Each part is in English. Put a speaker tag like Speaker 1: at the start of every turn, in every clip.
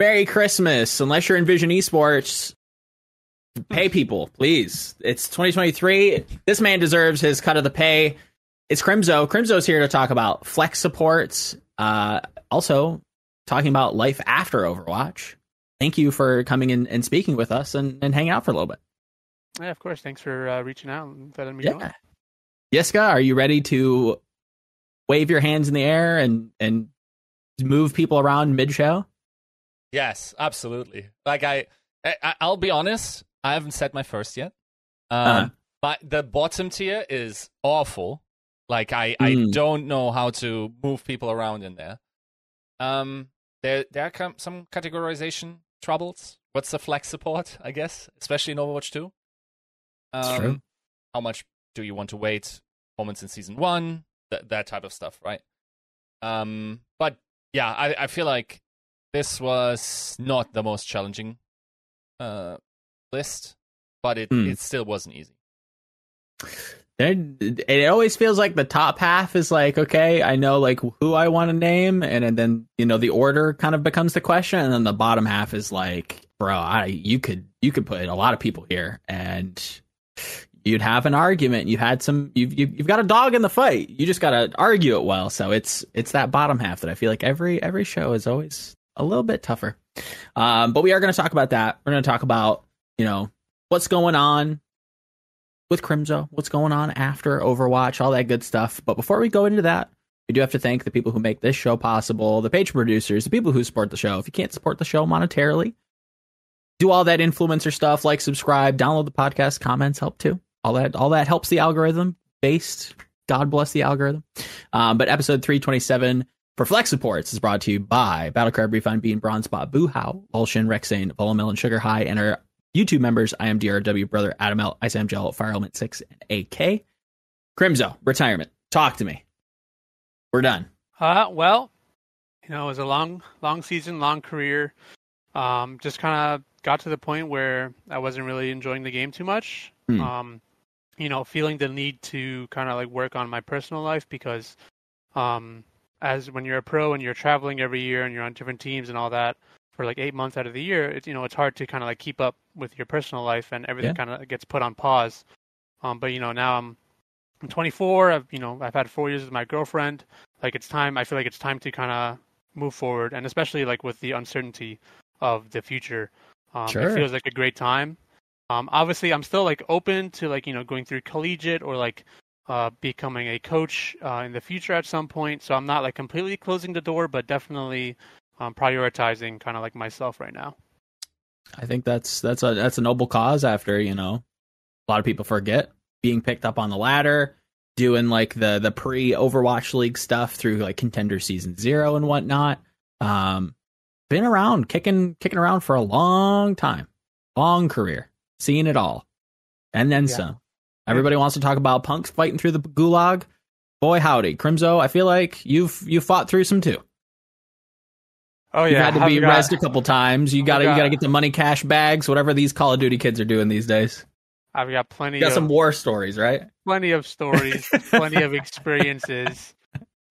Speaker 1: Merry Christmas. Unless you're in Vision Esports, pay people, please. It's 2023. This man deserves his cut of the pay. It's Crimzo. Crimzo's here to talk about flex supports. Uh, also, talking about life after Overwatch. Thank you for coming in and speaking with us and, and hanging out for a little bit.
Speaker 2: Yeah, of course. Thanks for uh, reaching out and letting me
Speaker 1: Yeah.
Speaker 2: know.
Speaker 1: Yiska, are you ready to wave your hands in the air and, and move people around mid show?
Speaker 3: Yes, absolutely. Like I, I, I'll be honest. I haven't set my first yet. Um,
Speaker 1: Uh-huh.
Speaker 3: but the bottom tier is awful. Like I, I
Speaker 1: Mm.
Speaker 3: don't know how to move people around in there. Um, there, there are com- some categorization troubles. What's the flex support? I guess, especially in Overwatch 2. Um,
Speaker 1: true.
Speaker 3: How much do you want to wait? Performance in season one, that that type of stuff, right? Um, but yeah, I, I feel like this was not the most challenging uh list, but it
Speaker 1: Hmm.
Speaker 3: it still wasn't easy.
Speaker 1: There, it always feels like the top half is like, okay, I know like who I want to name, and then you know the order kind of becomes the question, and then the bottom half is like, bro, I you could you could put a lot of people here, and you'd have an argument. You had some, you've you've you've got a dog in the fight. You just got to argue it well. So it's it's that bottom half that I feel like every every show is always a little bit tougher. Um, but we are going to talk about that. We're going to talk about you know what's going on with Crimzo, what's going on after Overwatch, all that good stuff. But before we go into that, we do have to thank the people who make this show possible, the page producers, the people who support the show. If you can't support the show monetarily, do all that influencer stuff, like subscribe, download the podcast, comments help too. All that all that helps the algorithm based. God bless the algorithm. Um, but episode 327 for Flex Supports is brought to you by Battle Card Refund, Bean, Bronze Spot, Boo How, Volshin, Rexane, Volamel, and Sugar High, and our YouTube members, I am DRW, Brother Adam L, Ice Am Gel, Fire Element 6, and AK. Crimzo, retirement. Talk to me. We're done.
Speaker 2: Uh, well, you know, it was a long, long season, long career. Um, just kind of got to the point where I wasn't really enjoying the game too much.
Speaker 1: Hmm.
Speaker 2: Um, you know, feeling the need to kind of like work on my personal life because, um, as when you're a pro and you're traveling every year and you're on different teams and all that for like eight months out of the year, it's you know it's hard to kind of like keep up with your personal life and everything
Speaker 1: Yeah.
Speaker 2: kind of gets put on pause. Um, but you know now I'm I'm 24. I've you know I've had four years with my girlfriend. Like it's time. I feel like it's time to kind of move forward, and especially like with the uncertainty of the future, um,
Speaker 1: Sure.
Speaker 2: it feels like a great time. Um, obviously, I'm still like open to like you know going through collegiate or like uh, becoming a coach uh, in the future at some point. So I'm not like completely closing the door, but definitely um, prioritizing kind of like myself right now.
Speaker 1: I think that's that's a that's a noble cause after, you know, a lot of people forget being picked up on the ladder, doing like the the pre Overwatch League stuff through like contender season zero and whatnot. Um been around, kicking kicking around for a long time. Long career. Seeing it all. And then
Speaker 2: Yeah.
Speaker 1: some. Everybody wants to talk about punks fighting through the gulag. Boy howdy. Crimzo, I feel like you've you fought through some too.
Speaker 2: Oh yeah,
Speaker 1: You've had to
Speaker 2: I've
Speaker 1: be
Speaker 2: got-
Speaker 1: rezzed a couple times. You gotta you
Speaker 2: got-
Speaker 1: gotta get the money cash bags, whatever these Call of Duty kids are doing these days.
Speaker 2: I've got plenty
Speaker 1: You got
Speaker 2: of
Speaker 1: some war stories, right?
Speaker 2: plenty of stories, plenty of experiences.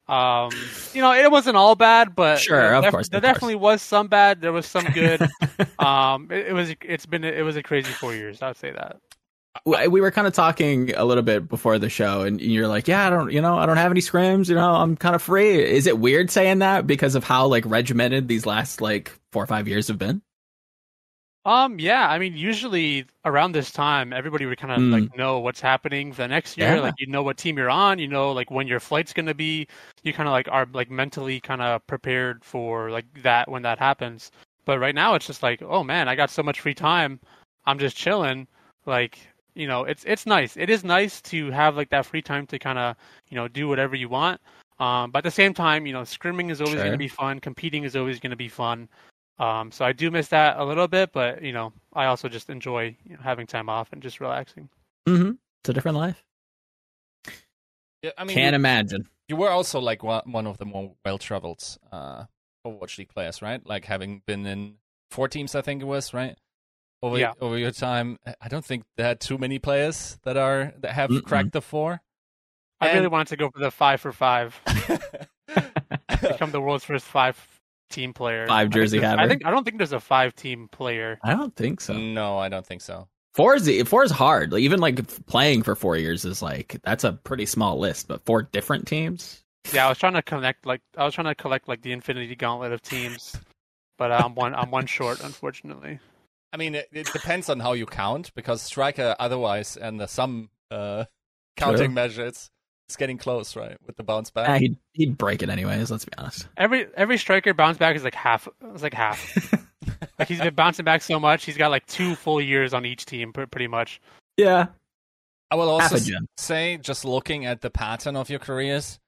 Speaker 2: Um, you know, it wasn't all bad, but
Speaker 1: Sure,
Speaker 2: there
Speaker 1: of
Speaker 2: def-
Speaker 1: course,
Speaker 2: there
Speaker 1: of course.
Speaker 2: definitely was some bad. There was some good. um, it, it was it's been it was a crazy four years. I would say that.
Speaker 1: We we were kind of talking a little bit before the show, and you're like, "Yeah, I don't, you know, I don't have any scrims. You know, I'm kind of free." Is it weird saying that because of how like regimented these last like four or five years have been?
Speaker 2: Um, yeah, I mean, usually around this time, everybody would kind of
Speaker 1: Mm.
Speaker 2: like know what's happening for the next year.
Speaker 1: Yeah.
Speaker 2: Like you know what team you're on, you know like when your flight's gonna be. You kind of like are like mentally kind of prepared for like that when that happens. But right now, it's just like, oh man, I got so much free time. I'm just chilling. Like you know, it's it's nice. It is nice to have like that free time to kind of you know do whatever you want. Um, but at the same time, you know, scrimming is always
Speaker 1: Sure.
Speaker 2: going to be fun. Competing is always going to be fun. Um, so I do miss that a little bit, but you know, I also just enjoy you know, having time off and just relaxing.
Speaker 1: Mm-hmm. It's a different life.
Speaker 3: Yeah, I mean,
Speaker 1: Can't
Speaker 3: you,
Speaker 1: imagine.
Speaker 3: you were also like one one of the more well traveled uh, Overwatch League players, right? Like having been in four teams, I think it was, right? Over
Speaker 2: Yeah.
Speaker 3: over your time, I don't think there are too many players that are that have
Speaker 1: Mm-mm.
Speaker 3: cracked the four.
Speaker 2: I really want to go for the five for five, become the world's first five team player.
Speaker 1: Five
Speaker 2: I think
Speaker 1: jersey
Speaker 2: there's- I think I don't think there's a five team player.
Speaker 1: I don't think so.
Speaker 3: No, I don't think so.
Speaker 1: Four is four is hard. Like even like playing for four years is like that's a pretty small list. But four different teams.
Speaker 2: Yeah, I was trying to connect like I was trying to collect like the Infinity Gauntlet of teams, but I'm one I'm one short unfortunately.
Speaker 3: I mean, it, it depends on how you count because striker otherwise and the some uh, counting
Speaker 1: True.
Speaker 3: measures it's getting close, right? With the bounce back.
Speaker 1: Ah, he'd, he'd break it anyways. Let's be honest.
Speaker 2: Every every striker bounce back is like half. It's like half. like he's been bouncing back so much, he's got like two full years on each team, pretty much.
Speaker 1: Yeah.
Speaker 3: I will also
Speaker 1: a
Speaker 3: s-
Speaker 1: gen.
Speaker 3: say, just looking at the pattern of your careers,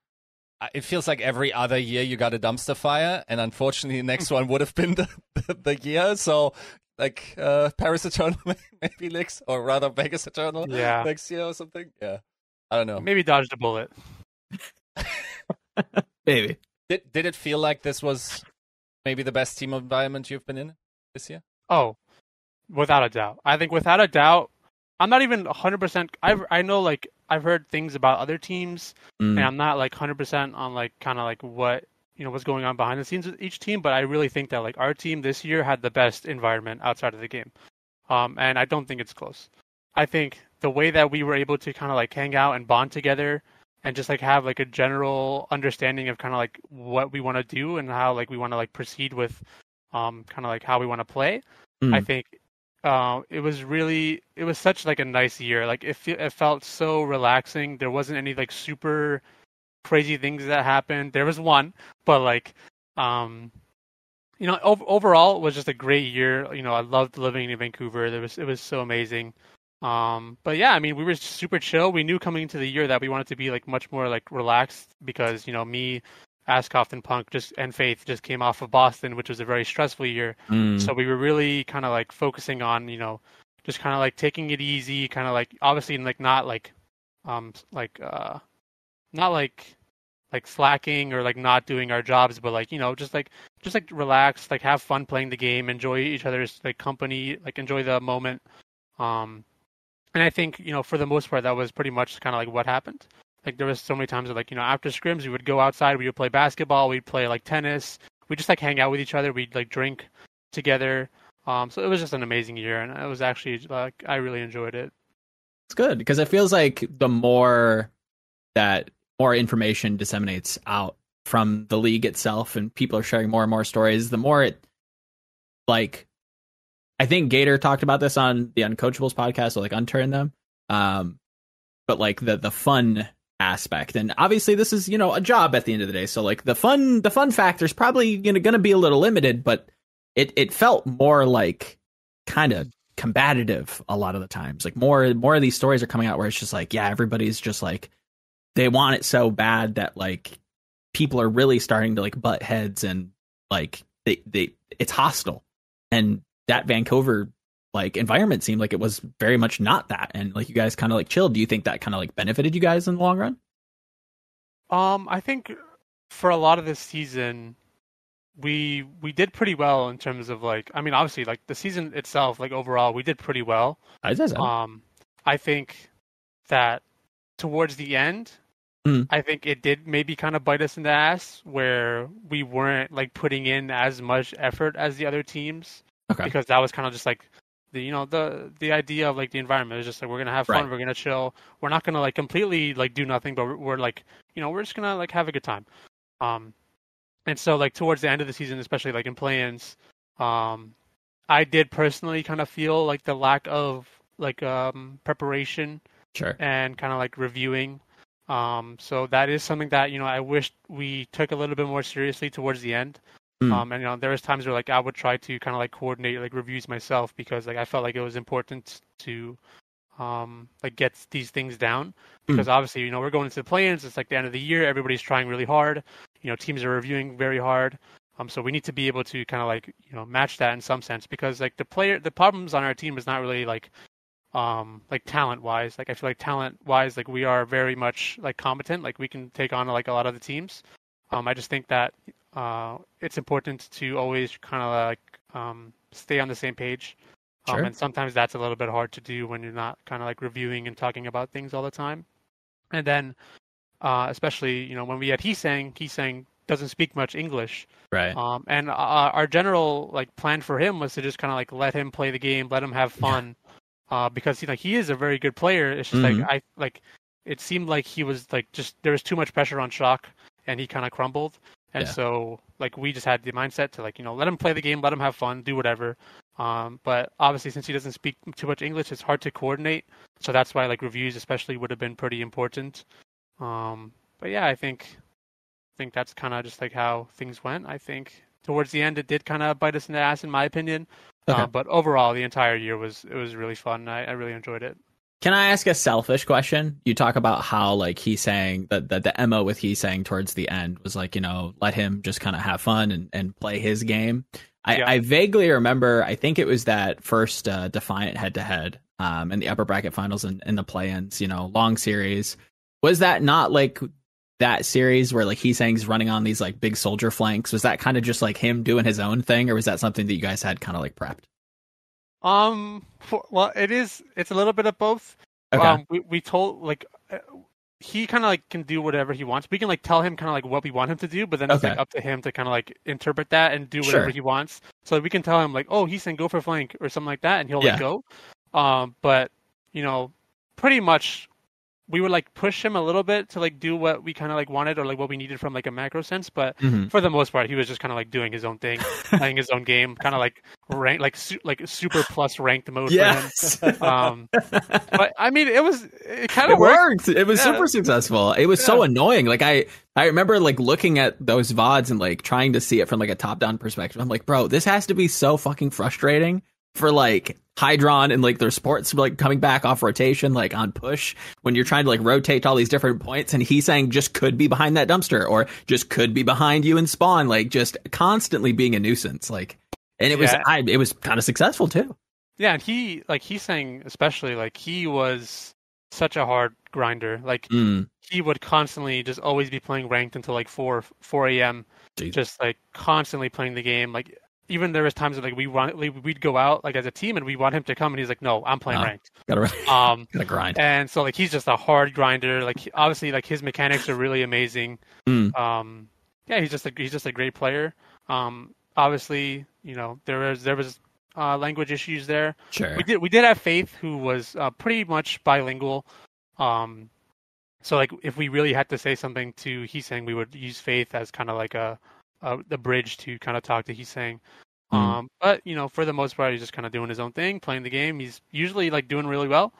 Speaker 3: it feels like every other year you got a dumpster fire, and unfortunately, the next one would have been the, the, the year. So, like uh, Paris Eternal, maybe next, or rather Vegas Eternal
Speaker 2: Yeah,
Speaker 3: next year or something. Yeah, I don't know.
Speaker 2: maybe dodged a bullet.
Speaker 1: Maybe.
Speaker 3: Did did it feel like this was maybe the best team environment you've been in this year?
Speaker 2: Oh, without a doubt. I think without a doubt, I'm not even 100%. I I know like I've heard things about other teams,
Speaker 1: Mm.
Speaker 2: and I'm not like 100% on like kind of like what you know what's going on behind the scenes with each team. But I really think that like our team this year had the best environment outside of the game, um, and I don't think it's close. I think the way that we were able to kind of like hang out and bond together and just like have like a general understanding of kind of like what we want to do and how like we want to like proceed with um kind of like how we want to play
Speaker 1: Mm.
Speaker 2: i think uh, it was really it was such like a nice year like it, it felt so relaxing there wasn't any like super crazy things that happened there was one but like um you know ov- overall it was just a great year you know i loved living in vancouver there was it was so amazing um, but yeah, I mean, we were super chill. We knew coming into the year that we wanted to be like much more like relaxed because you know me, Ascoff and Punk just and Faith just came off of Boston, which was a very stressful year.
Speaker 1: Mm.
Speaker 2: So we were really kind of like focusing on you know just kind of like taking it easy, kind of like obviously like not like um like uh not like like slacking or like not doing our jobs, but like you know just like just like relax, like have fun playing the game, enjoy each other's like company, like enjoy the moment. Um, and I think you know for the most part that was pretty much kind of like what happened. Like there was so many times that like you know after scrims we would go outside, we would play basketball, we'd play like tennis, we just like hang out with each other, we'd like drink together. Um, so it was just an amazing year, and it was actually like I really enjoyed it.
Speaker 1: It's good because it feels like the more that more information disseminates out from the league itself and people are sharing more and more stories, the more it like I think Gator talked about this on the Uncoachables podcast, so like unturn them. Um but like the the fun aspect. And obviously this is, you know, a job at the end of the day. So like the fun the fun factor is probably know gonna be a little limited, but it it felt more like kind of combative a lot of the times. Like more more of these stories are coming out where it's just like, yeah, everybody's just like they want it so bad that like people are really starting to like butt heads and like they they it's hostile. And that Vancouver like environment seemed like it was very much not that. And like you guys kind of like chilled. Do you think that kind of like benefited you guys in the long run?
Speaker 2: Um, I think for a lot of this season, we we did pretty well in terms of like I mean obviously like the season itself like overall we did pretty well.
Speaker 1: I
Speaker 2: Um, I think that towards the end,
Speaker 1: Mm.
Speaker 2: I think it did maybe kind of bite us in the ass where we weren't like putting in as much effort as the other teams
Speaker 1: Okay.
Speaker 2: because that was kind of just like the you know the the idea of like the environment is just like we're gonna have fun,
Speaker 1: Right.
Speaker 2: we're gonna chill, we're not gonna like completely like do nothing, but we're, we're like you know we're just gonna like have a good time. Um, and so like towards the end of the season, especially like in play-ins, um, I did personally kind of feel like the lack of like um preparation
Speaker 1: sure.
Speaker 2: and kind of like reviewing. Um, so that is something that you know I wish we took a little bit more seriously towards the end.
Speaker 1: Hmm.
Speaker 2: Um, and you know there was times where like I would try to kind of like coordinate like reviews myself because like I felt like it was important to um like get these things down because obviously you know we're going into the play-ins. It's like the end of the year. Everybody's trying really hard. You know teams are reviewing very hard. Um, so we need to be able to kind of like you know match that in some sense because like the player the problems on our team is not really like um like talent wise like i feel like talent wise like we are very much like competent. Like we can take on like a lot of the teams. Um i just think that uh it's important to always kind of like um stay on the same page. Um
Speaker 1: Sure.
Speaker 2: and sometimes that's a little bit hard to do when you're not kind of like reviewing and talking about things all the time. And then uh especially you know when we had Heesang he sang doesn't speak much English.
Speaker 1: Right.
Speaker 2: Um, and uh, our general like plan for him was to just kind of like let him play the game, let him have fun, uh, because you know he is a very good player. It's just
Speaker 1: Mhm.
Speaker 2: like I like it seemed like he was like just there was too much pressure on Shock, and he kind of crumbled. And
Speaker 1: Yeah.
Speaker 2: so like we just had the mindset to like you know let him play the game, let him have fun, do whatever. Um, but obviously since he doesn't speak too much English, it's hard to coordinate. So that's why like reviews especially would have been pretty important. Um, but yeah, I think I think that's kind of just like how things went. I think towards the end it did kind of bite us in the ass, in my opinion.
Speaker 1: Okay.
Speaker 2: Uh, but overall, the entire year was it was really fun. I, I really enjoyed it.
Speaker 1: Can I ask a selfish question? You talk about how like Heesang that, that the mo with Heesang towards the end was like you know let him just kind of have fun and, and play his game. I,
Speaker 2: Yeah.
Speaker 1: I vaguely remember. I think it was that first uh, Defiant head to head um in the upper bracket finals and in the play-ins. You know, long series. Was that not like that series where like Heesang's running on these like big soldier flanks? Was that kind of just like him doing his own thing, or was that something that you guys had kind of like prepped?
Speaker 2: Um, for, well, it is. It's a little bit of both.
Speaker 1: Okay.
Speaker 2: Um, we we told like uh, he kind of like can do whatever he wants. We can like tell him kind of like what we want him to do, but then it's
Speaker 1: Okay.
Speaker 2: like up to him to kind of like interpret that and do whatever
Speaker 1: Sure.
Speaker 2: he wants. So we can tell him like, oh, Heesang go for flank or something like that, and he'll
Speaker 1: Yeah.
Speaker 2: like go. Um, but you know, pretty much we would like push him a little bit to like do what we kind of like wanted or like what we needed from like a macro sense, but
Speaker 1: Mhm.
Speaker 2: for the most part, he was just kind of like doing his own thing, playing his own game, kind of like rank, like su- like super plus ranked mode
Speaker 1: Yes.
Speaker 2: for him. Um, but I mean, it was it kind of worked.
Speaker 1: worked. It was
Speaker 2: Yeah.
Speaker 1: super successful. It was so annoying. Like I, I remember like looking at those vods and like trying to see it from like a top down perspective. I'm like, bro, this has to be so fucking frustrating for like Hydron and like their sports like coming back off rotation, like on push when you're trying to like rotate to all these different points. And Heesang just could be behind that dumpster or just could be behind you and spawn, like just constantly being a nuisance. Like, and it was,
Speaker 2: Yeah.
Speaker 1: I, it was kind of successful too.
Speaker 2: Yeah, and he like Heesang especially like he was such a hard grinder. Like
Speaker 1: Mm,
Speaker 2: he would constantly just always be playing ranked until like four four a.m.
Speaker 1: Jeez.
Speaker 2: Just like constantly playing the game. Like even there was times that like we want like, we'd go out like as a team and we want him to come and he's like, no, I'm playing
Speaker 1: Ah.
Speaker 2: ranked.
Speaker 1: gotta,
Speaker 2: Um,
Speaker 1: gotta grind.
Speaker 2: and so like he's just a hard grinder. Like obviously like his mechanics are really amazing.
Speaker 1: Mm.
Speaker 2: Um, yeah, he's just a he's just a great player. Um, obviously you know there was there was uh, language issues there.
Speaker 1: Sure.
Speaker 2: We did we did have Faith who was uh, pretty much bilingual. Um, so like if we really had to say something to Heesang we would use Faith as kind of like a, a the bridge to kind of talk to Heesang.
Speaker 1: Mhm.
Speaker 2: Um, but you know, for the most part, he's just kind of doing his own thing, playing the game. He's usually like doing really well.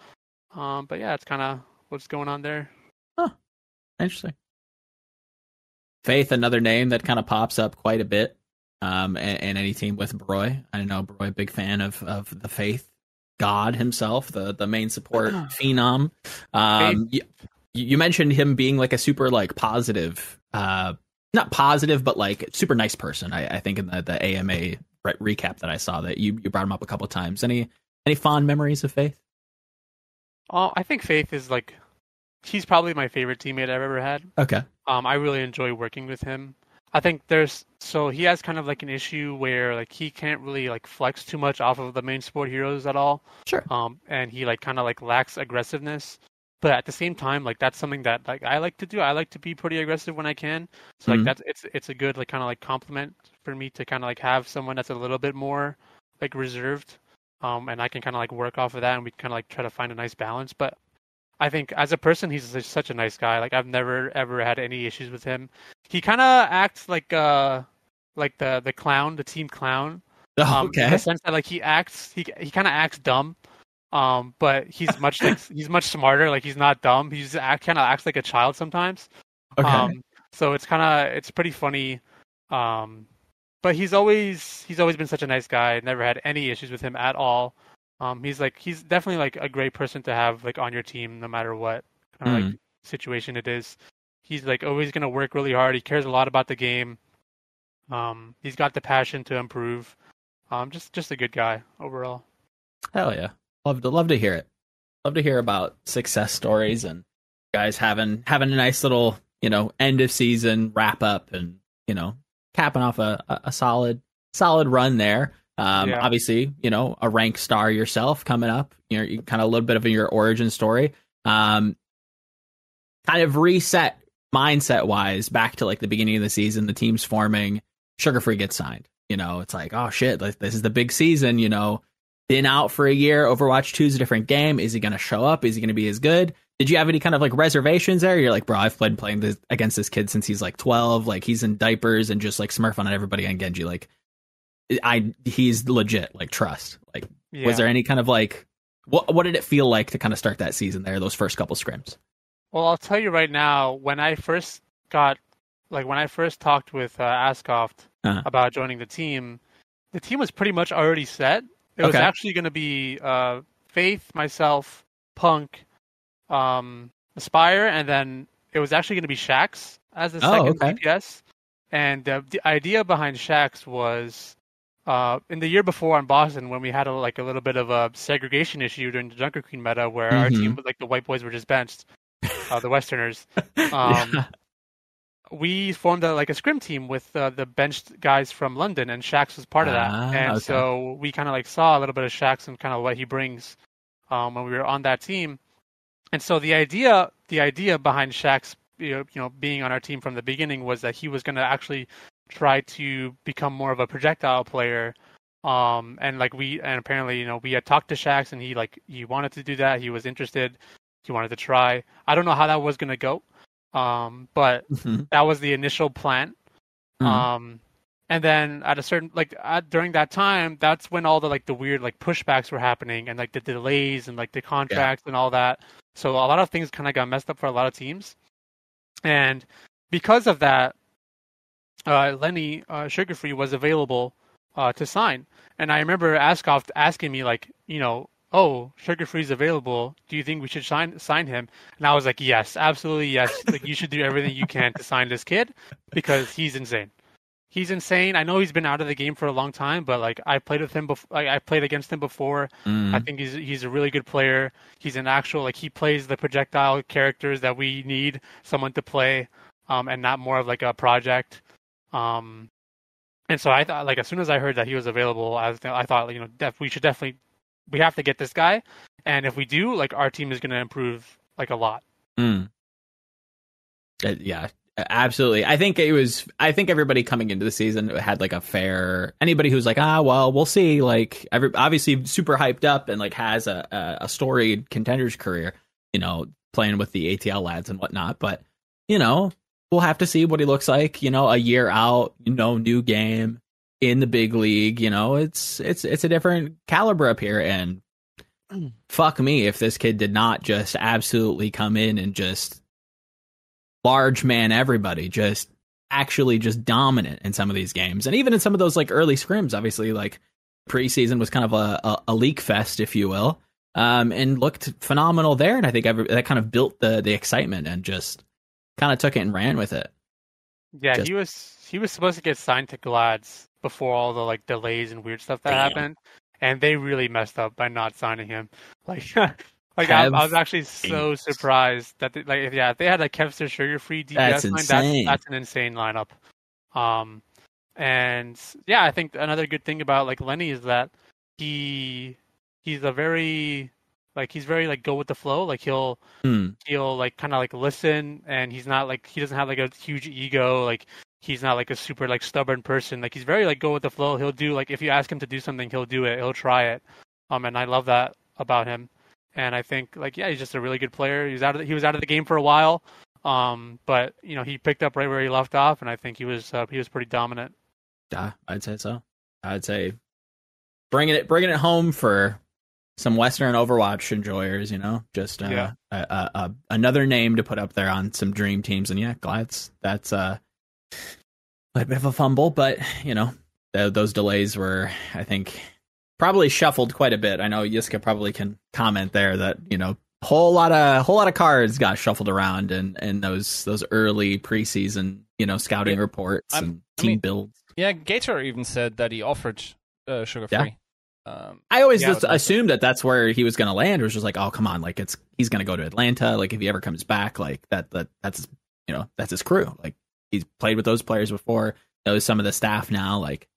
Speaker 2: Um, but yeah, it's kind of what's going on there.
Speaker 1: Interesting. Faith, another name that kind of pops up quite a bit um, in, in any team with Broy. I know Broy, big fan of of the Faith God himself, the the main support phenom. Um, you, you mentioned him being like a super like positive, uh, not positive, but like super nice person. I, I think in the the AMA re- recap that I saw that you you brought him up a couple of times. Any any fond memories of Faith?
Speaker 2: Oh, I think Faith is like he's probably my favorite teammate I've ever had.
Speaker 1: Okay.
Speaker 2: Um, I really enjoy working with him. I think there's so he has kind of like an issue where like he can't really like flex too much off of the main sport heroes at all.
Speaker 1: Sure.
Speaker 2: Um, and he like kind of like lacks aggressiveness. But at the same time, like that's something that like I like to do. I like to be pretty aggressive when I can. So like
Speaker 1: Mhm.
Speaker 2: that's it's it's a good like kind of like compliment for me to kind of like have someone that's a little bit more like reserved. Um, and I can kind of like work off of that, and we kind of like try to find a nice balance. But I think as a person, he's such a nice guy. Like I've never ever had any issues with him. He kind of acts like uh like the the clown, the team clown.
Speaker 1: Oh,
Speaker 2: Um, In
Speaker 1: okay.
Speaker 2: the sense that like he acts, he he kind of acts dumb. Um, but he's much like he's much smarter. Like he's not dumb. He's act kind of acts like a child sometimes.
Speaker 1: Okay.
Speaker 2: Um, so it's kind of it's pretty funny. Um, but he's always he's always been such a nice guy. Never had any issues with him at all. Um, he's like he's definitely like a great person to have like on your team, no matter what kind of like situation it is. He's like always gonna work really hard. He cares a lot about the game. Um, he's got the passion to improve. Um, just just a good guy overall.
Speaker 1: Hell yeah. Love to love to hear it. Love to hear about success stories and guys having having a nice little, you know, end of season wrap up and, you know, capping off a, a, solid solid run there. Um
Speaker 2: Yeah.
Speaker 1: obviously, you know, a rank star yourself coming up. You know, you kind of a little bit of your origin story. Um kind of reset mindset wise, back to like the beginning of the season, the team's forming, Sugar Free gets signed. You know, it's like, oh shit, this is the big season. You know, been out for a year. Overwatch 2 is a different game. Is he going to show up? Is he going to be as good? Did you have any kind of like reservations there? You're like, bro, I've played playing this, against this kid since he's like 12. Like he's in diapers and just like smurfing on everybody on Genji. Like, I he's legit. Like trust. Like,
Speaker 2: Yeah.
Speaker 1: was there any kind of like what what did it feel like to kind of start that season there? Those first couple scrims.
Speaker 2: Well, I'll tell you right now, when I first got, like, when I first talked with uh, Ascoft
Speaker 1: Uh-huh.
Speaker 2: about joining the team, the team was pretty much already set. It was actually going to be uh, Faith, myself, Punk, um, Aspire, and then it was actually going to be Shax as the
Speaker 1: Oh,
Speaker 2: second
Speaker 1: okay.
Speaker 2: DPS. And uh, the idea behind Shax was uh, in the year before in Boston when we had a, like a little bit of a segregation issue during the Junker Queen meta where our
Speaker 1: Mhm.
Speaker 2: team, like the white boys, were just benched, uh, the Westerners. Um,
Speaker 1: Yeah.
Speaker 2: We formed a, like a scrim team with uh, the benched guys from London, and Shax was part of that.
Speaker 1: Ah,
Speaker 2: and
Speaker 1: okay.
Speaker 2: so we kind of like saw a little bit of Shax and kind of what he brings um, when we were on that team. And so the idea, the idea behind Shax, you know, you know, being on our team from the beginning was that he was going to actually try to become more of a projectile player. Um, and like we, and apparently, you know, we had talked to Shax, and he like he wanted to do that. He was interested. He wanted to try. I don't know how that was going to go. Um, but
Speaker 1: Mhm.
Speaker 2: that was the initial plan.
Speaker 1: Mhm.
Speaker 2: Um, and then at a certain like at, during that time, that's when all the like the weird like pushbacks were happening and like the delays and like the contracts and all that. So a lot of things kind of got messed up for a lot of teams, and because of that, uh, Lenny uh, Sugarfree was available uh, to sign. And I remember Askoff asking me like, you know, oh, Sugarfree's available. Do you think we should sign sign him? And I was like, yes, absolutely yes. like you should do everything you can to sign this kid because he's insane. He's insane. I know he's been out of the game for a long time, but like I played with him before. Like, I played against him before.
Speaker 1: Mhm.
Speaker 2: I think he's he's a really good player. He's an actual like he plays the projectile characters that we need someone to play, um, and not more of like a project. Um, and so I thought like as soon as I heard that he was available, I was, I thought you know def- we should definitely we have to get this guy, and if we do, like our team is going to improve like a lot.
Speaker 1: Mm. Uh, yeah, absolutely. I think it was. I think everybody coming into the season had like a fair. Anybody who's like, ah, well, we'll see. Like, every obviously super hyped up and like has a a, a storied contenders career. You know, playing with the ATL lads and whatnot. But you know, we'll have to see what he looks like. You know, a year out. You know, new game in the big league. You know, it's it's it's a different caliber up here and. Fuck me if this kid did not just absolutely come in and just large man everybody just actually just dominant in some of these games and even in some of those like early scrims obviously like preseason was kind of a, a, a leak fest if you will um and looked phenomenal there and i think every, that kind of built the the excitement and just kind of took it and ran with it
Speaker 2: Yeah,
Speaker 1: Just-
Speaker 2: he was he was supposed to get signed to Glads before all the like delays and weird stuff that
Speaker 1: Damn.
Speaker 2: happened, and they really messed up by not signing him. Like, like I, I was actually so surprised that they, like if, yeah, if they had like Kevster sugar free DPS
Speaker 1: That's
Speaker 2: line, that's that's an insane lineup. Um, and yeah, I think another good thing about like Lenny is that he he's a very like he's very like go with the flow. Like he'll
Speaker 1: Hmm.
Speaker 2: he'll like kind of like listen and he's not like he doesn't have like a huge ego like he's not like a super like stubborn person. Like he's very like go with the flow. He'll do like if you ask him to do something he'll do it. He'll try it. Um and i love that about him. And i think like yeah he's just a really good player. He was out of the, he was out of the game for a while. Um but you know he picked up right where he left off and i think he was uh, he was pretty dominant.
Speaker 1: Yeah i'd say so. I'd say bringing it bringing it home for some western overwatch enjoyers you know? Just uh,
Speaker 2: Yeah.
Speaker 1: a, a, a, another name to put up there on some dream teams. And yeah glads that's uh a bit of a fumble but you know th- those delays were i think probably shuffled quite a bit i know yiska probably can comment there that you know whole lot of whole lot of cards got shuffled around and and those those early preseason you know scouting
Speaker 3: Yeah.
Speaker 1: reports
Speaker 3: I'm-
Speaker 1: and
Speaker 3: I
Speaker 1: team
Speaker 3: mean-
Speaker 1: builds
Speaker 3: Yeah, Gator even said that he offered uh, sugar free. Um,
Speaker 1: I always
Speaker 2: Yeah,
Speaker 1: just assumed that that's where he was going to land. Was just like, oh, come on, like it's he's going to go to Atlanta. Like if he ever comes back, like that that that's you know that's his crew. Like he's played with those players before, knows some of the staff now. Like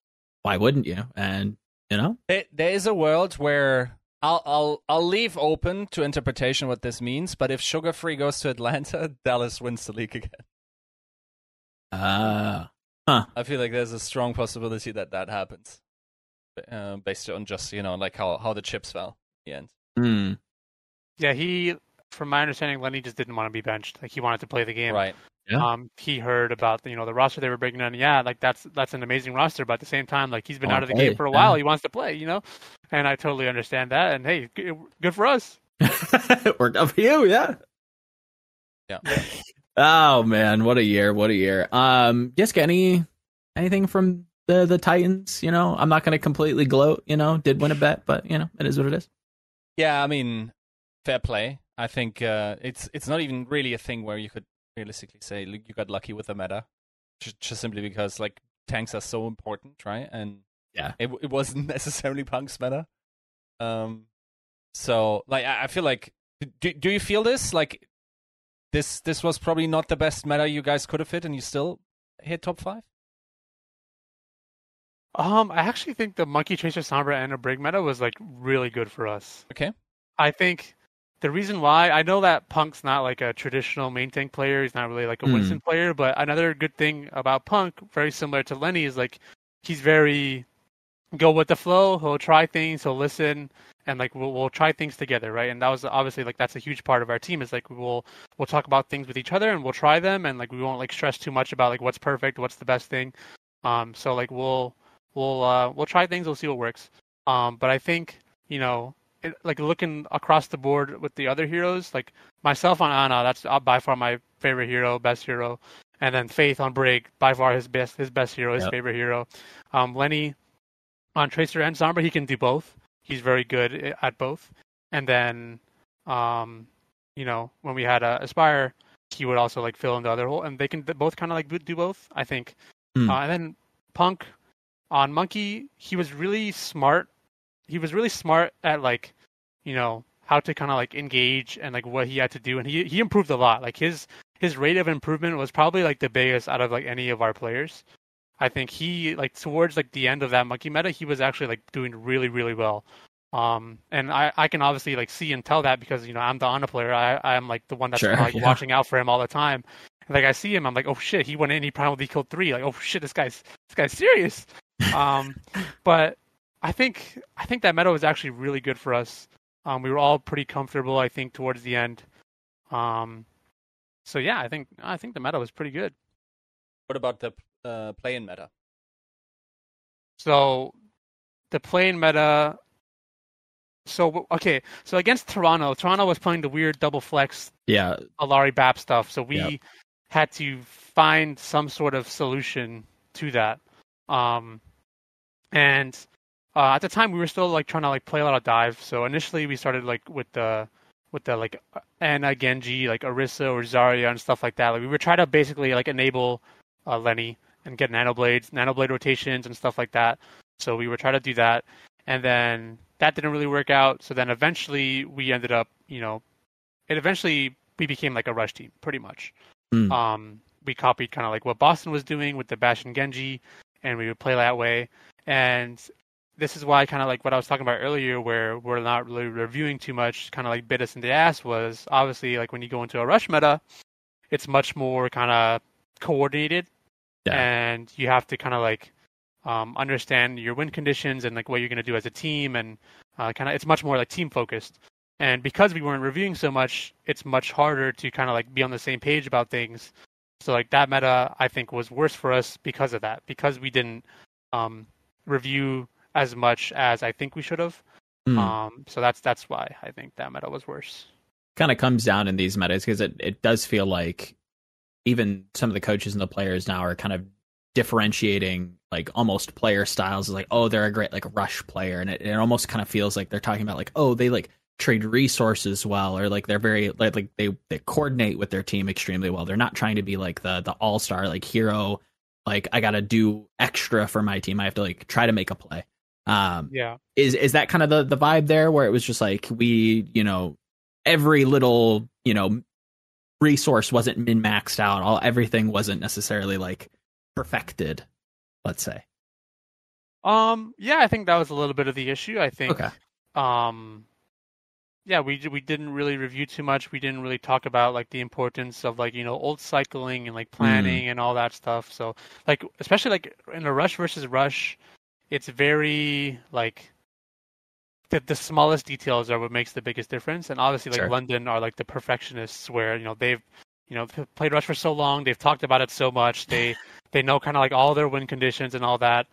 Speaker 1: why wouldn't you? And you know,
Speaker 3: there, there is a world where I'll I'll I'll leave open to interpretation what this means. But if sugar free goes to Atlanta, Dallas wins the league again.
Speaker 1: Uh, huh.
Speaker 3: I feel like there's a strong possibility that that happens, uh, based on just you know like how how the chips fell in the end.
Speaker 1: mm,
Speaker 2: Yeah, he, from my understanding, Lenny just didn't want to be benched. Like he wanted to play the game.
Speaker 3: Right.
Speaker 1: Yeah.
Speaker 2: Um, he heard about you know the roster they were bringing in. Yeah, like that's that's an amazing roster, but at the same time, like he's been
Speaker 1: Wanna
Speaker 2: out of the
Speaker 1: play,
Speaker 2: game for a
Speaker 1: yeah.
Speaker 2: while. He wants to play, you know, and I totally understand that. And hey, good for us.
Speaker 1: it worked out for you, yeah.
Speaker 3: Yeah.
Speaker 1: Oh man, what a year! What a year. Um, Jessica, any anything from the the Titans? You know, I'm not going to completely gloat. You know, did win a bet, but you know, it is what it is.
Speaker 3: Yeah, I mean, fair play. I think uh, it's it's not even really a thing where you could realistically say "Look, you got lucky with the meta, just, just simply because like tanks are so important, right? And
Speaker 1: Yeah.
Speaker 3: it it wasn't necessarily Punk's meta. Um, so like I, I feel like do do you feel this like this this was probably not the best meta you guys could have hit, and you still hit top five?
Speaker 2: Um, I actually think the Monkey Tracer Sombra and a Brig meta was like really good for us.
Speaker 3: Okay.
Speaker 2: I think the reason why I know that Punk's not like a traditional main tank player, he's not really like a
Speaker 1: Hmm.
Speaker 2: Winston player, but another good thing about Punk, very similar to Lenny, is like he's very go with the flow. He'll try things, he'll listen, and like we'll we'll try things together, right? And that was obviously like that's a huge part of our team is like we'll we'll talk about things with each other and we'll try them and like we won't like stress too much about like what's perfect, what's the best thing. Um, so like we'll we'll uh we'll try things, we'll see what works. Um, but I think you know like looking across the board with the other heroes, like myself on Ana, that's uh, by far my favorite hero, best hero, and then Faith on Brig, by far his best his best hero, his
Speaker 1: Yep.
Speaker 2: favorite hero. Um, Lenny on Tracer and Sombra, he can do both. He's very good at both. And then, um, you know, when we had uh, Aspire, he would also like fill in the other hole, and they can both kind of like do- both. I think.
Speaker 1: Hmm.
Speaker 2: Uh, and then Punk on Monkey, he was really smart. He was really smart at like, you know, how to kind of like engage and like what he had to do, and he he improved a lot. Like his his rate of improvement was probably like the biggest out of like any of our players. I think he like towards like the end of that monkey meta, he was actually like doing really really well. Um, and I I can obviously like see and tell that because you know I'm the Ana player. I I'm like the one that's
Speaker 1: Sure,
Speaker 2: like
Speaker 1: yeah.
Speaker 2: watching out for him all the time. And, like I see him, I'm like, oh shit, he went in, he probably killed three. Like, oh shit, this guy's this guy's serious. um, but I think I think that meta was actually really good for us. Um, we were all pretty comfortable, I think, towards the end. Um, so yeah, I think I think the meta was pretty good.
Speaker 3: What about the uh, play-in meta?
Speaker 2: So the playing meta. So okay, so against Toronto, Toronto was playing the weird double flex
Speaker 1: Yeah,
Speaker 2: Illari Bap stuff. So we
Speaker 1: Yep.
Speaker 2: had to find some sort of solution to that. Um, and uh, at the time, we were still like trying to like play a lot of dive. So initially, we started like with the with the like Ana Genji, like Orisa or Zarya and stuff like that. Like we were trying to basically like enable uh, Lenny and get nano blades, nano blade rotations and stuff like that. So we were trying to do that, and then that didn't really work out. So then eventually we ended up, you know, it eventually we became like a rush team pretty much.
Speaker 1: Hmm.
Speaker 2: Um, we copied kind of like what Boston was doing with the Bash and Genji, and we would play that way. And this is why kind of like what I was talking about earlier, where we're not really reviewing too much, kind of like bit us in the ass. Was obviously like when you go into a rush meta, it's much more kind of coordinated,
Speaker 1: Yeah.
Speaker 2: and you have to kind of like um, understand your win conditions and like what you're going to do as a team, and uh, kind of it's much more like team focused. And because we weren't reviewing so much, it's much harder to kind of like be on the same page about things. So like that meta, I think, was worse for us because of that, because we didn't um, review as much as I think we should have.
Speaker 1: Hmm.
Speaker 2: Um, so that's that's why I think that meta was worse.
Speaker 1: kind of comes down in these metas because it, it does feel like even some of the coaches and the players now are kind of differentiating like almost player styles like oh they're a great like rush player and it, it almost kind of feels like they're talking about like oh they like trade resources well or like they're very like, like they they coordinate with their team extremely well they're not trying to be like the the all-star like hero like i gotta do extra for my team i have to like try to make a play um
Speaker 2: Yeah.
Speaker 1: is is that kind of the the vibe there where it was just like we you know every little you know resource wasn't min maxed out all everything wasn't necessarily like perfected let's say
Speaker 2: Um. Yeah, I think that was a little bit of the issue. I think.
Speaker 1: okay
Speaker 2: Um. yeah, we we didn't really review too much. We didn't really talk about like the importance of like you know ult cycling and like planning and all that stuff. So like especially like in a rush versus rush, it's very like the the smallest details are what makes the biggest difference. And obviously like
Speaker 1: Sure.
Speaker 2: London are like the perfectionists where you know they've you know played rush for so long, they've talked about it so much, they they know kind of like all their win conditions and all that.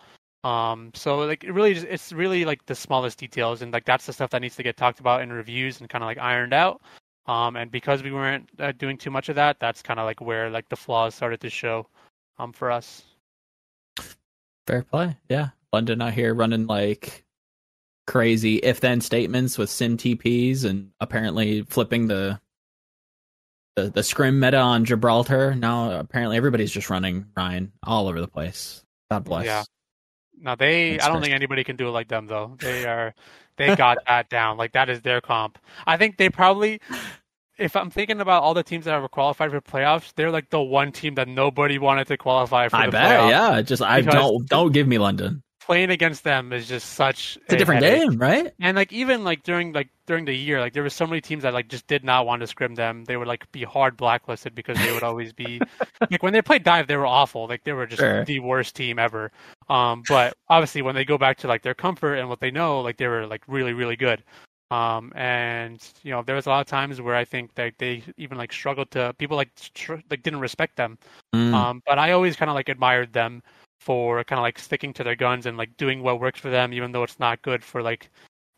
Speaker 2: Um, so like it really just, it's really like the smallest details and like that's the stuff that needs to get talked about in reviews and kind of like ironed out. Um, and because we weren't uh, doing too much of that, that's kind of like where like the flaws started to show, um, for us.
Speaker 1: Fair play. Yeah. London out here running like crazy if then statements with Sym TPs and apparently flipping the the the scrim meta on Gibraltar. Now apparently everybody's just running Rein all over the place. God bless.
Speaker 2: Yeah. Now they,
Speaker 1: Thanks,
Speaker 2: I don't
Speaker 1: Chris.
Speaker 2: think anybody can do it like them though. They are, they got that down. Like that is their comp. I think they probably, if I'm thinking about all the teams that have qualified for playoffs, they're like the one team that nobody wanted to qualify for
Speaker 1: I bet.
Speaker 2: playoffs.
Speaker 1: Yeah. Just I don't don't give me London.
Speaker 2: Playing against them is just such
Speaker 1: It's a different
Speaker 2: headache.
Speaker 1: game, right?
Speaker 2: And like even like during like during the year, like there were so many teams that like just did not want to scrim them. They would like be hard blacklisted because they would always be like when they played dive, they were awful. Like they were just
Speaker 1: Sure.
Speaker 2: the worst team ever. Um, but obviously when they go back to like their comfort and what they know, like they were like really really good. Um, and you know there was a lot of times where I think that they even like struggled to people like str- like didn't respect them.
Speaker 1: Mm.
Speaker 2: Um, but I always kind of like admired them for kind of like sticking to their guns and like doing what works for them, even though it's not good for like,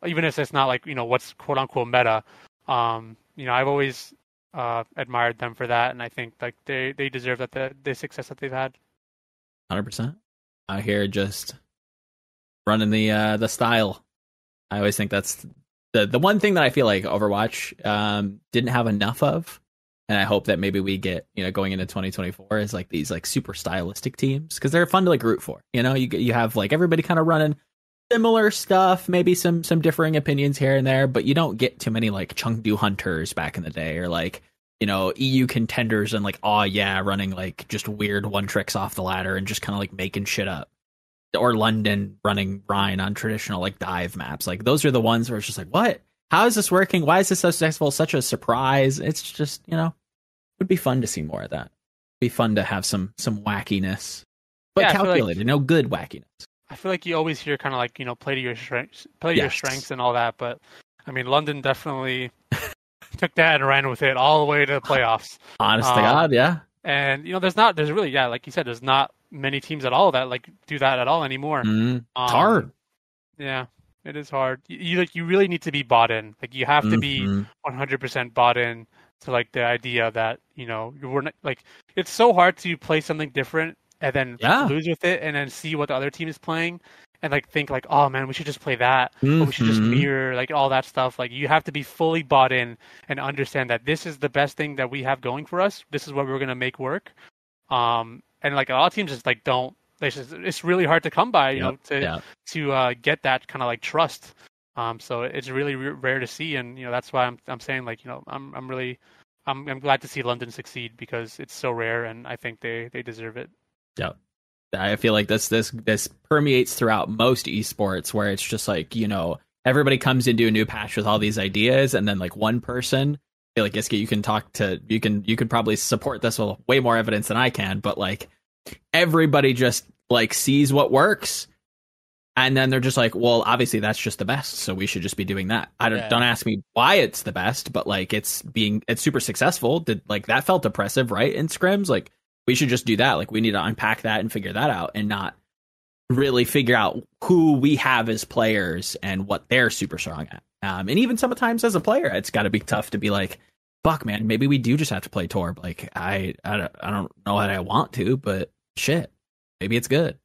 Speaker 2: even if it's not like you know what's quote unquote meta. Um, you know, I've always uh, admired them for that, and I think like they they deserve that the the success that they've had.
Speaker 1: Hundred percent. Out here just running the uh the style. I always think that's the the one thing that I feel like Overwatch um didn't have enough of. And I hope that maybe we get, you know, going into 2024 is like these like super stylistic teams because they're fun to like root for. You know, you you have like everybody kind of running similar stuff, maybe some some differing opinions here and there, but you don't get too many like Chengdu hunters back in the day or like you know EU contenders and like oh yeah running like just weird one tricks off the ladder and just kind of like making shit up. Or London running Rein on traditional like dive maps. Like those are the ones where it's just like what? How is this working? Why is this so successful? Such a surprise. It's just, you know, it would be fun to see more of that. Be fun to have some some wackiness. But
Speaker 2: Yeah, feel like-
Speaker 1: calculated, no good wackiness.
Speaker 2: I feel like you always hear kind of like you know play to your strengths, play to your strengths and all that. But I mean, London definitely took that and ran with it all the way to the playoffs.
Speaker 1: Honest to
Speaker 2: Um,
Speaker 1: God, yeah.
Speaker 2: And you know, there's not, there's really, yeah, like you said, there's not many teams at all that like do that at all anymore.
Speaker 1: Mm, it's
Speaker 2: Um,
Speaker 1: hard.
Speaker 2: Yeah, it is hard. You, you like you really need to be bought in. Like you have to be
Speaker 1: Mhm.
Speaker 2: 100% bought in to like the idea that you know you were not, like it's so hard to play something different and then
Speaker 1: Yeah.
Speaker 2: lose with it and then see what the other team is playing and like think like oh man we should just play that or we should just
Speaker 1: Mhm.
Speaker 2: mirror like all that stuff like you have to be fully bought in and understand that this is the best thing that we have going for us this is what we're going to make work um and like a lot of teams just like don't it's just, it's really hard to come by you
Speaker 1: Yep,
Speaker 2: know to
Speaker 1: yeah.
Speaker 2: to uh, get that kind of like trust. Um, so it's really r- rare to see, and you know that's why I'm I'm saying like you know I'm I'm really I'm I'm glad to see London succeed because it's so rare, and I think they they deserve it.
Speaker 1: Yeah, I feel like this this this permeates throughout most esports where it's just like, you know, everybody comes into a new patch with all these ideas and then like one person I feel like Yiska, you can talk to you can you could probably support this with way more evidence than I can, but like everybody just like sees what works and then they're just like, well, obviously that's just the best, so we should just be doing that. I don't
Speaker 3: Yeah.
Speaker 1: don't ask me why it's the best, but like it's being it's super successful. Did like that felt oppressive, right? In scrims, like we should just do that. Like we need to unpack that and figure that out and not really figure out who we have as players and what they're super strong at. Um, and even sometimes as a player, it's got to be tough to be like, fuck, man, maybe we do just have to play Torb. Like I, I don't, I don't know that I want to, but shit, maybe it's good.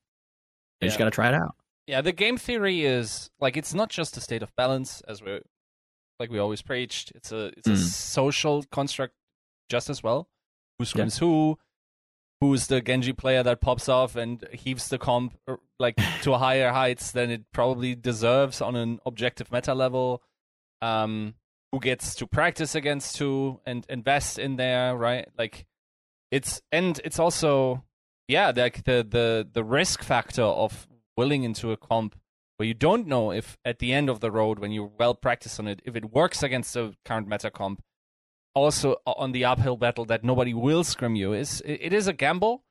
Speaker 1: You just got to try it out.
Speaker 3: Yeah, the game theory is like it's not just a state of balance as we like we always preached. It's a it's a
Speaker 1: Mm.
Speaker 3: social construct just as well. Who
Speaker 1: Yeah.
Speaker 3: who? Who's the Genji player that pops off and heaves the comp er, like to higher heights than it probably deserves on an objective meta level? Um, who gets to practice against who and invest in there, right? Like it's and it's also yeah, like the the the risk factor of willing into a comp where you don't know if at the end of the road, when you're well practiced on it, if it works against the current meta comp, also on the uphill battle that nobody will scrim you is it is a gamble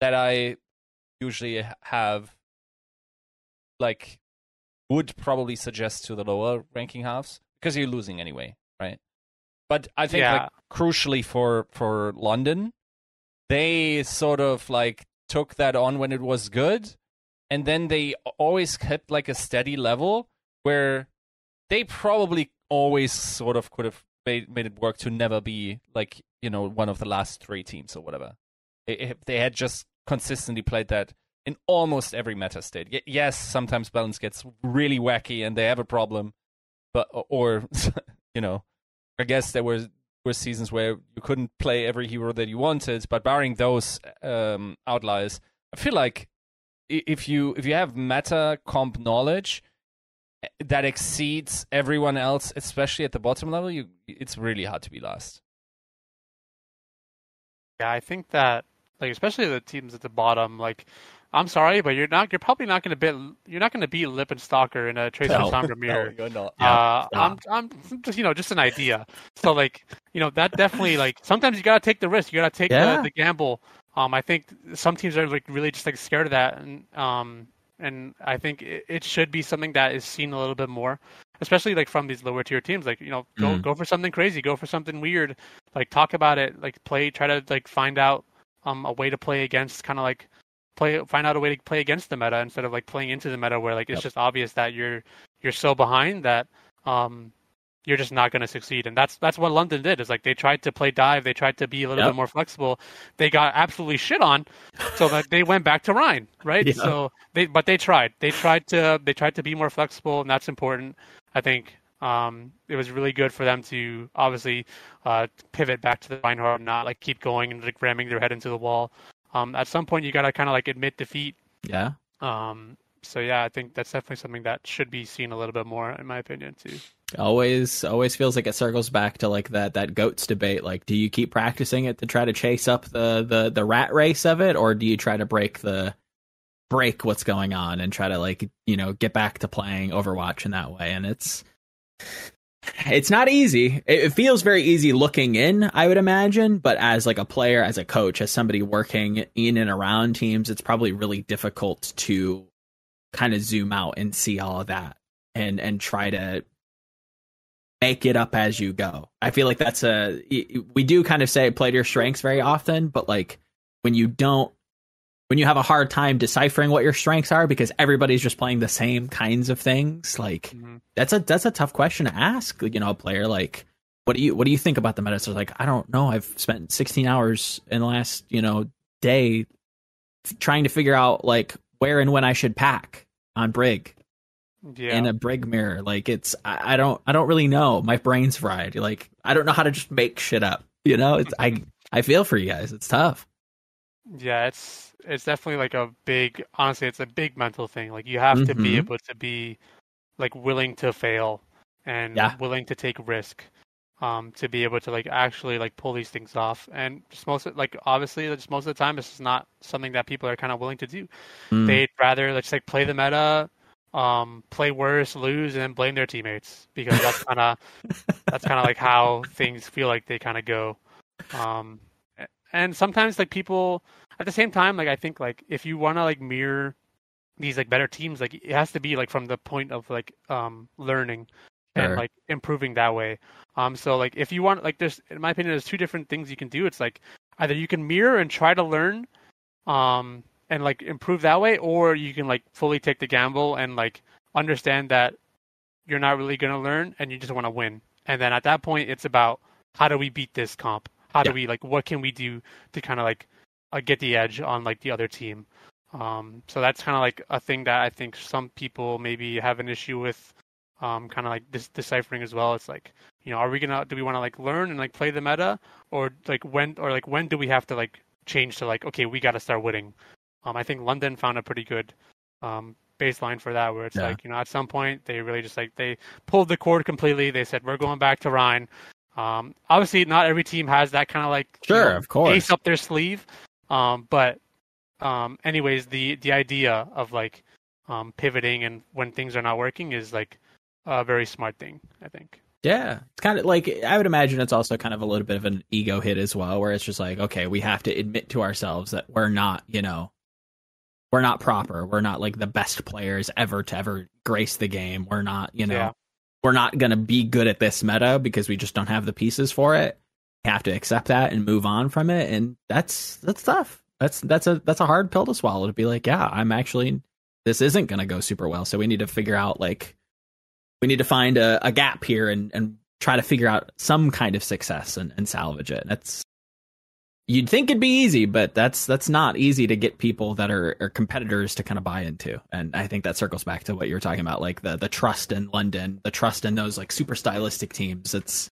Speaker 3: that I usually have like would probably suggest to the lower ranking halves because you're losing anyway, right? But I think
Speaker 2: Yeah.
Speaker 3: like crucially for for London, they sort of like took that on when it was good, and then they always kept like a steady level where they probably always sort of could have made made it work to never be like you know one of the last three teams or whatever. If they had just consistently played that in almost every meta state. Yes, sometimes balance gets really wacky and they have a problem, but or you know, I guess there were were seasons where you couldn't play every hero that you wanted. But barring those um, outliers, I feel like if you if you have meta comp knowledge eh, that exceeds everyone else, especially at the bottom level, you it's really hard to be last.
Speaker 2: Yeah, I think that like especially the teams at the bottom, like I'm sorry, but you're not you're probably not gonna beat you're not gonna beat Lippenstalker in a Tracer
Speaker 1: No.
Speaker 2: Sandra mirror.
Speaker 3: you're not.
Speaker 2: uh, I'm. I'm just you know just an idea. So like you know that definitely like sometimes you gotta take the risk. You gotta take
Speaker 1: Yeah.
Speaker 2: the, the gamble. Um, I think some teams are like really just like scared of that, and um, and I think it, it should be something that is seen a little bit more, especially like from these lower tier teams. Like you know, go
Speaker 1: Mhm.
Speaker 2: go for something crazy, go for something weird, like talk about it, like play, try to like find out um a way to play against, kind of like play find out a way to play against the meta instead of like playing into the meta where like it's
Speaker 1: Yep.
Speaker 2: just obvious that you're you're so behind that um you're just not going to succeed and that's that's what london did is like they tried to play dive they tried to be a little
Speaker 1: Yep.
Speaker 2: bit more flexible they got absolutely shit on so that they went back to Rein right
Speaker 1: Yeah.
Speaker 2: so they but they tried they tried to they tried to be more flexible and that's important i think um it was really good for them to obviously uh pivot back to the reinhardt and not like keep going and like ramming their head into the wall um at some point you got to kind of like admit defeat
Speaker 1: Yeah.
Speaker 2: um, so yeah, I think that's definitely something that should be seen a little bit more, in my opinion, too.
Speaker 1: always always feels like it circles back to like that that goats debate like do you keep practicing it to try to chase up the the the rat race of it or do you try to break the break what's going on and try to like you know get back to playing overwatch in that way and it's it's not easy it, feels very easy looking in i would imagine but as like a player as a coach as somebody working in and around teams it's probably really difficult to kind of zoom out and see all of that and and try to make it up as you go. I feel like that's a we do kind of say play to your strengths very often, but like when you don't when you have a hard time deciphering what your strengths are because everybody's just playing the same kinds of things, like mm-hmm. that's a that's a tough question to ask, you know, a player like what do you what do you think about the meta? So like I don't know. I've spent 16 hours in the last, you know, day trying to figure out like where and when I should pack on Brig
Speaker 2: Yeah,
Speaker 1: in a brig mirror. Like it's I, I don't I don't really know. My brain's fried. Like I don't know how to just make shit up. You know, it's I I feel for you guys. It's tough.
Speaker 2: yeah, it's it's definitely like a big. Honestly, it's a big mental thing. Like you have to be
Speaker 1: Mhm.
Speaker 2: able to be like willing to fail and
Speaker 1: Yeah.
Speaker 2: willing to take risk. Um, to be able to like actually like pull these things off, and just most of, like obviously, just most of the time, it's just not something that people are kind of willing to do.
Speaker 1: Mm.
Speaker 2: they'd rather let's like play the meta, um, play worse, lose, and then blame their teammates because that's kind of that's kind of like how things feel like they kind of go. Um, and sometimes like people at the same time, like I think like if you want to like mirror these like better teams, like it has to be like from the point of like um learning and like improving that way. Um, so like if you want like there's in my opinion there's two different things you can do. It's like either you can mirror and try to learn, um, and like improve that way, or you can like fully take the gamble and like understand that you're not really gonna learn and you just want to win. And then at that point, it's about how do we beat this comp? How do
Speaker 1: Yeah.
Speaker 2: we like what can we do to kind of like uh, get the edge on like the other team? Um, so that's kind of like a thing that I think some people maybe have an issue with, um, kind of like this deciphering as well. It's like, you know, are we gonna do we want to like learn and like play the meta, or like when or like when do we have to like change to like okay we got to start winning? Um, I think London found a pretty good um, baseline for that, where it's
Speaker 1: Yeah.
Speaker 2: like you know at some point they really just like they pulled the cord completely. They said we're going back to Rein. Um, obviously, not every team has that kind of like you
Speaker 1: Sure,
Speaker 2: know,
Speaker 1: of course.
Speaker 2: ace up their sleeve. Um, but um, anyways, the the idea of like um, pivoting and when things are not working is like a very smart thing. I think.
Speaker 1: Yeah, it's kind of like I would imagine it's also kind of a little bit of an ego hit as well, where it's just like, okay, we have to admit to ourselves that we're not, you know, we're not proper. We're not like the best players ever to ever grace the game. We're not, you know,
Speaker 2: Yeah.
Speaker 1: we're not going to be good at this meta because we just don't have the pieces for it. Have to accept that and move on from it, and that's that's tough. That's that's a that's a hard pill to swallow to be like, yeah, I'm actually this isn't going to go super well, so we need to figure out like we need to find a, a gap here and and try to figure out some kind of success and, and salvage it. That's you'd think it'd be easy, but that's that's not easy to get people that are, are competitors to kind of buy into. And I think that circles back to what you were talking about, like the the trust in London, the trust in those like super stylistic teams. It's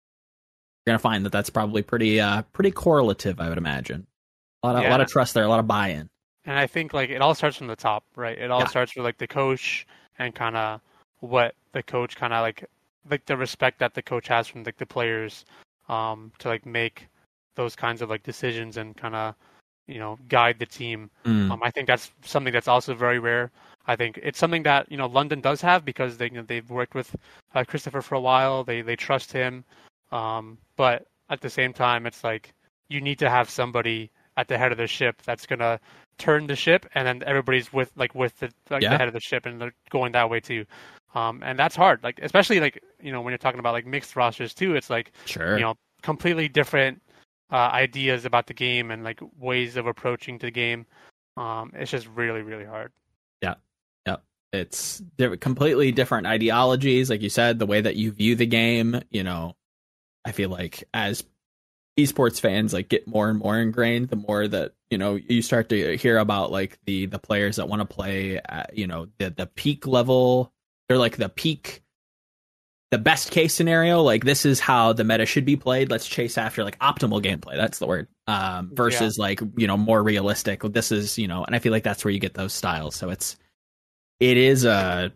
Speaker 1: you're gonna find that that's probably pretty uh pretty correlative, I would imagine. A lot of a lot of trust there, a lot of buy-in.
Speaker 2: And I think like it all starts from the top, right? It all
Speaker 1: Yeah.
Speaker 2: starts with like the coach and kind of what the coach kind of like like the respect that the coach has from like the players um to like make those kinds of like decisions and kind of you know guide the team.
Speaker 1: Mm.
Speaker 2: Um, I think that's something that's also very rare. I think it's something that you know London does have because they you know, they've worked with uh, Christopher for a while. They they trust him, um, but at the same time, it's like you need to have somebody at the head of the ship that's gonna turn the ship, and then everybody's with like with the like
Speaker 1: Yeah.
Speaker 2: the head of the ship, and they're going that way too. Um, and that's hard, like especially like you know when you're talking about like mixed rosters too. It's like
Speaker 1: Sure.
Speaker 2: you know completely different uh, ideas about the game and like ways of approaching the game. Um, it's just really really hard. Yeah, yeah.
Speaker 1: It's they're completely different ideologies like you said the way that you view the game you know i feel like as esports fans like get more and more ingrained the more that you know you start to hear about like the the players that want to play at, you know the the peak level. They're like the peak the best case scenario like this is how the meta should be played. Let's chase after like optimal gameplay. That's the word. Um versus like you know more realistic. This is you know and i feel like that's where you get those styles. So it's it is uh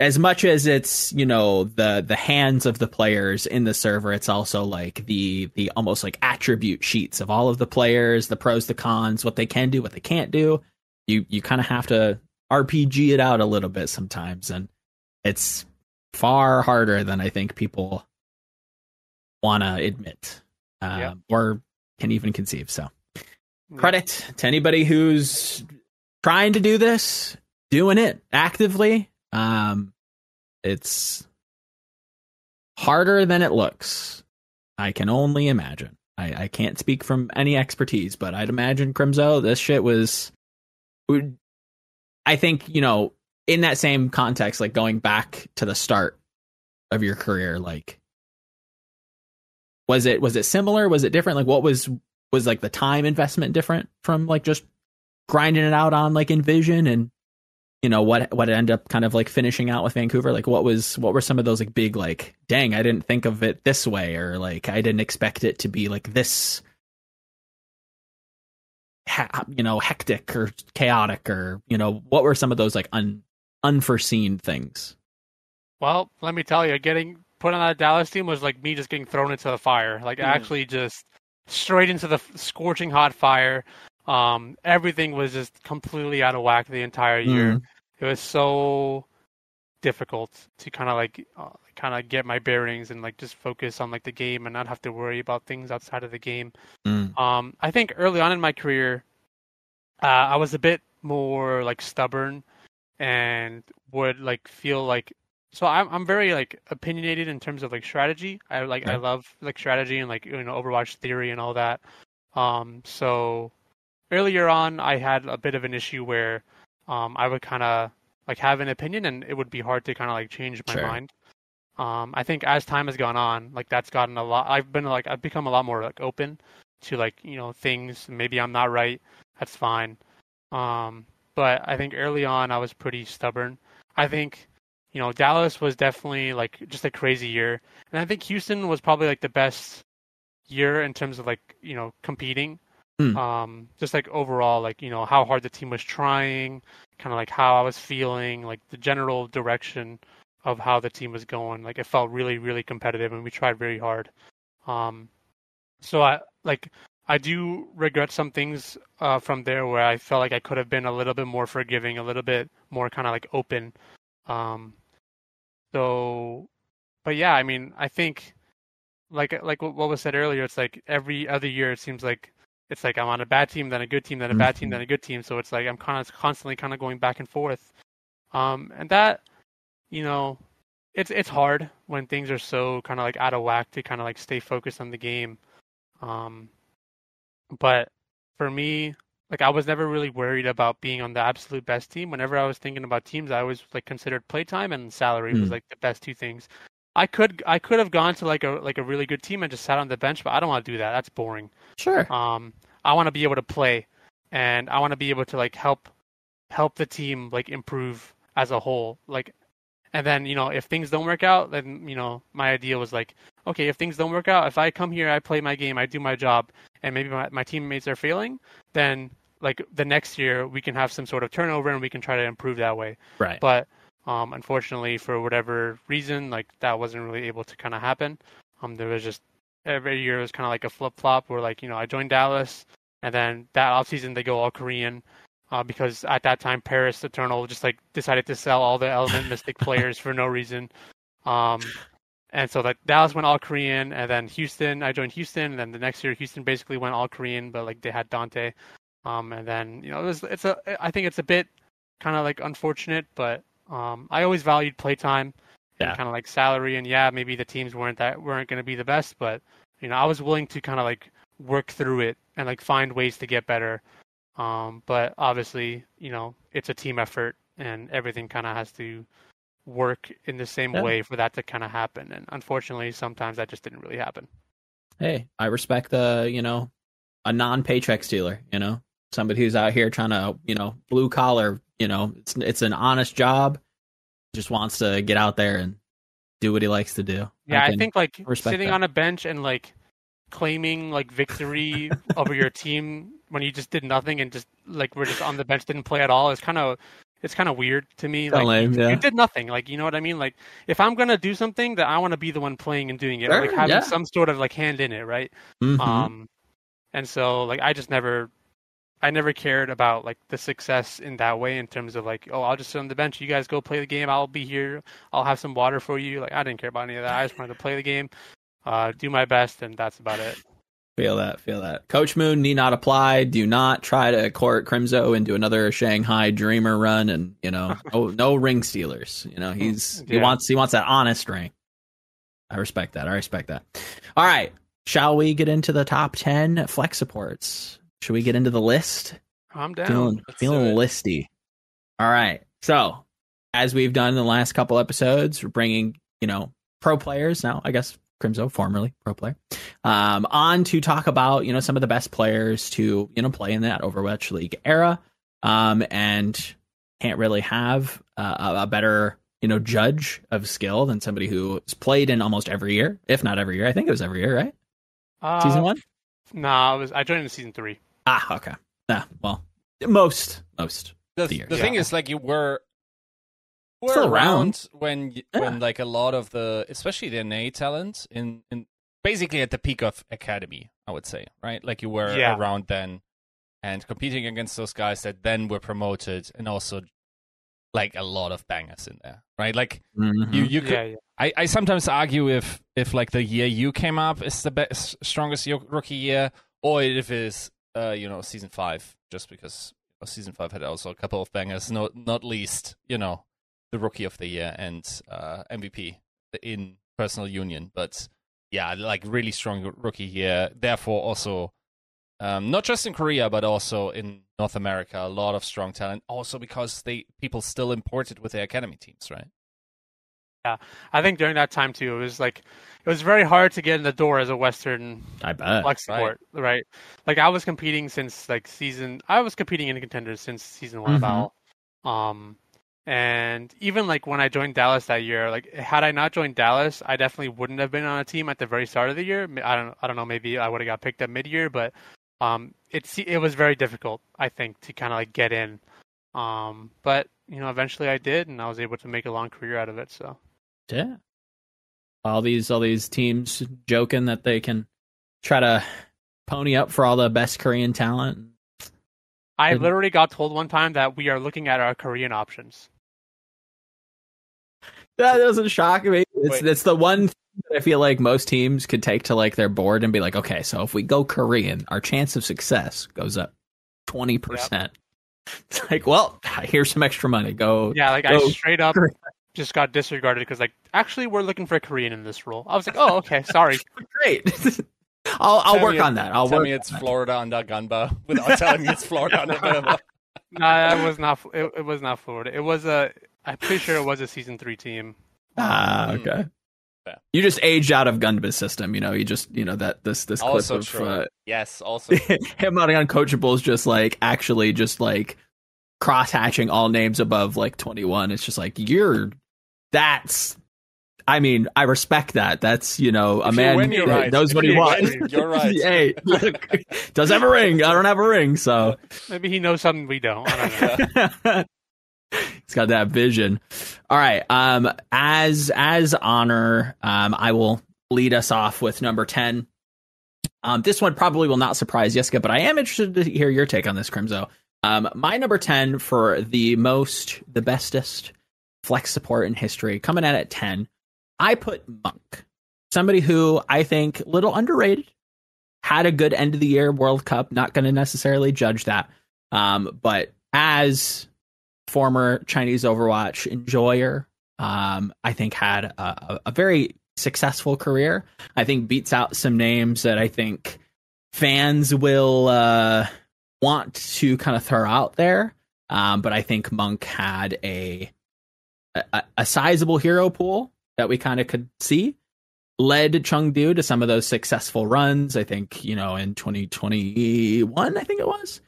Speaker 1: as much as it's you know the the hands of the players in the server it's also like the the almost like attribute sheets of all of the players the pros the cons what they can do what they can't do you you kind of have to rpg it out a little bit sometimes and it's far harder than i think people want to admit um,
Speaker 2: Yeah.
Speaker 1: or can even conceive so credit to anybody who's trying to do this, doing it actively. Um, it's harder than it looks. I can only imagine. I, I can't speak from any expertise, but I'd imagine Crimzo, this shit was. I think, you know, in that same context, like going back to the start of your career, like was it was it similar? Was it different? Like what was was like the time investment different from like just grinding it out on like Envision and you know what what ended up kind of like finishing out with Vancouver? Like what was what were some of those like big like dang I didn't think of it this way or like I didn't expect it to be like this you know hectic or chaotic or you know what were some of those like un unforeseen things?
Speaker 2: Well, let me tell you, getting put on that Dallas team was like me just getting thrown into the fire. Like
Speaker 1: Mhm.
Speaker 2: actually just straight into the scorching hot fire. Um, everything was just completely out of whack the entire year.
Speaker 1: Mm.
Speaker 2: It was so difficult to kind of like uh, kind of get my bearings and like just focus on like the game and not have to worry about things outside of the game.
Speaker 1: Mm.
Speaker 2: Um, I think early on in my career, uh, I was a bit more like stubborn and would like feel like so I'm I'm very like opinionated in terms of like strategy. I like I love like strategy and like you know Overwatch theory and all that. Um, so earlier on, I had a bit of an issue where um I would kind of like have an opinion and it would be hard to kind of like change my
Speaker 1: Sure.
Speaker 2: mind. Um, I think as time has gone on, like that's gotten a lot. I've been like I've become a lot more like open to like you know things. Maybe I'm not right. That's fine. Um, but I think early on I was pretty stubborn. I think you know Dallas was definitely like just a crazy year, and I think Houston was probably like the best year in terms of like you know competing.
Speaker 1: Hmm.
Speaker 2: Um, just like overall, like you know how hard the team was trying, kind of like how I was feeling, like the general direction of how the team was going. Like it felt really, really competitive, and we tried very hard. Um, so I like I do regret some things uh, from there where I felt like I could have been a little bit more forgiving, a little bit more kind of like open. Um, so, but yeah, I mean, I think like like what was said earlier, it's like every other year it seems like it's like I'm on a bad team, then a good team, then a bad team, then a good team. So it's like I'm kind of constantly kind of going back and forth. Um, and that, you know, it's it's hard when things are so kind of like out of whack to kind of like stay focused on the game. Um, but for me, like I was never really worried about being on the absolute best team. Whenever I was thinking about teams, I always like considered playtime and salary mm. was like the best two things. I could I could have gone to like a like a really good team and just sat on the bench, but I don't want to do that. That's boring.
Speaker 1: Sure.
Speaker 2: Um, I want to be able to play, and I want to be able to like help help the team like improve as a whole. Like, and then you know if things don't work out, then you know my idea was like, okay, if things don't work out, if I come here, I play my game, I do my job, and maybe my, my teammates are failing, then like the next year we can have some sort of turnover and we can try to improve that way.
Speaker 1: Right.
Speaker 2: But um, unfortunately, for whatever reason, like that wasn't really able to kind of happen. Um, there was just every year it was kind of like a flip flop where like you know I joined Dallas and then that off season they go all Korean. Uh, because at that time Paris Eternal just like decided to sell all the Element Mystic players for no reason. Um, and so like Dallas went all Korean, and then Houston, I joined Houston, and then the next year Houston basically went all Korean, but like they had Danteh. Um, and then you know it was it's a I think it's a bit kind of like unfortunate, but um, I always valued playtime yeah. kind of like salary, and yeah, maybe the teams weren't that weren't going to be the best, but you know I was willing to kind of like work through it and like find ways to get better. Um, but obviously, you know, it's a team effort, and everything kind of has to work in the same yeah. way for that to kind of happen. And unfortunately, sometimes that just didn't really happen.
Speaker 1: Hey, I respect the you know a non-paycheck stealer. You know, somebody who's out here trying to you know blue collar you know, it's it's an honest job. Just wants to get out there and do what he likes to do.
Speaker 2: Yeah, I, I think like sitting that. on a bench and like claiming like victory over your team when you just did nothing and just like we're just on the bench didn't play at all is kind of it's kind of weird to me. Like
Speaker 1: lame, yeah.
Speaker 2: you did nothing. Like you know what I mean? Like if I'm gonna do something, that I want to be the one playing and doing it, sure, like having yeah. some sort of like hand in it, right?
Speaker 1: Mm-hmm.
Speaker 2: Um, and so like I just never I never cared about like the success in that way in terms of like, oh, I'll just sit on the bench. You guys go play the game. I'll be here. I'll have some water for you. Like I didn't care about any of that. I just wanted to play the game, uh, do my best, and that's about it.
Speaker 1: Feel that, feel that. Coach Moon need not apply. Do not try to court Crimzo into another Shanghai Dreamer run, and you know, no, no ring stealers. You know, he's yeah. he wants he wants that honest ring. I respect that. I respect that. All right, shall we get into the top ten flex supports? Should we get into the list?
Speaker 2: I'm down.
Speaker 1: Feeling, feeling listy. All right. So, as we've done in the last couple episodes, we're bringing, you know, pro players now, I guess Crimzo, formerly pro player, um, on to talk about, you know, some of the best players to, you know, play in that Overwatch League era. Um, and can't really have uh, a better, you know, judge of skill than somebody who's played in almost every year, if not every year. I think it was every year, right?
Speaker 2: Uh,
Speaker 1: season one?
Speaker 2: No, nah, I was I joined in season three.
Speaker 1: Ah, okay. Yeah, well, most most
Speaker 3: the,
Speaker 1: the,
Speaker 3: the thing is, like, you were were Still around, around when yeah. when like a lot of the, especially the NA talent in in basically at the peak of academy, I would say, right? Like you were yeah. around then and competing against those guys that then were promoted and also like a lot of bangers in there, right? Like mm-hmm. you, you could. Yeah, yeah. I, I sometimes argue if if like the year you came up is the best strongest rookie year, or if it is uh, you know, season five, just because season five had also a couple of bangers. Not not least, you know, the rookie of the year and uh, MVP in personal union. But yeah, like really strong rookie year. Therefore, also um, not just in Korea but also in North America, a lot of strong talent. Also because they people still imported with their academy teams, right?
Speaker 2: Yeah, I think during that time too, it was like it was very hard to get in the door as a Western
Speaker 1: I bet.
Speaker 2: flex sport, right. right? Like I was competing since like season, I was competing in contenders since season one mm-hmm. of Owl. Um, and even like when I joined Dallas that year, like had I not joined Dallas, I definitely wouldn't have been on a team at the very start of the year. I don't, I don't know, maybe I would have got picked up mid year, but um, it's it was very difficult, I think, to kind of like get in. Um, but you know, eventually I did, and I was able to make a long career out of it. So
Speaker 1: yeah. All these all these teams joking that they can try to pony up for all the best Korean talent.
Speaker 2: I literally got told one time that we are looking at our Korean options.
Speaker 1: That doesn't shock me. It's
Speaker 3: Wait.
Speaker 1: it's the one I feel like most teams could take to like their board and be like, okay, so if we go Korean, our chance of success goes up twenty percent. It's like, well, here's some extra money. Go.
Speaker 2: Yeah, like I straight up
Speaker 1: Korea.
Speaker 2: just got disregarded because like actually we're looking for a Korean in this role. I was like, oh okay, sorry.
Speaker 1: Great. I'll I'll
Speaker 3: Tell
Speaker 1: work
Speaker 3: me
Speaker 1: on that. I'll
Speaker 3: tell
Speaker 1: work
Speaker 3: me it's
Speaker 1: on.
Speaker 3: Florida under Gunba without telling me it's Florida under Gunba.
Speaker 2: Nah, it was not. It, it was not Florida. It was a. I'm pretty sure it was a season three team.
Speaker 1: Ah,
Speaker 3: Hmm.
Speaker 1: okay.
Speaker 3: Fair.
Speaker 1: You just aged out of Gunba's system. You know, you just you know that this this clip
Speaker 3: Also
Speaker 1: of uh,
Speaker 3: yes, also.
Speaker 1: him not uncoachable is just like actually just like cross hatching all names above like 21 it's just like you're that's i mean i respect that that's you know a
Speaker 3: If you
Speaker 1: man
Speaker 3: win, you're
Speaker 1: that
Speaker 3: right.
Speaker 1: knows
Speaker 3: If
Speaker 1: what he wants
Speaker 3: win, you're right.
Speaker 1: hey look does have a ring i don't have a ring so
Speaker 2: Maybe he knows something we don't. I don't know.
Speaker 1: he's got that vision. All right um as as honor um i will lead us off with number 10 um this one probably will not surprise Yiska but i am interested to hear your take on this crimzo. Um my number 10 for the most the bestest flex support in history coming in at 10 i put monk. Somebody who i think little underrated had a good end of the year world cup not going to necessarily judge that. Um but as former Chinese Overwatch enjoyer. Um, I think had a, a, very successful career. I think beats out some names that I think fans will uh, want to kind of throw out there. Um, but I think Monk had a a, a sizable hero pool that we kind of could see. Led Chengdu to some of those successful runs. I think you know in 2021, I think it was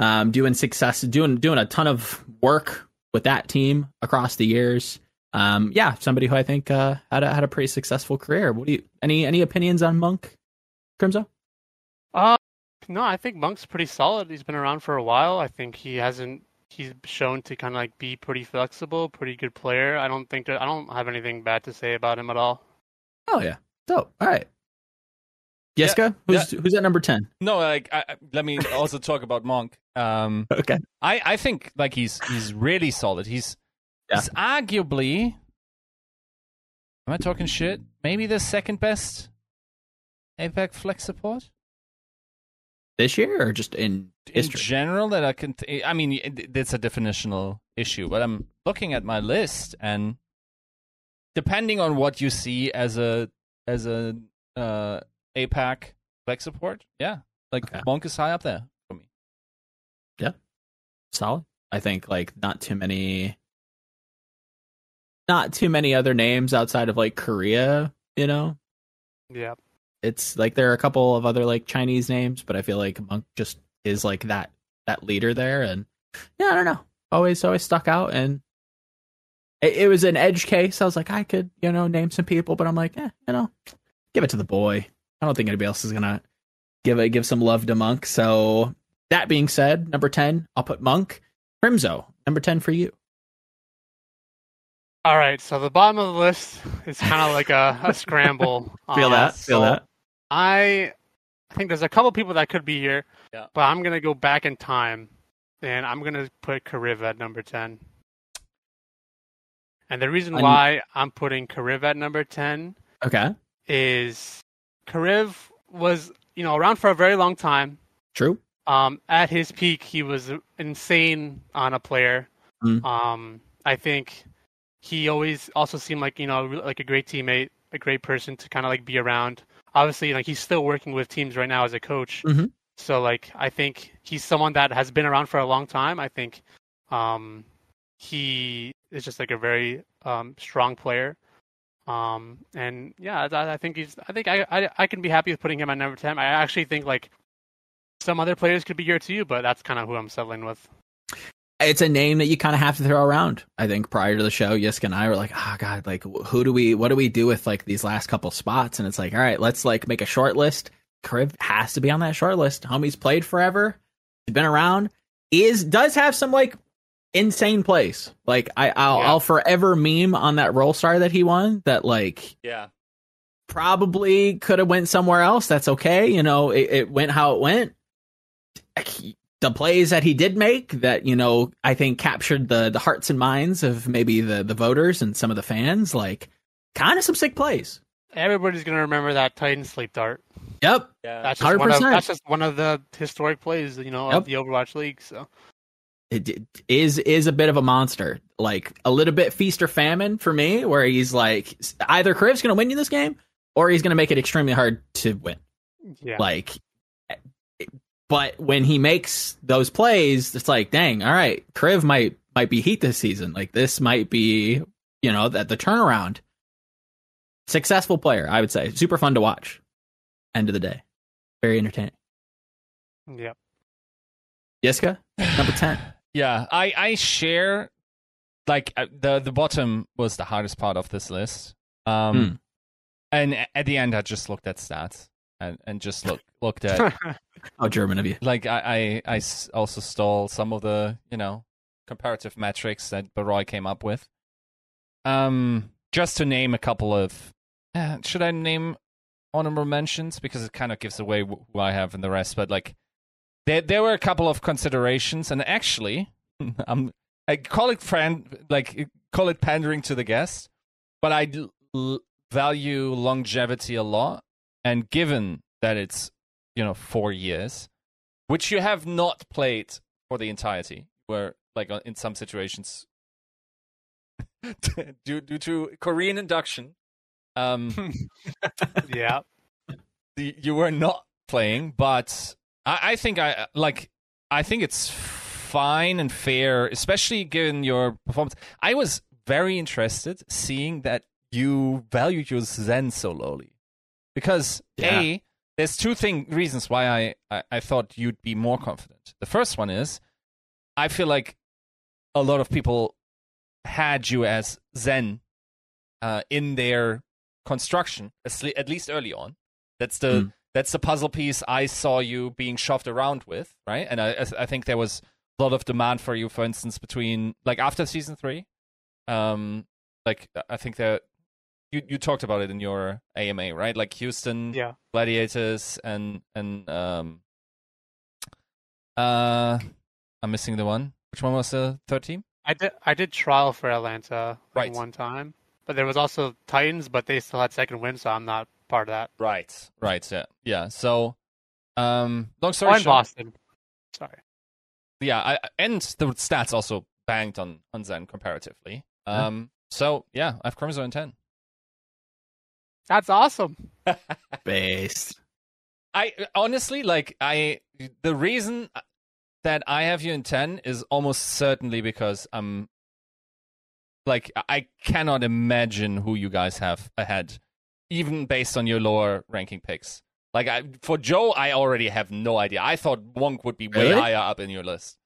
Speaker 1: um, doing success, doing doing a ton of work with that team across the years. Um, yeah, somebody who I think uh, had a, had a pretty successful career. What do you any any opinions on Monk, Crimzo?
Speaker 2: Uh, no, I think Monk's pretty solid. He's been around for a while. I think he hasn't. He's shown to kind of like be pretty flexible, pretty good player. I don't think that I don't have anything bad to say about him at all.
Speaker 1: Oh yeah, dope. All right, Yiska, who's who's at number ten?
Speaker 3: No, like I, let me also talk about Monk. Um,
Speaker 1: Okay,
Speaker 3: I I think like he's he's really solid. He's
Speaker 1: Yeah.
Speaker 3: he's arguably. Am I talking shit? Maybe the second best APAC flex support
Speaker 1: this year or just in
Speaker 3: in general that I can. Th- I mean, it, it's a definitional issue, but I'm looking at my list, and depending on what you see as a as a uh, APAC flex support, yeah, like
Speaker 1: Okay.
Speaker 3: Monk is high up there for me. Yeah.
Speaker 1: Solid. I think like not too many, not too many other names outside of like Korea. You know,
Speaker 2: Yeah.
Speaker 1: it's like there are a couple of other like Chinese names, but I feel like Monk just is like that that leader there, and yeah, I don't know, always always stuck out, and it, it was an edge case. I was like, I could you know name some people, but I'm like, eh, you know, give it to the boy. I don't think anybody else is gonna give it give some love to Monk. So that being said, number ten, I'll put Monk. Crimzo, number ten for you.
Speaker 2: All right. So the bottom of the list is kind of like a, a scramble.
Speaker 1: Feel
Speaker 2: Um,
Speaker 1: that? Feel
Speaker 2: so
Speaker 1: that?
Speaker 2: I I think there's a couple people that could be here,
Speaker 3: Yeah.
Speaker 2: but I'm gonna go back in time, and I'm gonna put Kariv at number ten. And the reason
Speaker 1: Un-
Speaker 2: why I'm putting Kariv at number ten
Speaker 1: Okay,
Speaker 2: is Kariv was you know around for a very long time.
Speaker 1: true.
Speaker 2: Um, at his peak, he was insane on a player.
Speaker 1: Mm.
Speaker 2: Um, I think he always also seemed like you know like a great teammate, a great person to kind of like be around. Obviously, like he's still working with teams right now as a coach.
Speaker 1: Mhm.
Speaker 2: So like I think he's someone that has been around for a long time. I think um, he is just like a very um, strong player. Um, and yeah, I, I think he's. I think I, I I can be happy with putting him at number ten. I actually think like some other players could be here too, but that's kind of who I'm settling with.
Speaker 1: it's a name that you kind of have to throw around. I think prior to the show, Yiska and I were like, oh god, like who do we, what do we do with like these last couple spots? And it's like, all right, let's like make a short list. Crib has to be on that short list. Homie's played forever. He's been around. Is does have some like insane place. Like I, I'll,
Speaker 2: Yeah.
Speaker 1: I'll forever meme on that Role Star that he won. That like
Speaker 3: Yeah.
Speaker 1: probably could have went somewhere else. That's okay. You know, it, it went how it went. The plays that he did make that, you know, I think captured the the hearts and minds of maybe the the voters and some of the fans, like kind of some sick plays.
Speaker 2: Everybody's gonna remember that Titan sleep dart.
Speaker 1: Yep.
Speaker 3: Yeah.
Speaker 2: That's just one of that's just one of the historic plays, you know,
Speaker 1: Yep.
Speaker 2: of the Overwatch League. So
Speaker 1: it it is is a bit of a monster. Like a little bit feast or famine for me, where he's like either Kriv's going to win you this game, or he's going to make it extremely hard to win.
Speaker 2: yeah,
Speaker 1: Like, eh, eh, but when he makes those plays, it's like, dang, all right, Kriv might might be heat this season. Like this might be, you know, that the turnaround. Successful player, I would say. Super fun to watch. End of the day, very entertaining.
Speaker 2: yeah.
Speaker 1: Yiska, number ten.
Speaker 3: Yeah, I I share like uh, the the bottom was the hardest part of this list. Um
Speaker 1: Hmm.
Speaker 3: and at the end I just looked at stats and and just look looked at
Speaker 1: How German of you.
Speaker 3: like I, I I also stole some of the, you know, comparative metrics that Baroy came up with. Um just to name a couple of uh, should I name honorable mentions because it kind of gives away wh- who I have and the rest, but like there there were a couple of considerations, and actually, I'm I call it friend like call it pandering to the guest, but I l- value longevity a lot, and given that it's you know four years, which you have not played for the entirety, where like uh, in some situations. due, due to Korean induction, um,
Speaker 2: yeah.
Speaker 3: you were not playing, but I, I think I like. I think it's fine and fair, especially given your performance. I was very interested seeing that you valued your Zen so lowly, because
Speaker 1: Yeah.
Speaker 3: a there's two thing reasons why I, I I thought you'd be more confident. The first one is I feel like a lot of people had you as Zen uh, in their construction, at least early on. That's the
Speaker 1: Mm.
Speaker 3: That's the puzzle piece I saw you being shoved around with, right? And I I think there was a lot of demand for you, for instance, between like after season three, um, like I think that you you talked about it in your AMA, right? Like Houston,
Speaker 2: Yeah.
Speaker 3: Gladiators, and and um, uh, I'm missing the one. Which one was the third team?
Speaker 2: I did I did trial for Atlanta
Speaker 3: Right.
Speaker 2: one time, but there was also Titans, but they still had second win, so I'm not part of that.
Speaker 3: Right, right, yeah, yeah. So, um, long
Speaker 2: Oh,
Speaker 3: story
Speaker 2: in
Speaker 3: short,
Speaker 2: Boston. Sorry.
Speaker 3: yeah, I, and the stats also banged on on Zen comparatively.
Speaker 1: Yeah.
Speaker 3: Um, so yeah, I have Crimzo in ten.
Speaker 2: That's awesome.
Speaker 1: Based.
Speaker 3: I honestly like I the reason that I have you in 10 is almost certainly because I'm like I cannot imagine who you guys have ahead even based on your lower ranking picks. Like I, for Joe I already have no idea. I thought Monk would be way
Speaker 1: Really?
Speaker 3: higher up in your list.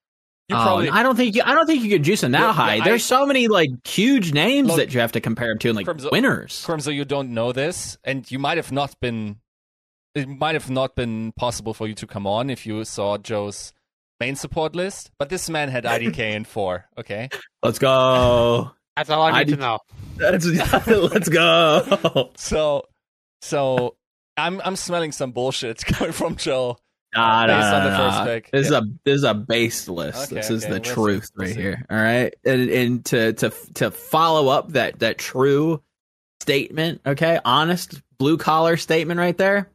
Speaker 3: You
Speaker 1: Oh,
Speaker 3: probably
Speaker 1: I don't think you, I don't think you could juice him that
Speaker 3: Yeah,
Speaker 1: high.
Speaker 3: I-
Speaker 1: There's so many like huge names
Speaker 3: Look,
Speaker 1: that you have to compare him to, and like
Speaker 3: Crimzo-
Speaker 1: winners.
Speaker 3: Crimzo, you don't know this, and you might have not been. It might have not been possible for you to come on if you saw Joe's main support list. But this man had IDK in four. Okay,
Speaker 1: Let's go.
Speaker 2: That's all I
Speaker 1: I
Speaker 2: need to know.
Speaker 1: That's, let's go.
Speaker 3: so so I'm I'm smelling some bullshit coming from Joe.
Speaker 1: Nah, nah,
Speaker 3: Based on
Speaker 1: nah,
Speaker 3: the
Speaker 1: nah.
Speaker 3: first pick.
Speaker 1: This is a this is a based list.
Speaker 3: Okay,
Speaker 1: this is
Speaker 3: okay,
Speaker 1: the
Speaker 3: we'll see.
Speaker 1: truth
Speaker 3: We'll
Speaker 1: right
Speaker 3: see.
Speaker 1: here. All right, and, and to to to follow up that that true statement, okay, honest blue collar statement right there.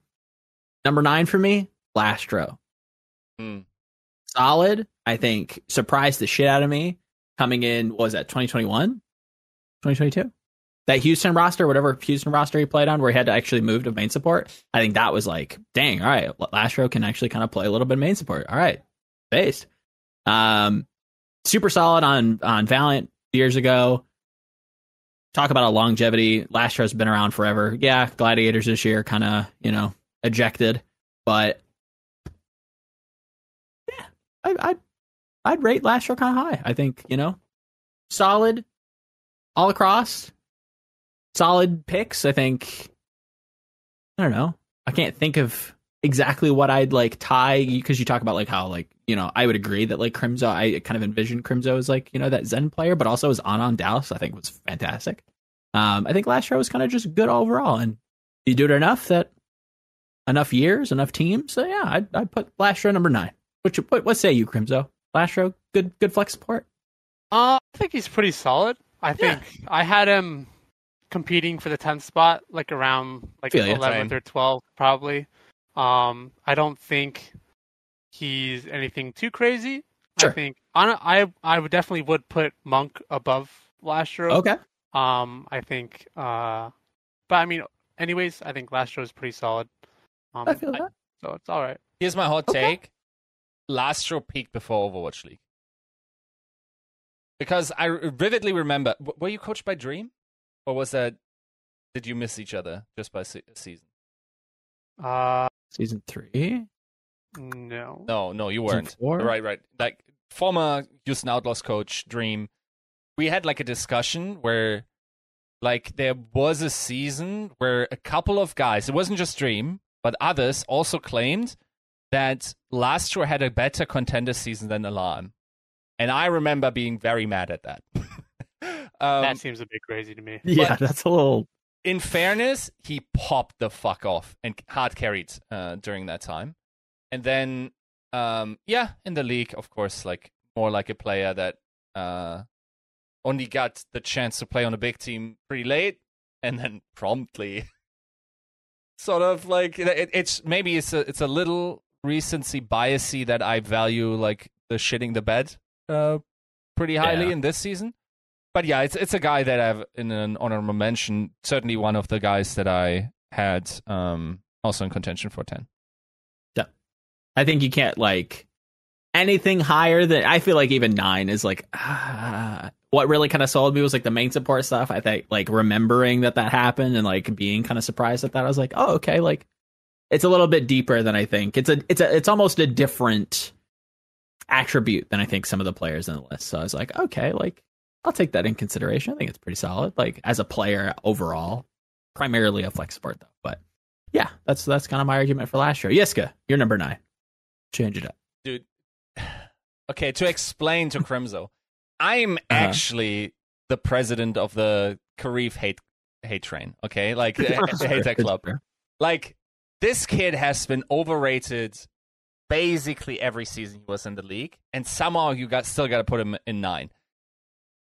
Speaker 1: Number nine for me, Lastro.
Speaker 3: Hmm.
Speaker 1: Solid. I think surprised the shit out of me coming in. What was that 2021, 2022? That Houston roster, whatever Houston roster he played on, where he had to actually move to main support. I think that was like, dang, all right, Lastro can actually kind of play a little bit of main support. All right, based. Um, super solid on on Valiant years ago. Talk about a longevity. Lastro's been around forever. Yeah, Gladiators this year kind of you know ejected, but yeah, I, I'd I'd rate Lastro kind of high. I think you know solid all across. Solid picks. I think. I don't know. I can't think of exactly what I'd like tie because you talk about like how like you know I would agree that like Crimzo I kind of envision Crimzo as like you know that Zen player, but also his on on Dallas I think was fantastic. Um, I think Lastro was kind of just good overall, and you do it enough that enough years, enough teams. So yeah, I'd, I'd put Lastro number nine. What, you, what what say you, Crimzo? Lastro, good good flex support.
Speaker 2: Uh, I think he's pretty solid. I think I had him competing for the 10th spot, like around like
Speaker 1: Feel
Speaker 2: 11th or 12th, probably. Um, I don't think he's anything too crazy.
Speaker 1: Sure.
Speaker 2: I think on a, I I would definitely would put Monk above Lastro.
Speaker 1: Okay,
Speaker 2: Um, I think. Uh, but I mean, anyways, I think Lastro is pretty solid. Um,
Speaker 1: I feel that.
Speaker 2: so it's all right.
Speaker 3: Here's my hot
Speaker 1: Okay.
Speaker 3: take. Lastro peaked before Overwatch League. Because I vividly remember, were you coached by Dream? Or was that, did you miss each other just by se- season?
Speaker 2: Uh,
Speaker 1: season three,
Speaker 2: no.
Speaker 3: No, no, you weren't. Right, right. Like, former Houston Outlaws coach, Dream, we had like a discussion where, like, there was a season where a couple of guys, it wasn't just Dream, but others also claimed that Lastro had a better contender season than Alarm. And I remember being very mad at that. um,
Speaker 2: that seems a bit crazy to me.
Speaker 1: yeah, that's a little.
Speaker 3: in fairness, he popped the fuck off and hard carried uh, during that time. And then, um, yeah, in the league, of course, like more like a player that uh, only got the chance to play on a big team pretty late, and then promptly, sort of like it, it's maybe it's a it's a little recency biasy that I value like the shitting the bed uh, pretty highly
Speaker 1: Yeah.
Speaker 3: in this season. But yeah, it's it's a guy that I've in an honorable mention. Certainly one of the guys that I had um, also in contention for ten.
Speaker 1: Yeah, I think you can't like anything higher than. I feel like even nine is like. ah. what really kind of sold me was like the main support stuff. I think like remembering that that happened and like being kind of surprised at that. I was like, oh okay, like it's a little bit deeper than I think. It's a it's a it's almost a different attribute than I think some of the players in the list. So I was like, okay, like I'll take that in consideration. I think it's pretty solid. Like as a player overall, primarily a flex support though. But yeah, that's that's kind of my argument for Lastro. Yiska, you're number nine. Change it up.
Speaker 3: dude. Okay, to explain to Crimzo, I'm uh-huh. actually the president of the Kariv hate hate train. Okay, like the hate that club. Like this kid has been overrated basically every season he was in the league, and somehow you got still got to put him in nine.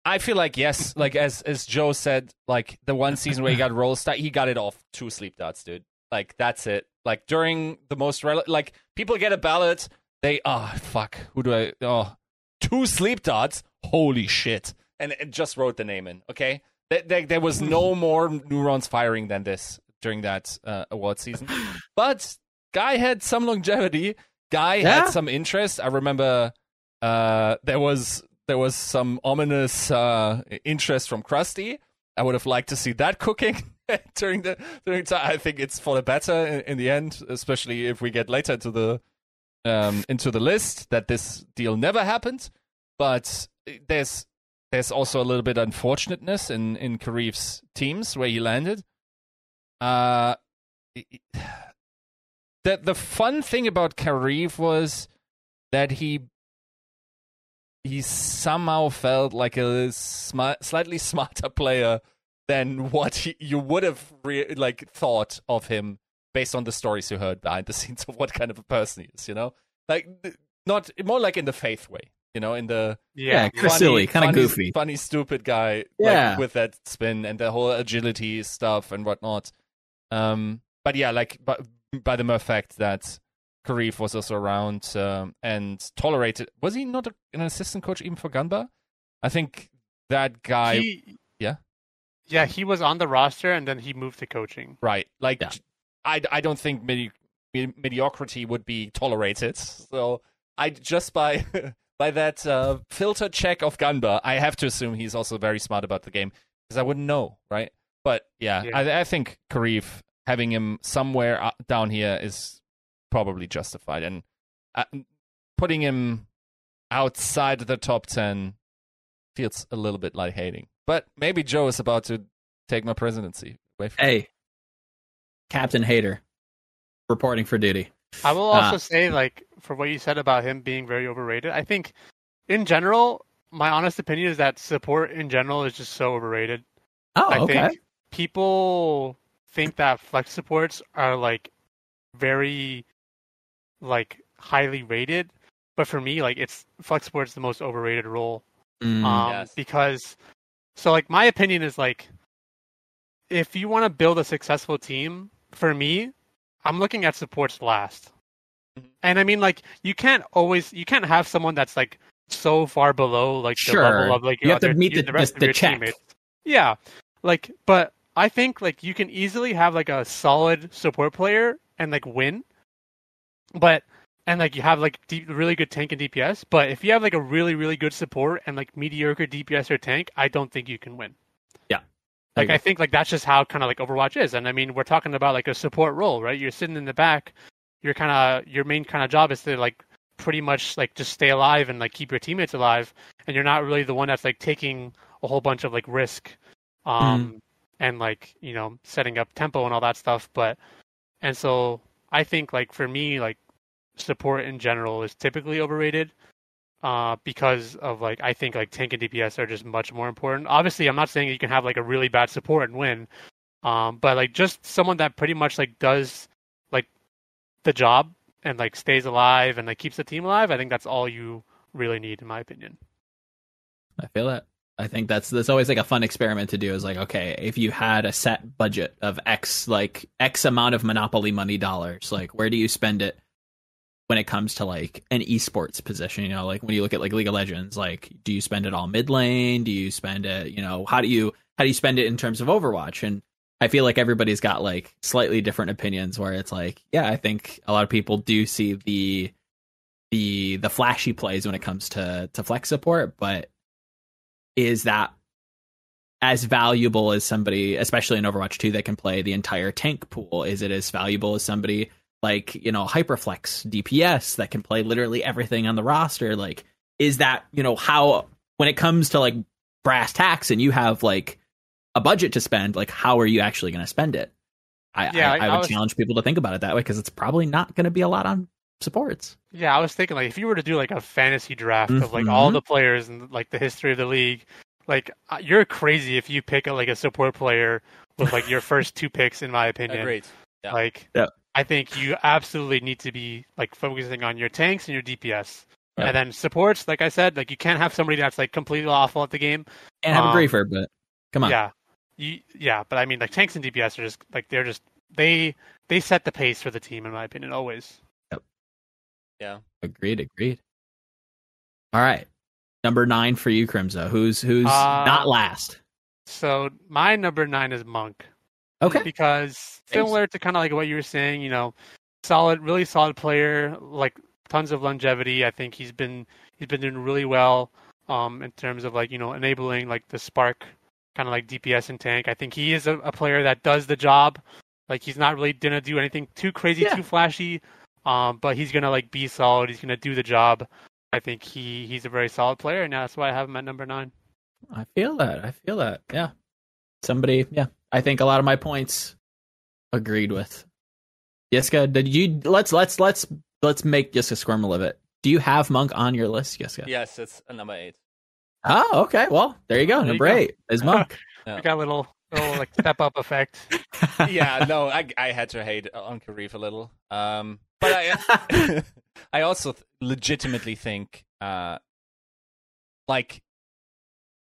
Speaker 3: I feel like yes, like as as Joe said, like the one season where he got roll start, he got it off two sleep darts, dude. Like that's it. Like during the most rel- like people get a ballot, they oh fuck, who do I oh two sleep darts? Holy shit! And it just wrote the name in. Okay, there, there, there was no more neurons firing than this during that uh, award season, but guy had some longevity. Guy
Speaker 1: Yeah.
Speaker 3: had some interest. I remember uh, there was there was some ominous uh, interest from Crusty. I would have liked to see that cooking during the during time. I think it's for the better in, in the end, especially if we get later to the um, into the list that this deal never happened. But there's there's also a little bit of unfortunateness in in Kariv's teams where he landed. Uh, the the fun thing about Kariv was that he he somehow felt like a smart, slightly smarter player than what he, you would have re- like thought of him based on the stories you heard behind the scenes of what kind of a person he is. You know, like not more like in the faith way. You know, in the
Speaker 1: Yeah, kinda silly, kinda goofy.
Speaker 3: funny, stupid guy. like,
Speaker 1: Yeah.
Speaker 3: with that spin and the whole agility stuff and whatnot. Um, but yeah, like by, by the mere fact that Kariv was also around um, and tolerated. Was he not a, an assistant coach even for Gunba? I think that guy.
Speaker 2: He-
Speaker 3: yeah?
Speaker 2: Yeah, he was on the roster and then he moved to coaching.
Speaker 3: Right. Like,
Speaker 1: Yeah.
Speaker 3: I, I don't think medi- me- mediocrity would be tolerated. So I just by by that uh, filter check of Gunba, I have to assume he's also very smart about the game because I wouldn't know, right? But yeah,
Speaker 2: Yeah.
Speaker 3: I, I think Kariv having him somewhere uh, down here is probably justified, and uh, putting him outside the top ten feels a little bit like hating. But maybe Joe is about to take my presidency away from
Speaker 1: Hey, Captain Hater, reporting for duty.
Speaker 2: I will
Speaker 1: Ah.
Speaker 2: also say, like, for what you said about him being very overrated, I think in general, my honest opinion is that support in general is just so overrated.
Speaker 1: Oh,
Speaker 2: I
Speaker 1: okay.
Speaker 2: think people think that flex supports are like very like highly rated, but for me, like it's flex support's the most overrated role.
Speaker 1: Mm,
Speaker 2: Um,
Speaker 3: Yes.
Speaker 2: because so like my opinion is like if you want to build a successful team, for me, I'm looking at supports last.
Speaker 3: Mhm.
Speaker 2: And I mean like you can't always you can't have someone that's like so far below like the
Speaker 1: Sure.
Speaker 2: level of like
Speaker 1: You
Speaker 2: your
Speaker 1: have to meet
Speaker 2: your-
Speaker 1: the-
Speaker 2: rest
Speaker 1: the-
Speaker 2: of
Speaker 1: the
Speaker 2: your
Speaker 1: check.
Speaker 2: teammates. Yeah. Like but I think like you can easily have like a solid support player and like win. But and like you have like deep, really good tank and DPS, but if you have like a really really good support and like mediocre DPS or tank, I don't think you can win. Yeah, like I,
Speaker 1: agree.
Speaker 2: think like that's just how kind of like Overwatch is, and I mean we're talking about like a support role, right? You're sitting in the back, your kind of your main kind of job is to like pretty much like just stay alive and like keep your teammates alive, and you're not really the one that's like taking a whole bunch of like risk, um, and like you know setting up tempo and all that stuff. But and so I think like for me like support in general is typically overrated uh, because of like I think like tank and DPS are just much more important. Obviously, I'm not saying you can have like a really bad support and win, um, but like just someone that pretty much like does like the job and like stays alive and like keeps the team alive. I think that's all you really need, in my opinion.
Speaker 1: I feel that. I think that's that's always like a fun experiment to do. Is like, okay, if you had a set budget of X, like X amount of Monopoly money dollars, like where do you spend it when it comes to like an esports position? You know, like when you look at like League of Legends, like do you spend it all mid lane? Do you spend it? You know, how do you how do you spend it in terms of Overwatch? And I feel like everybody's got like slightly different opinions. Where it's like, yeah, I think a lot of people do see the the the flashy plays when it comes to to flex support, but is that as valuable as somebody, especially in Overwatch 2, that can play the entire tank pool? Is it as valuable as somebody like, you know, Hyperflex DPS that can play literally everything on the roster? Like, is that, you know, how, when it comes to like brass tacks and you have like a budget to spend, like, how are you actually going to spend it? I,
Speaker 2: Yeah,
Speaker 1: I,
Speaker 2: I-
Speaker 1: I would
Speaker 2: was-
Speaker 1: challenge people to think about it that way because it's probably not going to be a lot on supports.
Speaker 2: Yeah, I was thinking like if you were to do like a fantasy draft of like all
Speaker 1: Mhm.
Speaker 2: the players and like the history of the league, like uh, you're crazy if you pick a, like a support player with like your first two picks, in my opinion.
Speaker 3: Agreed. Yeah.
Speaker 2: Like,
Speaker 1: Yeah.
Speaker 2: I think you absolutely need to be like focusing on your tanks and your DPS,
Speaker 1: Yeah.
Speaker 2: and then supports. Like I said, like you can't have somebody that's like completely awful at the game.
Speaker 1: And have
Speaker 2: Um,
Speaker 1: a griefer, but come on.
Speaker 2: Yeah, you, yeah, but I mean, like tanks and DPS are just like they're just they they set the pace for the team, in my opinion, always.
Speaker 3: Yeah.
Speaker 1: Agreed, agreed. All right. Number nine for you, Crimzo. Who's who's
Speaker 2: Uh,
Speaker 1: not last?
Speaker 2: So my number nine is Monk.
Speaker 1: Okay.
Speaker 2: because similar to kind of like what you were saying, you know, solid, really solid player, like tons of longevity. I think he's been he's been doing really well um, in terms of like you know enabling like the spark kind of like DPS and tank. I think he is a, a player that does the job. Like he's not really gonna do anything too crazy,
Speaker 1: Yeah.
Speaker 2: too flashy, um, but he's gonna like be solid. He's gonna do the job. I think he he's a very solid player, and that's why I have him at number nine.
Speaker 1: I feel that. I feel that. Yeah. Somebody, yeah. I think a lot of my points agreed with. Yiska, did you let's let's let's let's make Yiska squirm a little bit. Do you have Monk on your list, Yiska?
Speaker 3: Yes, it's a number eight.
Speaker 1: Oh, okay. Well, there you go.
Speaker 2: There you
Speaker 1: Number
Speaker 2: go.
Speaker 1: eight is Monk.
Speaker 3: Yeah.
Speaker 2: We got a little little like step up effect.
Speaker 3: yeah, no, I I had to hate on Kariv a little. Um, but I I also th- legitimately think uh like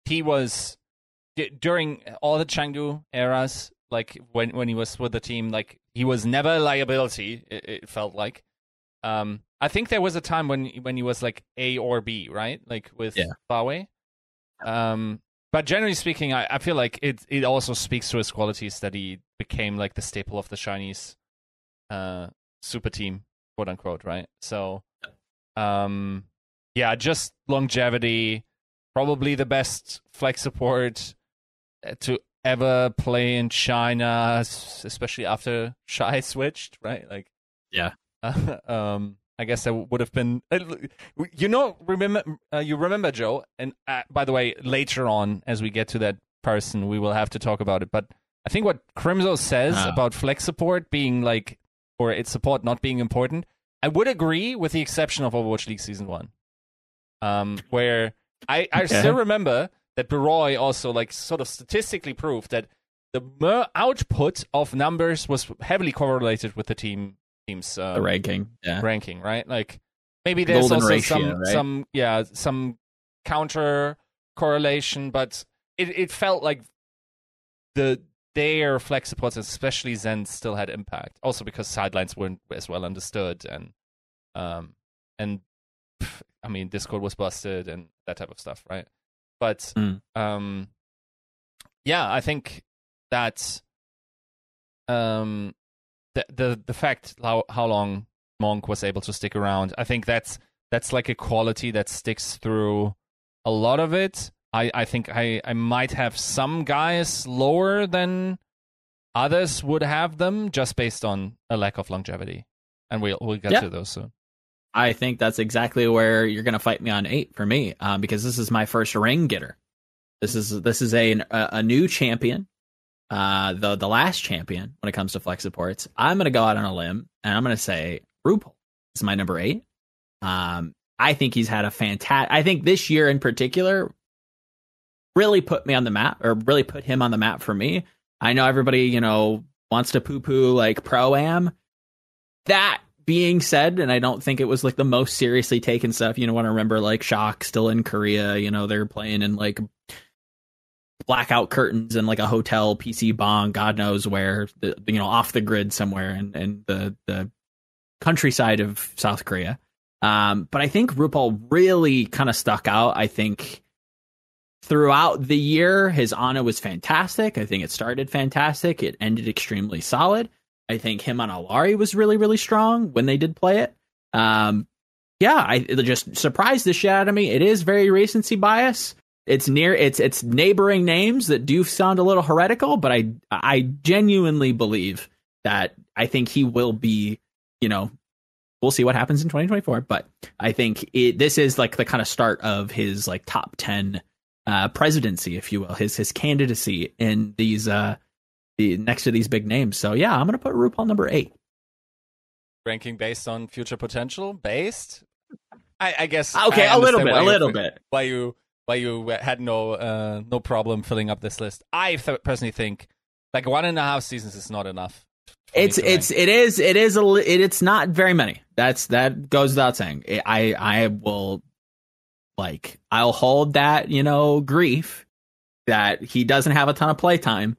Speaker 3: he was d- during all the Chengdu eras, like when when he was with the team, like he was never a liability. It, it felt like. Um, I think there was a time when when he was like A or B, right? Like with
Speaker 1: Yeah.
Speaker 3: Huawei. Um, but generally speaking, I, I feel like it it also speaks to his qualities that he became like the staple of the Chinese uh super team, quote unquote, right? So um yeah, just longevity, probably the best flex support uh, to ever play in China, especially after Shy switched, right? Like
Speaker 1: Yeah.
Speaker 3: um I guess that would have been. uh, You know, remember uh, you remember Joe, and uh, by the way, later on as we get to that person, we will have to talk about it. But I think what Crimzo says
Speaker 1: Ah.
Speaker 3: about flex support being like, or its support not being important, I would agree, with the exception of Overwatch League Season One, um, where I I
Speaker 1: Okay.
Speaker 3: still remember that Barroi also like sort of statistically proved that the mer- output of numbers was heavily correlated with the team team's uh,
Speaker 1: the ranking. Yeah.
Speaker 3: ranking, right? Like maybe there's
Speaker 1: Golden
Speaker 3: also
Speaker 1: ratio,
Speaker 3: some
Speaker 1: right?
Speaker 3: some yeah some counter correlation, but it it felt like the their flex supports, especially Zen, still had impact. Also because sidelines weren't as well understood, and um and pff, I mean Discord was busted and that type of stuff, right? But
Speaker 1: Mm.
Speaker 3: um yeah, I think that um the the the fact how how long Monk was able to stick around, I think that's that's like a quality that sticks through a lot of it. I, I think I, I might have some guys lower than others would have them just based on a lack of longevity. And we'll we'll get
Speaker 1: Yeah.
Speaker 3: to those soon.
Speaker 1: I think that's exactly where you're going to fight me on eight for me, um, because this is my first ring getter. This is this is a a, a new champion, uh, the the last champion when it comes to flex supports. I'm going to go out on a limb and I'm going to say RuPaul is my number eight. Um, I think he's had a fantastic. I think this year in particular really put me on the map, or really put him on the map for me. I know everybody, you know, wants to poo poo like pro am. That being said, and I don't think it was like the most seriously taken stuff. You know, when I remember like Shock still in Korea, you know, they're playing in like blackout curtains and like a hotel PC bang, God knows where, the, you know, off the grid somewhere in, in the, the countryside of South Korea. Um, but I think RuPaul really kind of stuck out. I think throughout the year, his Ana was fantastic. I think it started fantastic. It ended extremely solid. I think him on Illari was really, really strong when they did play it. Um, yeah, I just surprised the shit out of me. It is very recency bias. It's near it's it's neighboring names that do sound a little heretical, but I I genuinely believe that I think he will be, you know, we'll see what happens in 2024, but I think it this is like the kind of start of his like top 10 uh presidency, if you will, his his candidacy in these uh the next to these big names. So yeah, I'm gonna put RuPaul number eight.
Speaker 3: Ranking based on future potential, based. I, I guess.
Speaker 1: Okay,
Speaker 3: I
Speaker 1: a little bit, a
Speaker 3: you-
Speaker 1: little bit.
Speaker 3: Why you why you had no uh, no problem filling up this list? I th- personally think like one and a half seasons is not enough.
Speaker 1: It's it's
Speaker 3: rank.
Speaker 1: it is it is a it, it's not very many. That's that goes without saying. I I will like I'll hold that you know grief that he doesn't have a ton of playtime.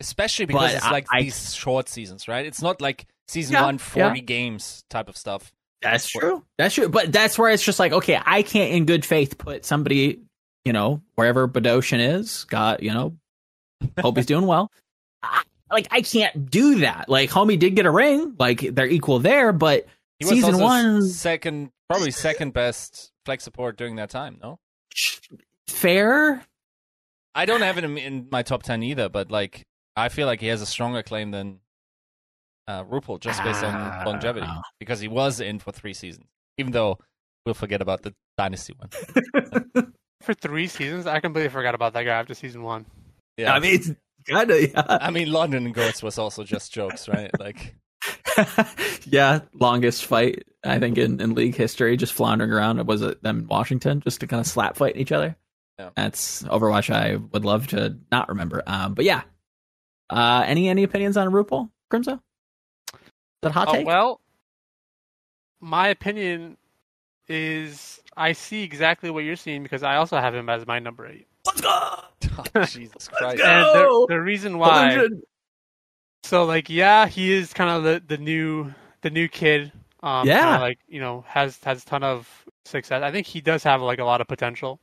Speaker 3: especially because
Speaker 1: but
Speaker 3: it's like
Speaker 1: I-
Speaker 3: these short seasons, right? It's not like season
Speaker 1: Yeah,
Speaker 3: one, 40 games type of stuff.
Speaker 1: That's true. That's true. But that's where it's just like, okay, I can't in good faith put somebody, you know, wherever Bdosin is, got, you know, hope he's doing well. I, like, I can't do that. Like, homie did get a ring. Like, they're equal there, but season one,
Speaker 3: second, probably second best flex support during that time. No,
Speaker 1: fair.
Speaker 3: I don't have him in my top ten either, but like I feel like he has a stronger claim than uh, RuPaul just based on
Speaker 1: Ah.
Speaker 3: longevity because he was in for three seasons. Even though we'll forget about the dynasty one.
Speaker 2: For three seasons, I completely forgot about that guy after season one.
Speaker 3: Yeah,
Speaker 1: I mean, it's kind of, yeah.
Speaker 3: I mean London and Goats was also just jokes, right? Like
Speaker 1: yeah, longest fight, I think, in, in league history, just floundering around. It was it them in Washington just to kind of slap fight each other?
Speaker 3: Yeah.
Speaker 1: That's Overwatch I would love to not remember. Um, but yeah. Uh, any any opinions on RuPaul, Crimzo? Is that hot
Speaker 2: Oh,
Speaker 1: take?
Speaker 2: well, my opinion is I see exactly what you're seeing because I also have him as my number eight.
Speaker 1: Let's go!
Speaker 3: oh, Jesus Christ.
Speaker 1: go!
Speaker 2: And
Speaker 1: Oh,
Speaker 2: the, the reason why,
Speaker 1: 100.
Speaker 2: So like, yeah, he is kind of the, the new the new kid. Um,
Speaker 1: Yeah.
Speaker 2: like you know has has a ton of success. I think he does have like a lot of potential.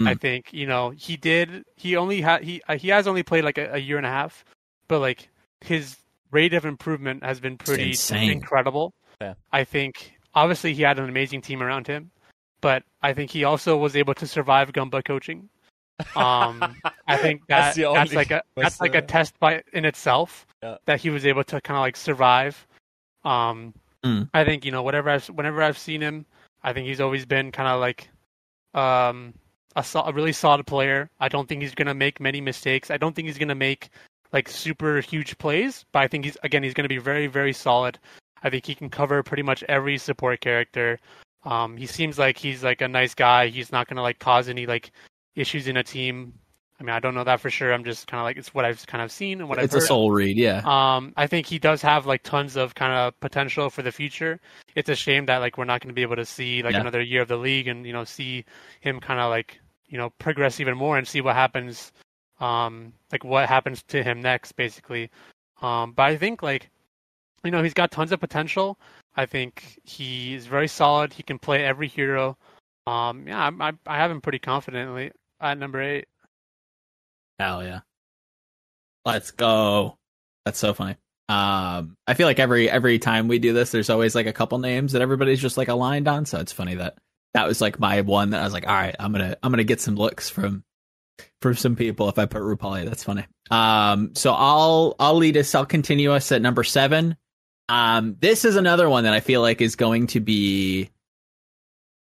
Speaker 2: I
Speaker 1: Mm.
Speaker 2: think you know he did. He only had he uh, he has only played like a, a year and a half, but like his rate of improvement has been pretty incredible.
Speaker 3: Yeah.
Speaker 2: I think obviously he had an amazing team around him, but I think he also was able to survive Gumba coaching. Um, I think
Speaker 3: That's
Speaker 2: that
Speaker 3: the
Speaker 2: that's,
Speaker 3: only-
Speaker 2: like a
Speaker 3: that's
Speaker 2: that's like a test by in itself
Speaker 3: Yeah.
Speaker 2: that he was able to kind of like survive. Um,
Speaker 1: Mm.
Speaker 2: I think you know whatever I've whenever I've seen him, I think he's always been kind of like um, a, sol- a really solid player. I don't think he's gonna make many mistakes. I don't think he's gonna make like super huge plays, but I think he's again he's gonna be very very solid. I think he can cover pretty much every support character. Um, he seems like he's like a nice guy. He's not gonna like cause any like issues in a team. I mean, I don't know that for sure. I'm just kind of like it's what I've kind of seen and what
Speaker 1: it's
Speaker 2: I've heard.
Speaker 1: It's a soul read, yeah.
Speaker 2: Um, I think he does have like tons of kind of potential for the future. It's a shame that like we're not going to be able to see like
Speaker 1: Yeah.
Speaker 2: another year of the league and you know see him kind of like you know progress even more and see what happens, um, like what happens to him next, basically. Um, but I think like you know he's got tons of potential. I think he is very solid. He can play every hero. Um, yeah, I, I, I have him pretty confidently at number eight.
Speaker 1: Hell yeah. Let's go. That's so funny. Um, I feel like every every time we do this, there's always like a couple names that everybody's just like aligned on. So it's funny that that was like my one that I was like, all right, I'm gonna I'm gonna get some looks from from some people if I put Rupali. That's funny. Um, so I'll I'll lead us. I'll continue us at number seven. Um, this is another one that I feel like is going to be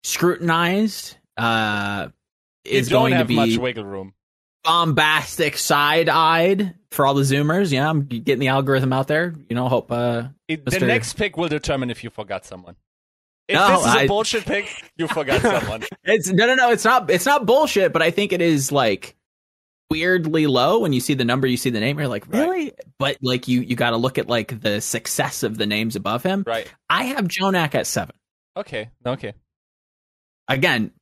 Speaker 1: scrutinized. Uh, is
Speaker 3: don't
Speaker 1: going to be
Speaker 3: much wiggle room.
Speaker 1: bombastic side-eyed for all the zoomers. Yeah, I'm getting the algorithm out there. You know, hope uh
Speaker 3: It, the next pick will determine if you forgot someone. If
Speaker 1: No,
Speaker 3: this is a
Speaker 1: I-
Speaker 3: bullshit pick, you forgot someone.
Speaker 1: it's no no no, it's not it's not bullshit, but I think it is like weirdly low when you see the number, you see the name, you're like,
Speaker 3: Right.
Speaker 1: really? But like you you got to look at like the success of the names above him.
Speaker 3: Right.
Speaker 1: I have Jonak at 7.
Speaker 3: Okay. Okay.
Speaker 1: Again,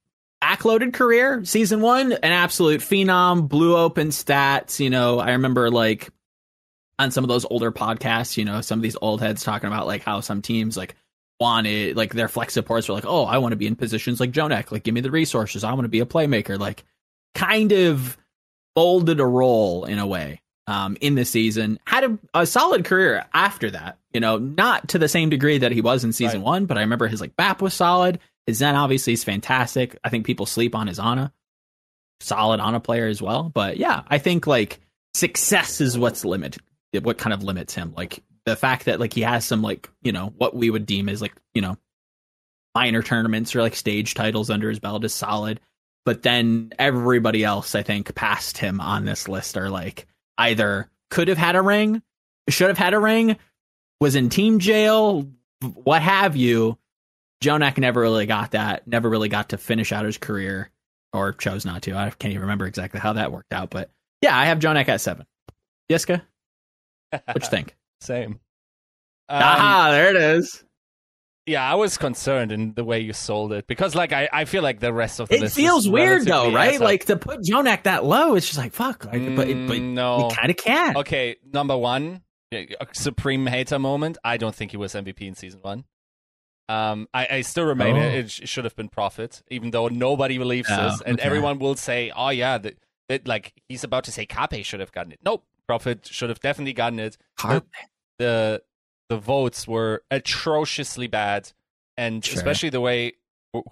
Speaker 1: backloaded career, season 1, an absolute phenom, blew open stats, you know, I remember like on some of those older podcasts, you know, some of these old heads talking about like how some teams like wanted like their flex supports were like, oh, I want to be in positions like Jonak, like give me the resources, I want to be a playmaker, like kind of folded a role in a way um, in the season. Had a, a solid career after that, you know, not to the same degree that he was in season
Speaker 3: Right.
Speaker 1: one, but I remember his like BAP was solid. His Zen obviously is fantastic. I think people sleep on his Ana. Solid Ana player as well. But yeah, I think like success is what's limit what kind of limits him. Like the fact that like he has some like, you know, what we would deem as like, you know, minor tournaments or like stage titles under his belt is solid. But then everybody else, I think, past him on this list are like either could have had a ring, should have had a ring, was in team jail, what have you. Jonak never really got that, never really got to finish out his career or chose not to. I can't even remember exactly how that worked out. But yeah, I have Jonak at seven. Yiska, what you think?
Speaker 3: Same. Um,
Speaker 1: Aha, there it is.
Speaker 3: Yeah, I was concerned in the way you sold it because, like, I, I feel like the rest of the
Speaker 1: It feels weird though, right?
Speaker 3: a-
Speaker 1: Like to put Jonak that low, it's just like fuck. Like, but but
Speaker 3: Mm, no.
Speaker 1: you kind of can.
Speaker 3: Okay, number one, supreme hater moment. I don't think he was MVP in season one. Um, I, I still remain
Speaker 1: Oh.
Speaker 3: it, it should have been Profit, even though nobody believes
Speaker 1: Oh,
Speaker 3: this, and
Speaker 1: okay.
Speaker 3: everyone will say, "Oh yeah, that, that like he's about to say Carpe should have gotten it." Nope, Profit should have definitely gotten it.
Speaker 1: Hard.
Speaker 3: the the votes were atrociously bad, and
Speaker 1: Sure.
Speaker 3: especially the way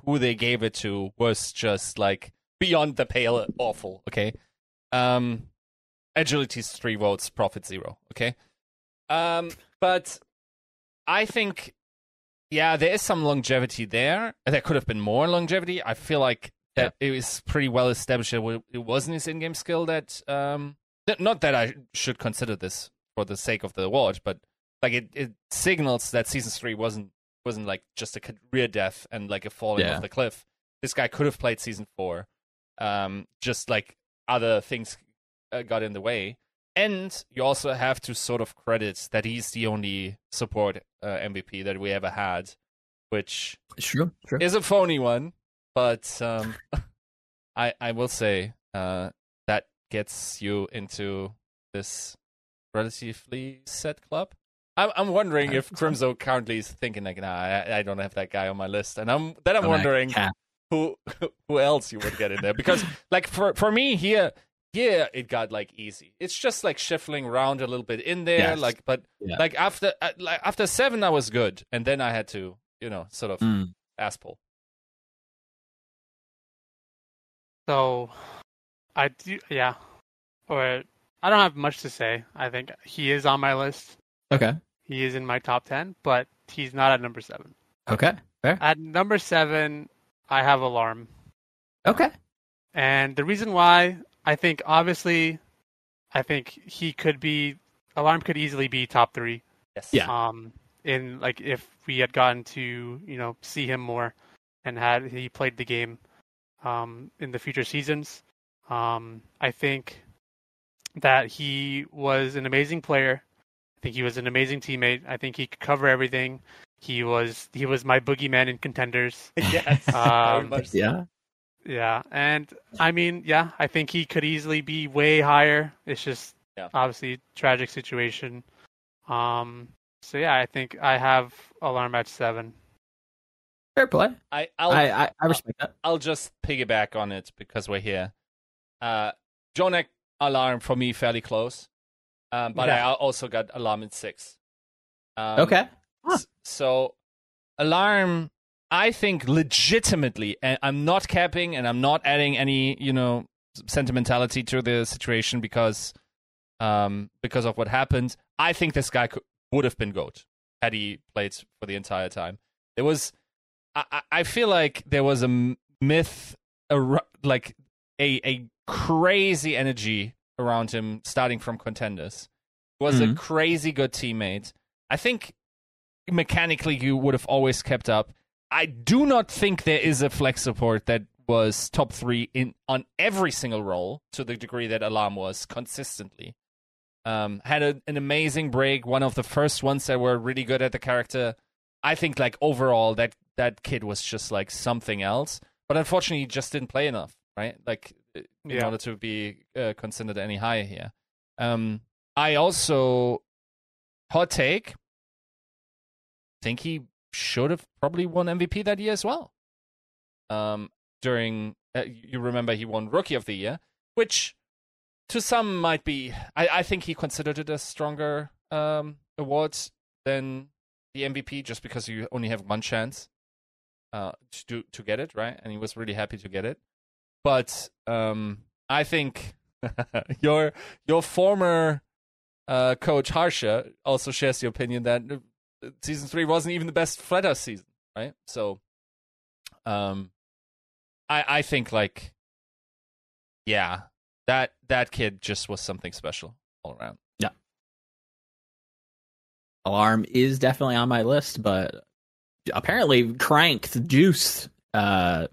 Speaker 3: who they gave it to was just like beyond the pale awful. Okay, um, Agilities three votes, Profit zero. Okay, um, but I think yeah, there is some longevity there. There could have been more longevity. I feel like that it was pretty well established that it wasn't his in-game skill that um th- not that I should consider this for the sake of the award, but like it, it signals that season three wasn't wasn't like just a career death and like a falling
Speaker 1: Yeah.
Speaker 3: off the cliff. This guy could have played season four, um, just like other things uh, got in the way. And you also have to sort of credit that he's the only support uh, MVP that we ever had, which
Speaker 1: true. True.
Speaker 3: is a phony one, but um, I I will say uh, that gets you into this relatively set club. I'm I'm wondering if Crimzo currently is thinking like, nah, I, I don't have that guy on my list, and I'm then I'm
Speaker 1: I'm
Speaker 3: wondering who who else you would get in there because like for for me here here it got like easy. It's just like shuffling around a little bit in there,
Speaker 1: Yes.
Speaker 3: like but
Speaker 1: Yeah.
Speaker 3: like after uh, like after seven I was good, and then I had to you know sort of
Speaker 1: Mm.
Speaker 3: ass pull.
Speaker 2: So, I do, yeah. Or I don't have much to say. I think he is on my list.
Speaker 1: Okay.
Speaker 2: He is in my top ten, but he's not at number seven.
Speaker 1: Okay. Fair.
Speaker 2: At number seven, I have Alarm,
Speaker 1: Okay.
Speaker 2: and the reason why I think obviously, I think he could be Alarm could easily be top three.
Speaker 3: Yes.
Speaker 1: Yeah.
Speaker 2: Um, in like if we had gotten to you know see him more, and had he played the game, um, in the future seasons, Um, I think that he was an amazing player. I think he was an amazing teammate. I think he could cover everything. He was he was my boogeyman in contenders.
Speaker 3: yes,
Speaker 2: Um.
Speaker 1: Yeah.
Speaker 2: Yeah, and I mean, yeah, I think he could easily be way higher. It's just
Speaker 3: Yeah.
Speaker 2: obviously tragic situation. Um, so yeah, I think I have alarm at seven.
Speaker 1: Fair play.
Speaker 3: I, I'll,
Speaker 1: I, I, I respect that.
Speaker 3: I'll just piggyback on it because we're here. Uh, Jonak alarm for me fairly close, um, but I
Speaker 2: Yeah.
Speaker 3: al- also got alarm at six. Um,
Speaker 1: Okay.
Speaker 3: s- So alarm, I think legitimately, and I'm not capping and I'm not adding any, you know, sentimentality to the situation because, um, because of what happened. I think this guy could, would have been goat had he played for the entire time. There was, I, I- feel like there was a myth, ar- like a a crazy energy around him, starting from contenders. Was a
Speaker 1: Mhm.
Speaker 3: crazy good teammate. I think mechanically you would have always kept up. I do not think there is a flex support that was top three in on every single role to the degree that Alarm was consistently. Um, had a, an amazing break, one of the first ones that were really good at the character. I think like overall that that kid was just like something else, but unfortunately he just didn't play enough, right? Like in
Speaker 2: Yeah.
Speaker 3: order to be uh, considered any higher here. Um, I also hot take think he should have probably won MVP that year as well. Um, during uh, you remember he won Rookie of the Year, which to some might be. I, I think he considered it a stronger um, award than the MVP, just because you only have one chance uh, to to get it right, and he was really happy to get it. But um, I think your your former uh, coach Harsha also shares the opinion that season three wasn't even the best Fleta season, right? So, um, I I think like, yeah, that that kid just was something special all around.
Speaker 1: Yeah, alarm is definitely on my list, but apparently cranked juice uh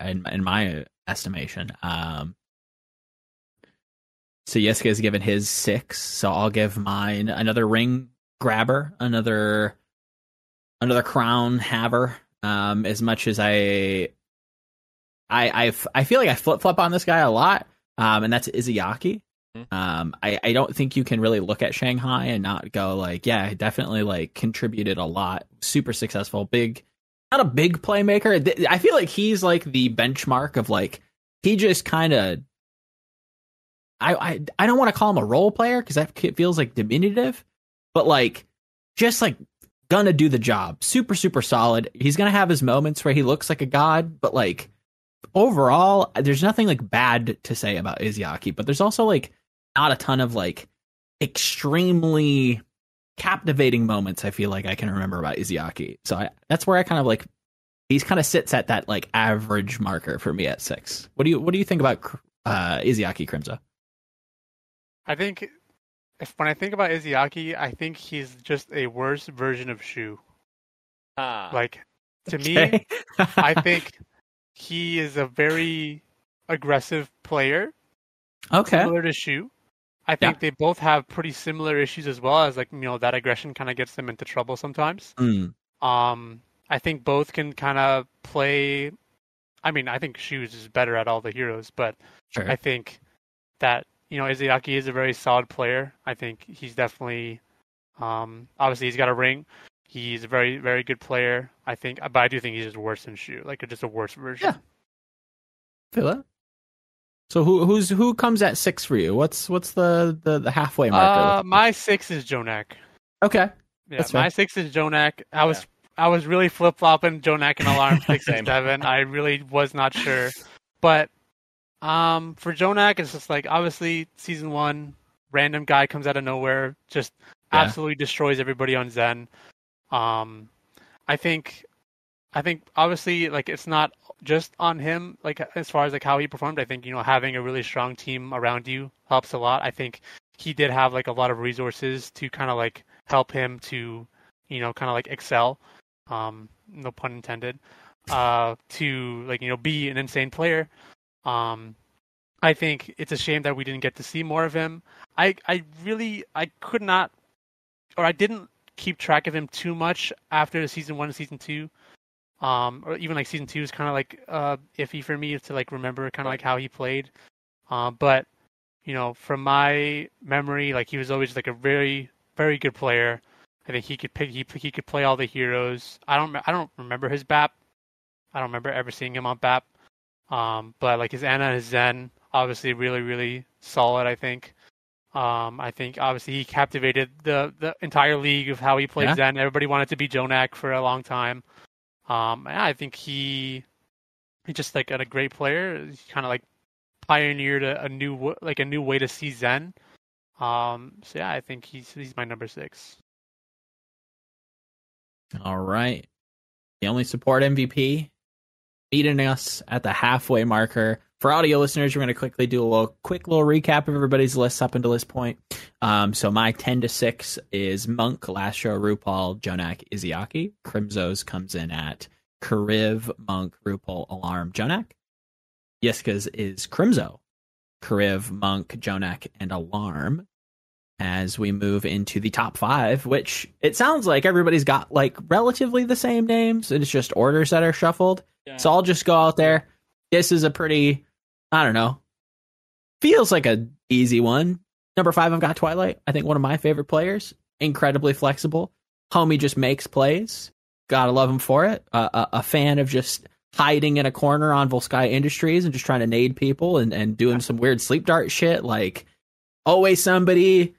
Speaker 1: in, in my estimation. Um so Yiska has given his six, so I'll give mine another ring grabber, another another crown haver. Um as much as I I I, I feel like I flip flop on this guy a lot. Um and that's Izayaki.
Speaker 3: Mhm.
Speaker 1: Um, I, I don't think you can really look at Shanghai and not go like, yeah, definitely like contributed a lot, super successful, big, not a big playmaker. I feel like he's like the benchmark of like he just kind of. I, I I don't want to call him a role player because that feels like diminutive, but like just like gonna do the job, super super solid. He's gonna have his moments where he looks like a god, but like overall, there's nothing like bad to say about Izayaki, but there's also like not a ton of like extremely captivating moments I feel like I can remember about Izayaki. So I, that's where I kind of like he's kind of sits at that like average marker for me at 6. What do you what do you think about uh Izayaki Crimzo?
Speaker 2: I think if when I think about Izayaki, I think he's just a worse version of Shu.
Speaker 3: Ah,
Speaker 2: Like to me, I think he is a very aggressive player,
Speaker 1: Okay.
Speaker 2: similar to Shu. I think they both have pretty similar issues as well as like you know that aggression kind of gets them into trouble sometimes.
Speaker 1: Mm,
Speaker 2: Um, I think both can kind of play. I mean, I think Shu's is better at all the heroes, but
Speaker 1: sure.
Speaker 2: I think that you know Izayaki is a very solid player. I think he's definitely, um, obviously he's got a ring. He's a very very good player. I think, but I do think he's just worse than Shu, like just a worse version.
Speaker 1: Yeah. Feel that? So who who's who comes at 6 for you? What's what's the the, the halfway marker?
Speaker 2: Uh, my six is Jonak.
Speaker 1: okay.
Speaker 2: Yeah,
Speaker 1: That's
Speaker 2: my
Speaker 1: fair.
Speaker 2: six is Jonak. I was I was really flip flopping Jonak and Alarm six
Speaker 3: Same.
Speaker 2: and seven. I really was not sure, but um, for Jonak, it's just like obviously season one, random guy comes out of nowhere, just
Speaker 1: Yeah.
Speaker 2: absolutely destroys everybody on Zen. Um, I think, I think obviously like it's not just on him. Like as far as like how he performed, I think you know having a really strong team around you helps a lot. I think he did have like a lot of resources to kind of like help him to you know kind of like excel um no pun intended uh to like you know be an insane player um I think it's a shame that we didn't get to see more of him. I I really I could not, or I didn't keep track of him too much after season one and season two. Um, or even like season two is kind of like uh iffy for me to like remember kind of like how he played. Um, but you know, from my memory, like he was always like a very very good player. I think he could pick he he could play all the heroes. I don't I don't remember his BAP. I don't remember ever seeing him on BAP. Um, but like his Ana and his Zen, obviously really really solid. I think. Um, I think obviously he captivated the the entire league of how he played
Speaker 1: Yeah.
Speaker 2: Zen. Everybody wanted to be Jonak for a long time. Um, I think he he's just like a great player. He kind of like pioneered a, a new like a new way to see Zen. Um, so yeah, I think he's he's my number six.
Speaker 1: All right. The only support MVP meeting us at the halfway marker. For audio listeners, we're going to quickly do a little quick little recap of everybody's lists up until this point. Um, so my ten to six is Monk, Lastro, RuPaul, Jonak, Izayaki. Crimzo's comes in at Kariv, Monk, RuPaul, Alarm, Jonak. Yiska's is Crimzo, Kariv, Monk, Jonak, and Alarm. As we move into the top five, which it sounds like everybody's got like relatively the same names. It's just orders that are shuffled. So I'll just go out there. This is a pretty, I don't know, feels like a easy one. Number five, I've got Twilight. I think one of my favorite players. Incredibly flexible. Homie just makes plays. Gotta love him for it. Uh, a, a fan of just hiding in a corner on Volskaya Industries and just trying to nade people and, and doing some weird sleep dart shit. Like always somebody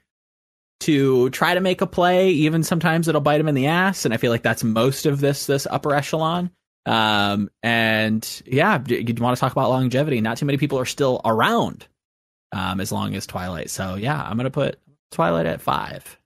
Speaker 1: to try to make a play. Even sometimes it'll bite him in the ass. And I feel like that's most of this this upper echelon. Um, and yeah, you want to talk about longevity? Not too many people are still around, um, as long as Twilight. So yeah, I'm gonna put Twilight at five.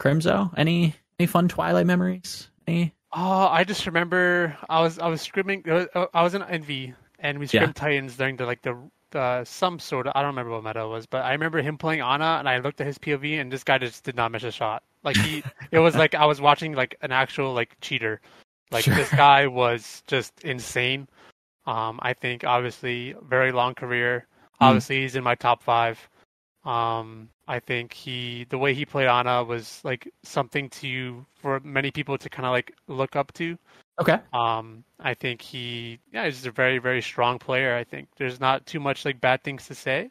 Speaker 1: Crimzo, any any fun Twilight memories? Any?
Speaker 2: Oh, I just remember I was I was scrimming. uh, I was in Envy and we
Speaker 1: Yeah.
Speaker 2: scrimmed Titans during the like the uh, some sort of I don't remember what meta it was, but I remember him playing Ana and I looked at his POV and this guy just did not miss a shot. Like he, it was like I was watching like an actual like cheater. Like
Speaker 1: Sure.
Speaker 2: this guy was just insane. Um, I think obviously very long career.
Speaker 1: Mm.
Speaker 2: Obviously he's in my top five. Um, I think he the way he played Ana was like something to for many people to kind of like look up to.
Speaker 1: Okay.
Speaker 2: Um, I think he, yeah, he's a very, very strong player. I think there's not too much like bad things to say.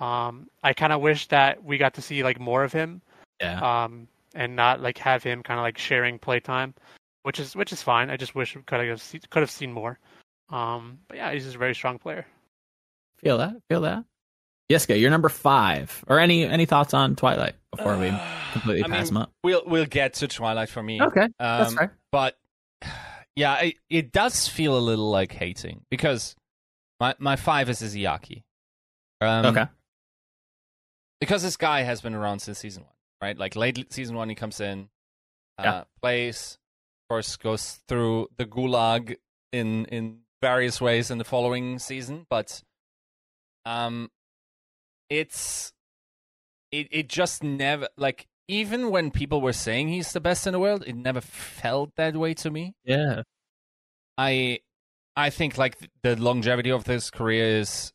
Speaker 2: Um, I kind of wish that we got to see like more of him,
Speaker 1: Yeah.
Speaker 2: um, and not like have him kind of like sharing playtime, which is which is fine. I just wish we could have seen, could have seen more. Um, but yeah, he's just a very strong player.
Speaker 1: Feel that? Feel that? Yiska, you're number five. Or any any thoughts on Twilight before we completely
Speaker 3: I
Speaker 1: pass
Speaker 3: mean,
Speaker 1: him up?
Speaker 3: We'll we'll get to Twilight for me.
Speaker 1: Okay, that's
Speaker 3: Um,
Speaker 1: fair.
Speaker 3: But yeah, it, it does feel a little like hating because my my five is Izayaki. Um,
Speaker 1: Okay.
Speaker 3: Because this guy has been around since season one, right? Like late season one, he comes in, uh,
Speaker 1: Yeah.
Speaker 3: plays, of course, goes through the gulag in in various ways in the following season, but um, it's it it just never like even when people were saying he's the best in the world, it never felt that way to me.
Speaker 1: Yeah.
Speaker 3: I I think like the longevity of this career is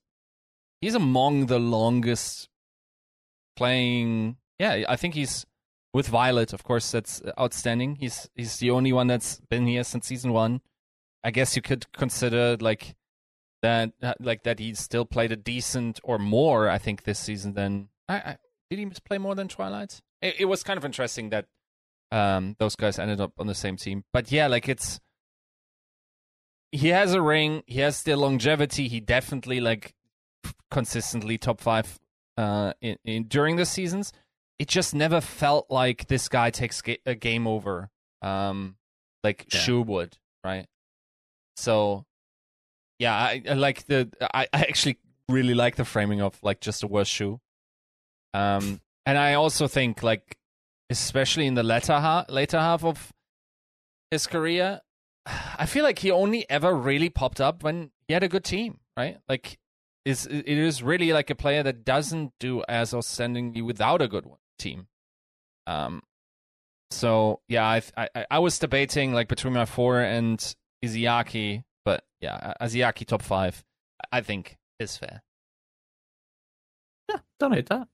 Speaker 3: he's among the longest playing. Yeah, I think he's with Violet. Of course, that's outstanding. He's he's the only one that's been here since season one. I guess you could consider like that uh, like that he still played a decent or more. I think this season than I, I did he play more than Twilight. It, it was kind of interesting that um those guys ended up on the same team. But yeah, like it's he has a ring. He has the longevity. He definitely like consistently top five uh, in, in during the seasons. It just never felt like this guy takes ga- a game over, um, like
Speaker 1: Yeah.
Speaker 3: Would, right? So, yeah, I, I like the. I, I actually really like the framing of like just a worse Shu. Um, and I also think like, especially in the latter half, later half of his career, I feel like he only ever really popped up when he had a good team, right? Like, is it is really like a player that doesn't do as outstandingly without a good one, team. Um, so yeah, I, I I was debating like between my four and Izayaki, but yeah, Izayaki top five. I think is fair.
Speaker 1: Yeah, don't hate that.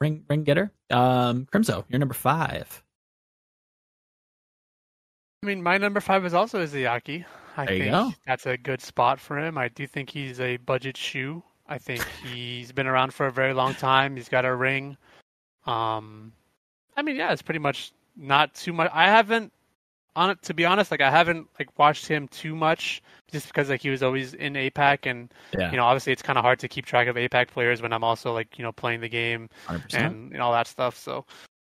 Speaker 1: Ring ring getter. Um, Crimzo, you're number five.
Speaker 2: I mean, my number five is also Izayaki. I
Speaker 1: There you
Speaker 2: think
Speaker 1: go.
Speaker 2: that's a good spot for him. I do think he's a budget Shu. I think he's been around for a very long time. He's got a ring. Um, I mean, yeah, it's pretty much not too much. I haven't, on to be honest, like I haven't like watched him too much just because like he was always in APAC, and
Speaker 1: Yeah,
Speaker 2: you know, obviously it's kind of hard to keep track of APAC players when I'm also like you know playing the game
Speaker 1: hundred percent.
Speaker 2: and, and all that stuff. So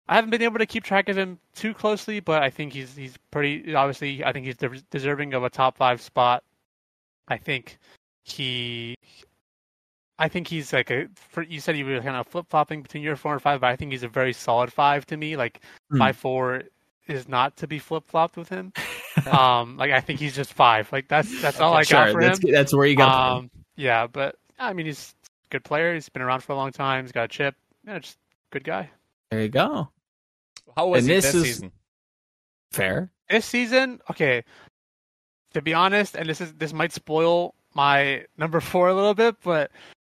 Speaker 2: I haven't been able to keep track of him too closely, but I think he's he's pretty obviously. I think he's de- deserving of a top five spot. I think he. I think he's like a. For, you said you were kind of flip flopping between your four and five, but I think he's a very solid five to me. Like
Speaker 1: Hmm.
Speaker 2: my four is not to be flip flopped with him. um, like I think he's just five. Like that's that's all I got for
Speaker 1: that's,
Speaker 2: him.
Speaker 1: that's where you got.
Speaker 2: Um, yeah, but I mean he's a good player. He's been around for a long time. He's got a chip. Yeah, just good guy.
Speaker 1: there you go.
Speaker 3: How was
Speaker 1: And
Speaker 3: he
Speaker 1: this
Speaker 3: this,
Speaker 1: is-
Speaker 3: season?
Speaker 1: Fair.
Speaker 2: this season, okay. To be honest, and this is this might spoil my number four a little bit, but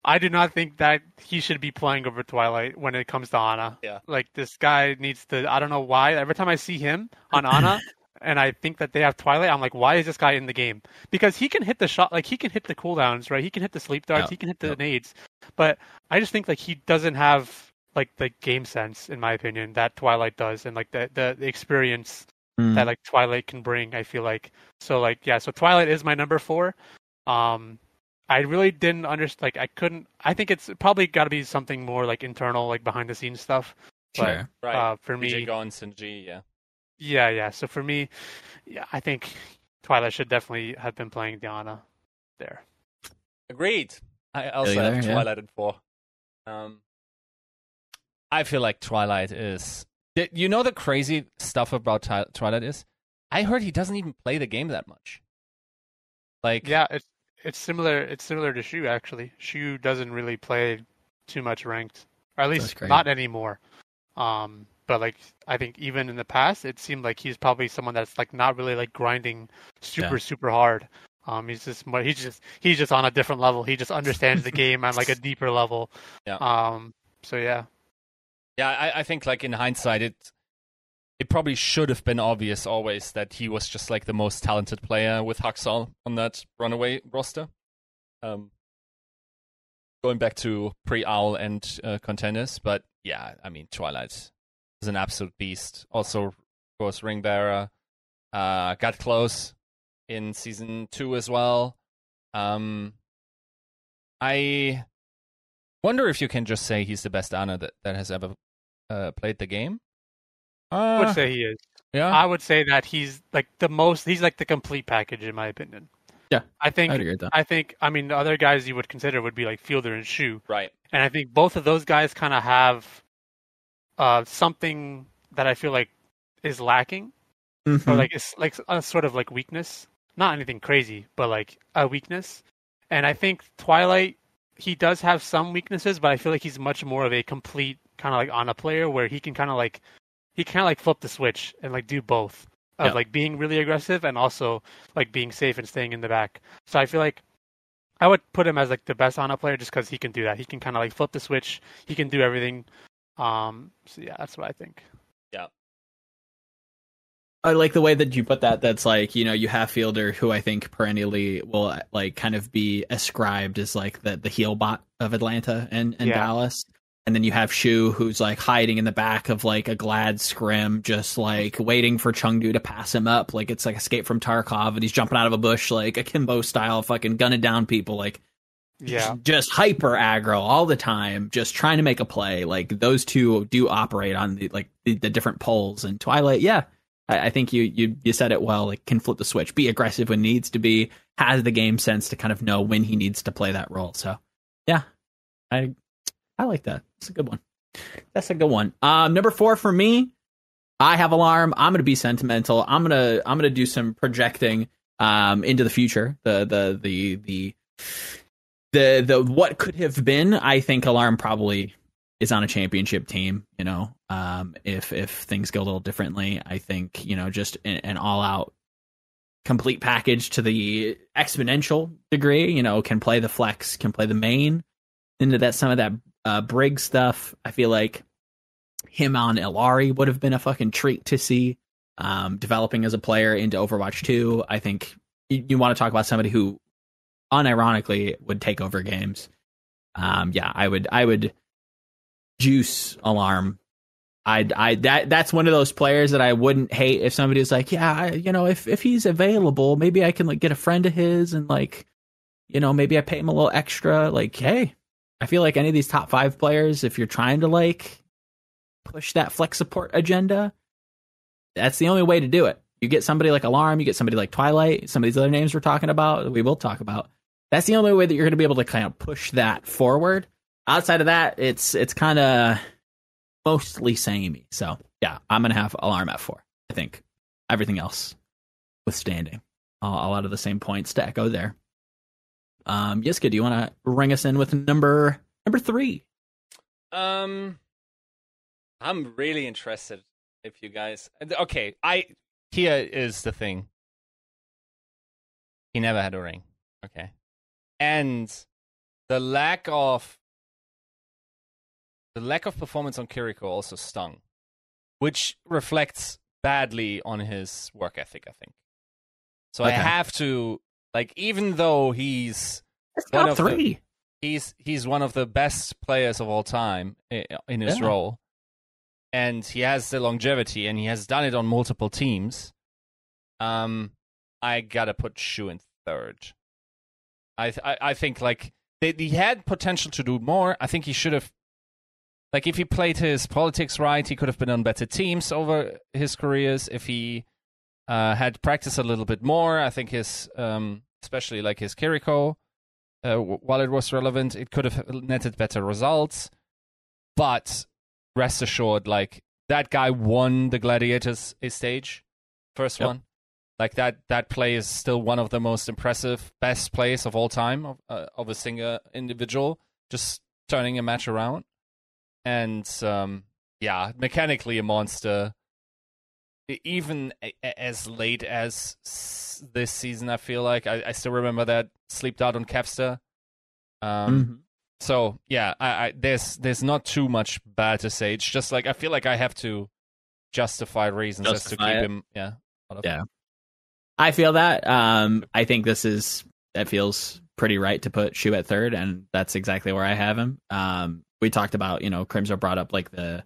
Speaker 2: I do not think that he should be playing over Twilight when it comes to Ana.
Speaker 3: Yeah.
Speaker 2: Like this guy needs to. I don't know why. Every time I see him on Ana, and I think that they have Twilight, I'm like, why is this guy in the game? Because he can hit the shot, like he can hit the cooldowns, right? He can hit the sleep darts,
Speaker 1: Yep.
Speaker 2: he can hit the
Speaker 1: Yep.
Speaker 2: nades, but I just think like he doesn't have like the game sense, in my opinion, that Twilight does, and like the the, the experience
Speaker 1: Mm.
Speaker 2: that like Twilight can bring. I feel like so like yeah. So Twilight is my number four. Um, I really didn't understand. Like I couldn't. I think it's probably got to be something more like internal, like behind the scenes stuff. But
Speaker 1: Sure.
Speaker 3: Right.
Speaker 2: uh, for
Speaker 3: PJ
Speaker 2: me,
Speaker 3: Gone, Synergy, yeah.
Speaker 2: yeah, yeah. So for me, yeah, I think Twilight should definitely have been playing Diana there.
Speaker 3: Agreed. I also
Speaker 1: you
Speaker 3: have
Speaker 1: there, yeah.
Speaker 3: Twilight at four. Um, I feel like Twilight is. Did- You know the crazy stuff about Twilight is? I heard he doesn't even play the game that much. Like,
Speaker 2: Yeah, it's it's similar. It's similar to Shu actually. Shu doesn't really play too much ranked, or at least not anymore. Um, but like I think even in the past, it seemed like he's probably someone that's like not really like grinding super
Speaker 1: Yeah.
Speaker 2: super hard. Um, he's just he's just he's just on a different level. He just understands the game on like a deeper level.
Speaker 3: Yeah.
Speaker 2: Um. So yeah.
Speaker 3: Yeah, I, I think like in hindsight, it it probably should have been obvious always that he was just like the most talented player with Haksal on that runaway roster. Um, going back to pre Owl and uh, contenders, but yeah, I mean Twilight is an absolute beast. Also, of course, Ringbearer uh, got close in season two as well. Um, I wonder if you can just say he's the best Ana that, that has ever uh, played the game.
Speaker 2: I
Speaker 3: Uh,
Speaker 2: would say he is.
Speaker 3: yeah.
Speaker 2: I would say that he's like the most. He's like the complete package in my opinion.
Speaker 1: Yeah,
Speaker 2: I think.
Speaker 1: I'd agree with that.
Speaker 2: I think. I mean, the other guys you would consider would be like Fielder and Shu.
Speaker 3: right.
Speaker 2: and I think both of those guys kind of have uh, something that I feel like is lacking, or
Speaker 1: Mhm.
Speaker 2: like it's like a sort of like weakness. Not anything crazy, but like a weakness. And I think Twilight, he does have some weaknesses, but I feel like he's much more of a complete kind of like on a player where he can kind of like he kind of like flip the switch and like do both of
Speaker 1: Yeah.
Speaker 2: like being really aggressive and also like being safe and staying in the back. So I feel like I would put him as like the best on a player just because he can do that. He can kind of like flip the switch. He can do everything. Um. So yeah, that's what I think. Yeah.
Speaker 1: I like the way that you put that. That's like you know you have Fielder, who I think perennially will like kind of be ascribed as like the the heal bot of Atlanta and, and
Speaker 2: Yeah.
Speaker 1: Dallas, and then you have Shu, who's like hiding in the back of like a glad scrim, just like waiting for Chengdu to pass him up, like it's like Escape from Tarkov, and he's jumping out of a bush like akimbo style, fucking gunning down people, like
Speaker 2: Yeah.
Speaker 1: just, hyper aggro all the time, just trying to make a play. Like those two do operate on the like the, the different poles. And Twilight, yeah, I, I think you you you said it well. Like can flip the switch, be aggressive when needs to be, has the game sense to kind of know when he needs to play that role. So yeah, I I like that. That's a good one. That's a good one. Um, number four for me, I have alarm. I'm gonna be sentimental. I'm gonna I'm gonna do some projecting um into the future. The the the the the the what could have been. I think alarm probably is on a championship team. You know, um, if if things go a little differently, I think you know just an, an all out complete package to the exponential degree. You know, can play the flex, can play the main into that some of that uh, Briggs stuff. I feel like him on Illari would have been a fucking treat to see. Um, developing as a player into Overwatch 2, I think you, you want to talk about somebody who unironically would take over games. Um, yeah, I would, I would juice alarm. I, I, that, that's one of those players that I wouldn't hate if somebody was like, yeah, I, you know, if, if he's available, maybe I can like get a friend of his and like, you know, maybe I pay him a little extra. Like, hey, I feel like any of these top five players, if you're trying to like push that flex support agenda, that's the only way to do it. You get somebody like Alarm, you get somebody like Twilight, some of these other names we're talking about, we will talk about. That's the only way that you're going to be able to kind of push that forward. Outside of that, it's it's kind of mostly samey. So yeah, I'm going to have Alarm at four. I think everything else withstanding. a lot of the same points to echo there. Um, Yiska, do you want to ring us in with number number three?
Speaker 3: Um, I'm really interested if you guys. Okay, I here is the thing. He never had a ring. Okay, and the lack of the lack of performance on Kiriko also stung, which reflects badly on his work ethic. I think. So okay. I have to like, even though he's
Speaker 1: one of three,
Speaker 3: the, he's he's one of the best players of all time in his yeah. role, and he has the longevity, and he has done it on multiple teams. Um, I gotta put Shu in third. I th- I, I think like they, he had potential to do more. I think he should have like if he played his politics right, he could have been on better teams over his careers. If he uh, had practiced a little bit more. I think his, um, especially like his Kiriko, uh, while it was relevant, it could have netted better results. But rest assured, like that guy won the Gladiators stage, first yep. one. Like that, that play is still one of the most impressive, best plays of all time of, uh, of a single individual, just turning a match around. And um, yeah, mechanically a monster even as late as this season, I feel like I, I still remember that sleeped out on Capster. Um, mm-hmm. So yeah, I, I, there's there's not too much bad to say. It's just like I feel like I have to justify reasons justify as to keep it. him. Yeah,
Speaker 1: yeah. I feel that. Um, I think this is that feels pretty right to put Shu at third, and that's exactly where I have him. Um, we talked about you know Crimzo brought up like the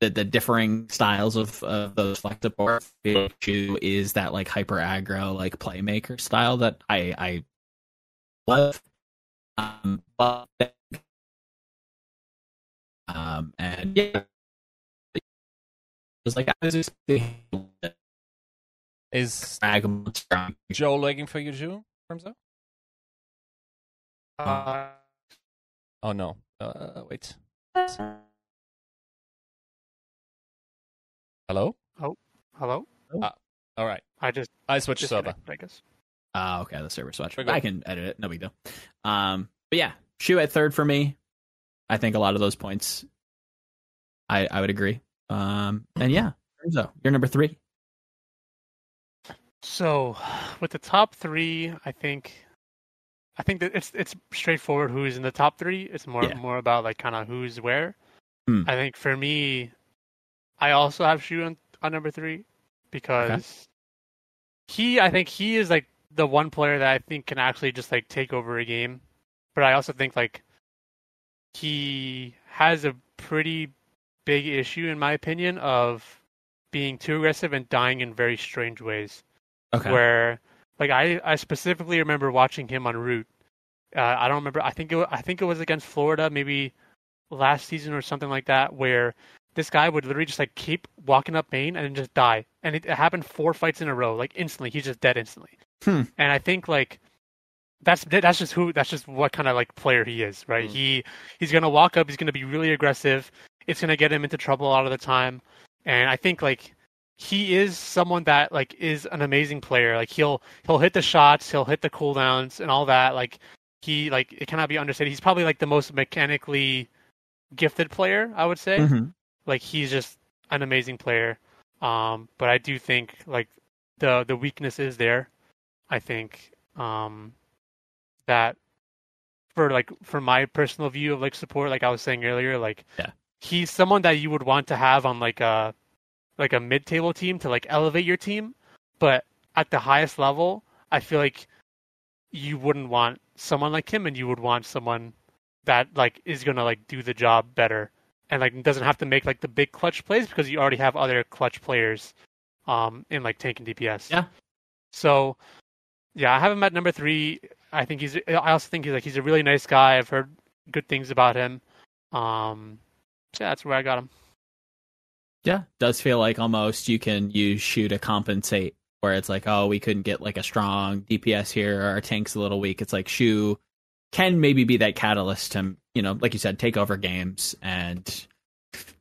Speaker 1: the, the differing styles of, of those flex support is that like hyper aggro like playmaker style that I I love. Um, but um, and yeah, it's like I was just
Speaker 3: is Joe looking for you, Joe? Crimzo? Uh, oh no! Uh, wait. Hello?
Speaker 2: Oh, hello?
Speaker 3: Uh, all right.
Speaker 2: I just
Speaker 3: I switched server.
Speaker 2: I guess.
Speaker 1: Uh, okay, the server switch. I can edit it. No big deal. Um, but yeah, Shu at third for me. I think a lot of those points, I I would agree. Um, and yeah, so you're number three.
Speaker 2: So, with the top three, I think, I think that it's it's straightforward who's in the top three. It's more yeah. more about like kind of who's where. Hmm. I think for me, I also have Shu on, on number three because okay. he, I think he is like the one player that I think can actually just like take over a game. But I also think like he has a pretty big issue, in my opinion, of being too aggressive and dying in very strange ways. Okay. Where, like, I, I specifically remember watching him on route. Uh, I don't remember. I think it I think it was against Florida, maybe last season or something like that, where this guy would literally just like keep walking up main and just die. And it, it happened four fights in a row, like instantly. He's just dead instantly.
Speaker 1: Hmm.
Speaker 2: And I think like that's that's just who that's just what kind of like player he is, right? Hmm. He he's gonna walk up, he's gonna be really aggressive. It's gonna get him into trouble a lot of the time. And I think like he is someone that like is an amazing player. Like he'll he'll hit the shots, he'll hit the cooldowns and all that. Like he like it cannot be understated. He's probably like the most mechanically gifted player, I would say. Mm-hmm like he's just an amazing player. Um, but I do think like the the weakness is there. I think um, that for like for my personal view of like support, like I was saying earlier, like
Speaker 1: Yeah.
Speaker 2: he's someone that you would want to have on like a like a mid table team to like elevate your team, but at the highest level, I feel like you wouldn't want someone like him, and you would want someone that like is gonna like do the job better and like doesn't have to make like the big clutch plays because you already have other clutch players um in like tank and DPS.
Speaker 1: Yeah.
Speaker 2: So yeah, I have him at number three. I think he's. I also think he's like he's a really nice guy. I've heard good things about him. Um, so yeah, that's where I got him.
Speaker 1: Yeah, does feel like almost you can use Shu to compensate where it's like, oh, we couldn't get like a strong DPS here, or our tank's a little weak. It's like Shu can maybe be that catalyst to, you know, like you said, take over games and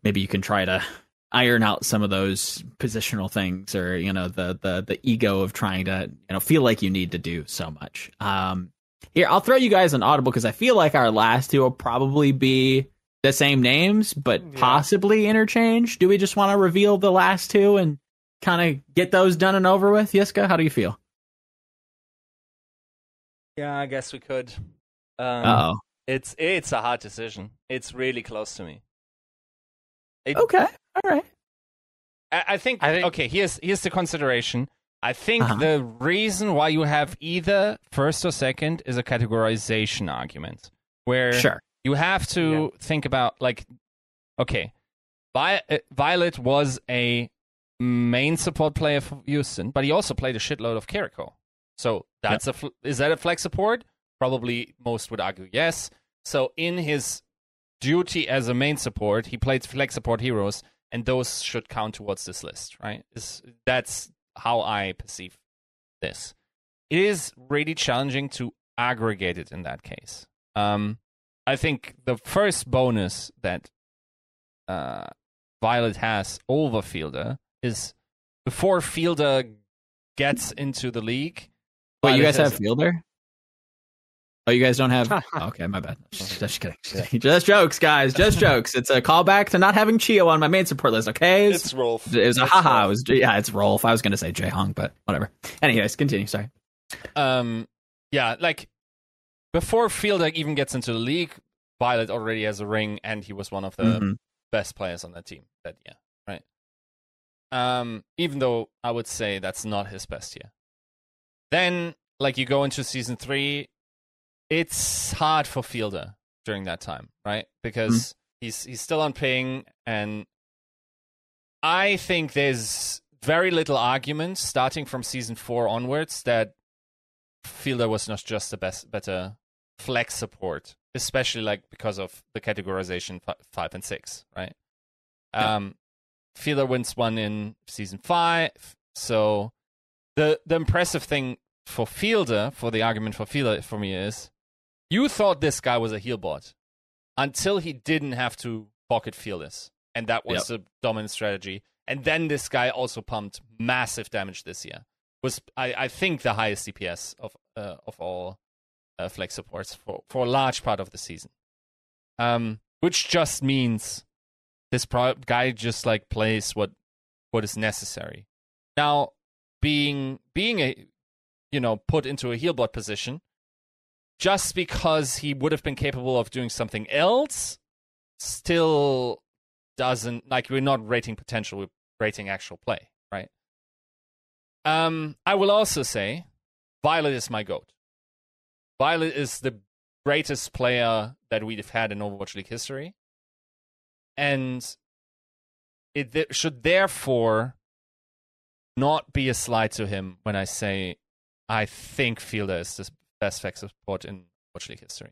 Speaker 1: maybe you can try to iron out some of those positional things or, you know, the the the ego of trying to, you know, feel like you need to do so much. Um here, I'll throw you guys an audible because I feel like our last two will probably be the same names, but
Speaker 2: Yeah.
Speaker 1: possibly interchange. Do we just want to reveal the last two and kind of get those done and over with? Yiska, how do you feel?
Speaker 3: Yeah, I guess we could. Um,
Speaker 1: Uh oh.
Speaker 3: It's it's a hard decision. It's really close to me. It,
Speaker 1: Okay. All right.
Speaker 3: I, I think.
Speaker 2: I think-
Speaker 3: Okay, here's here's the consideration. I think
Speaker 1: Uh-huh.
Speaker 3: the reason why you have either first or second is a categorization argument, where
Speaker 1: Sure.
Speaker 3: you have to think about like, okay, Vi- uh, Violet was a main support player for Houston, but he also played a shitload of Kiriko. So that's a fl- is that a flex support? Probably most would argue yes. So in his duty as a main support, he played flex support heroes, and those should count towards this list, right? Is that's how I perceive this. It is really challenging to aggregate it in that case. Um, I think the first bonus that uh, Violet has over Fielder is before Fielder gets into the league.
Speaker 1: Wait, you
Speaker 3: Violet
Speaker 1: guys have Fielder? Oh, you guys don't have. Oh, okay, my bad. Just, just kidding. Just jokes, guys. Just jokes. It's a callback to not having Chiyo on my main support list. Okay, it was,
Speaker 4: It's Rolf.
Speaker 1: it was a
Speaker 4: It's
Speaker 1: haha. It was yeah, it's Rolf. I was gonna say Jay Hong, but whatever. Anyways, continue. Sorry.
Speaker 3: um yeah like before fielder even gets into the league violet already has a ring and he was one of the
Speaker 1: Mhm.
Speaker 3: best players on that team that year right um even though i would say that's not his best year then like you go into season three it's hard for fielder during that time right because he's he's still on ping and i think there's very little argument starting from season four onwards that Fielder was not just the best, better flex support, especially like because of the categorization fi- five and six, right?
Speaker 1: Yeah.
Speaker 3: Um, Fielder wins one in season five, so the the impressive thing for Fielder, for the argument for Fielder for me is, you thought this guy was a heal bot until he didn't have to pocket Fielders, and that was the dominant strategy. And then this guy also pumped massive damage this year was I, I think the highest DPS of uh, of all uh, flex supports for, for a large part of the season. Um, which just means this pro- guy just like plays what what is necessary. Now, being being a you know put into a heal bot position, just because he would have been capable of doing something else, still doesn't like we're not rating potential, we're rating actual play, right? Um, I will also say, Violet is my goat. Violet is the greatest player that we've had in Overwatch League history, and it th- should therefore not be a slide to him when I say I think Fielder is the best flex support in Watch League history.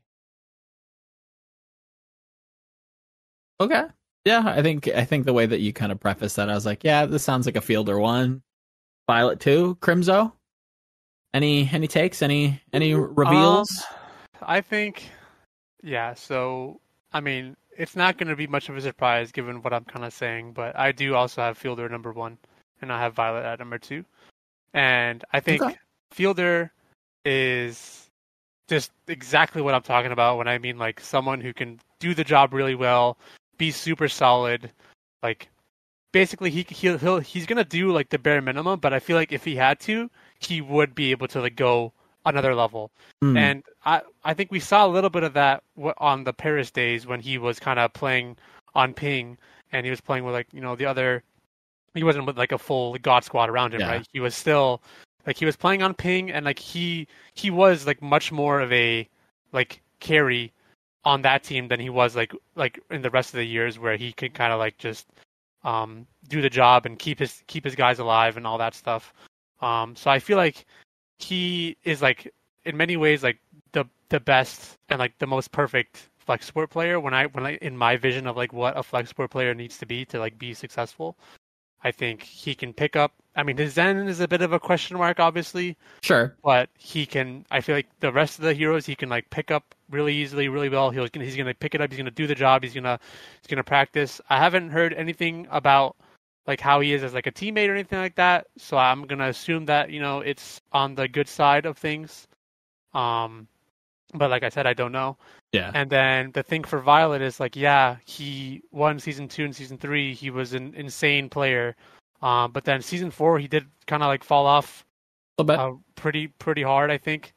Speaker 1: Okay. Yeah, I think I think the way that you kind of preface that, I was like, yeah, this sounds like a Fielder one, Violet two, Crimzo. Any any takes? Any any reveals?
Speaker 2: Um, I think, yeah. So, I mean, it's not going to be much of a surprise given what I'm kind of saying, but I do also have Fielder number one, and I have Violet at number two. And I think
Speaker 1: Okay.
Speaker 2: Fielder is just exactly what I'm talking about when I mean like someone who can do the job really well, be super solid, like basically he he'll, he'll he's gonna do like the bare minimum. But I feel like if he had to, he would be able to like go another level.
Speaker 1: Hmm.
Speaker 2: And I I think we saw a little bit of that on the Paris days when he was kind of playing on ping and he was playing with like you know the other. He wasn't with like a full God squad around him,
Speaker 1: Yeah.
Speaker 2: right? He was still like he was playing on ping and like he he was like much more of a like carry on that team than he was like like in the rest of the years where he could kind of like just um do the job and keep his keep his guys alive and all that stuff. Um so I feel like he is like in many ways like the the best and like the most perfect flex sport player when I when I in my vision of like what a flex sport player needs to be to like be successful. I think he can pick up I mean his Zen is a bit of a question mark obviously,
Speaker 1: sure.
Speaker 2: but he can I feel like the rest of the heroes he can like pick up really easily, really well. He's gonna he's gonna pick it up, he's gonna do the job, he's gonna he's gonna practice. I haven't heard anything about like how he is as like a teammate or anything like that. So I'm gonna assume that, you know, it's on the good side of things. Um but like I said, I don't know.
Speaker 1: Yeah.
Speaker 2: And then the thing for Violet is like, yeah, he won season two and season three. He was an insane player. Um, but then season four, he did kind of like fall off
Speaker 1: A bit.
Speaker 2: uh, pretty pretty hard, I think.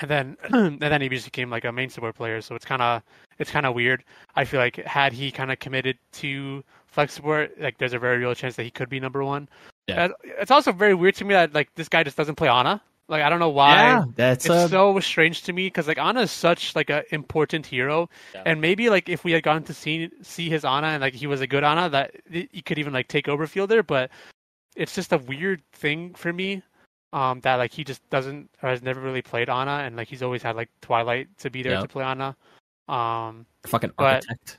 Speaker 2: And then and then he just became like a main support player. So it's kind of it's kind of weird. I feel like had he kind of committed to flex support, like there's a very real chance that he could be number one.
Speaker 1: Yeah.
Speaker 2: It's also very weird to me that like this guy just doesn't play Ana. Like I don't know why
Speaker 1: yeah, that's
Speaker 2: it's
Speaker 1: a
Speaker 2: so strange to me because like Ana is such like an important hero,
Speaker 3: Yeah.
Speaker 2: and maybe like if we had gotten to see see his Ana and like he was a good Ana, that he could even like take over fielder. But it's just a weird thing for me, um, that like he just doesn't or has never really played Ana, and like he's always had like Twilight to be there
Speaker 1: Yep.
Speaker 2: to play Ana. Um,
Speaker 1: fucking
Speaker 2: but-
Speaker 1: architect.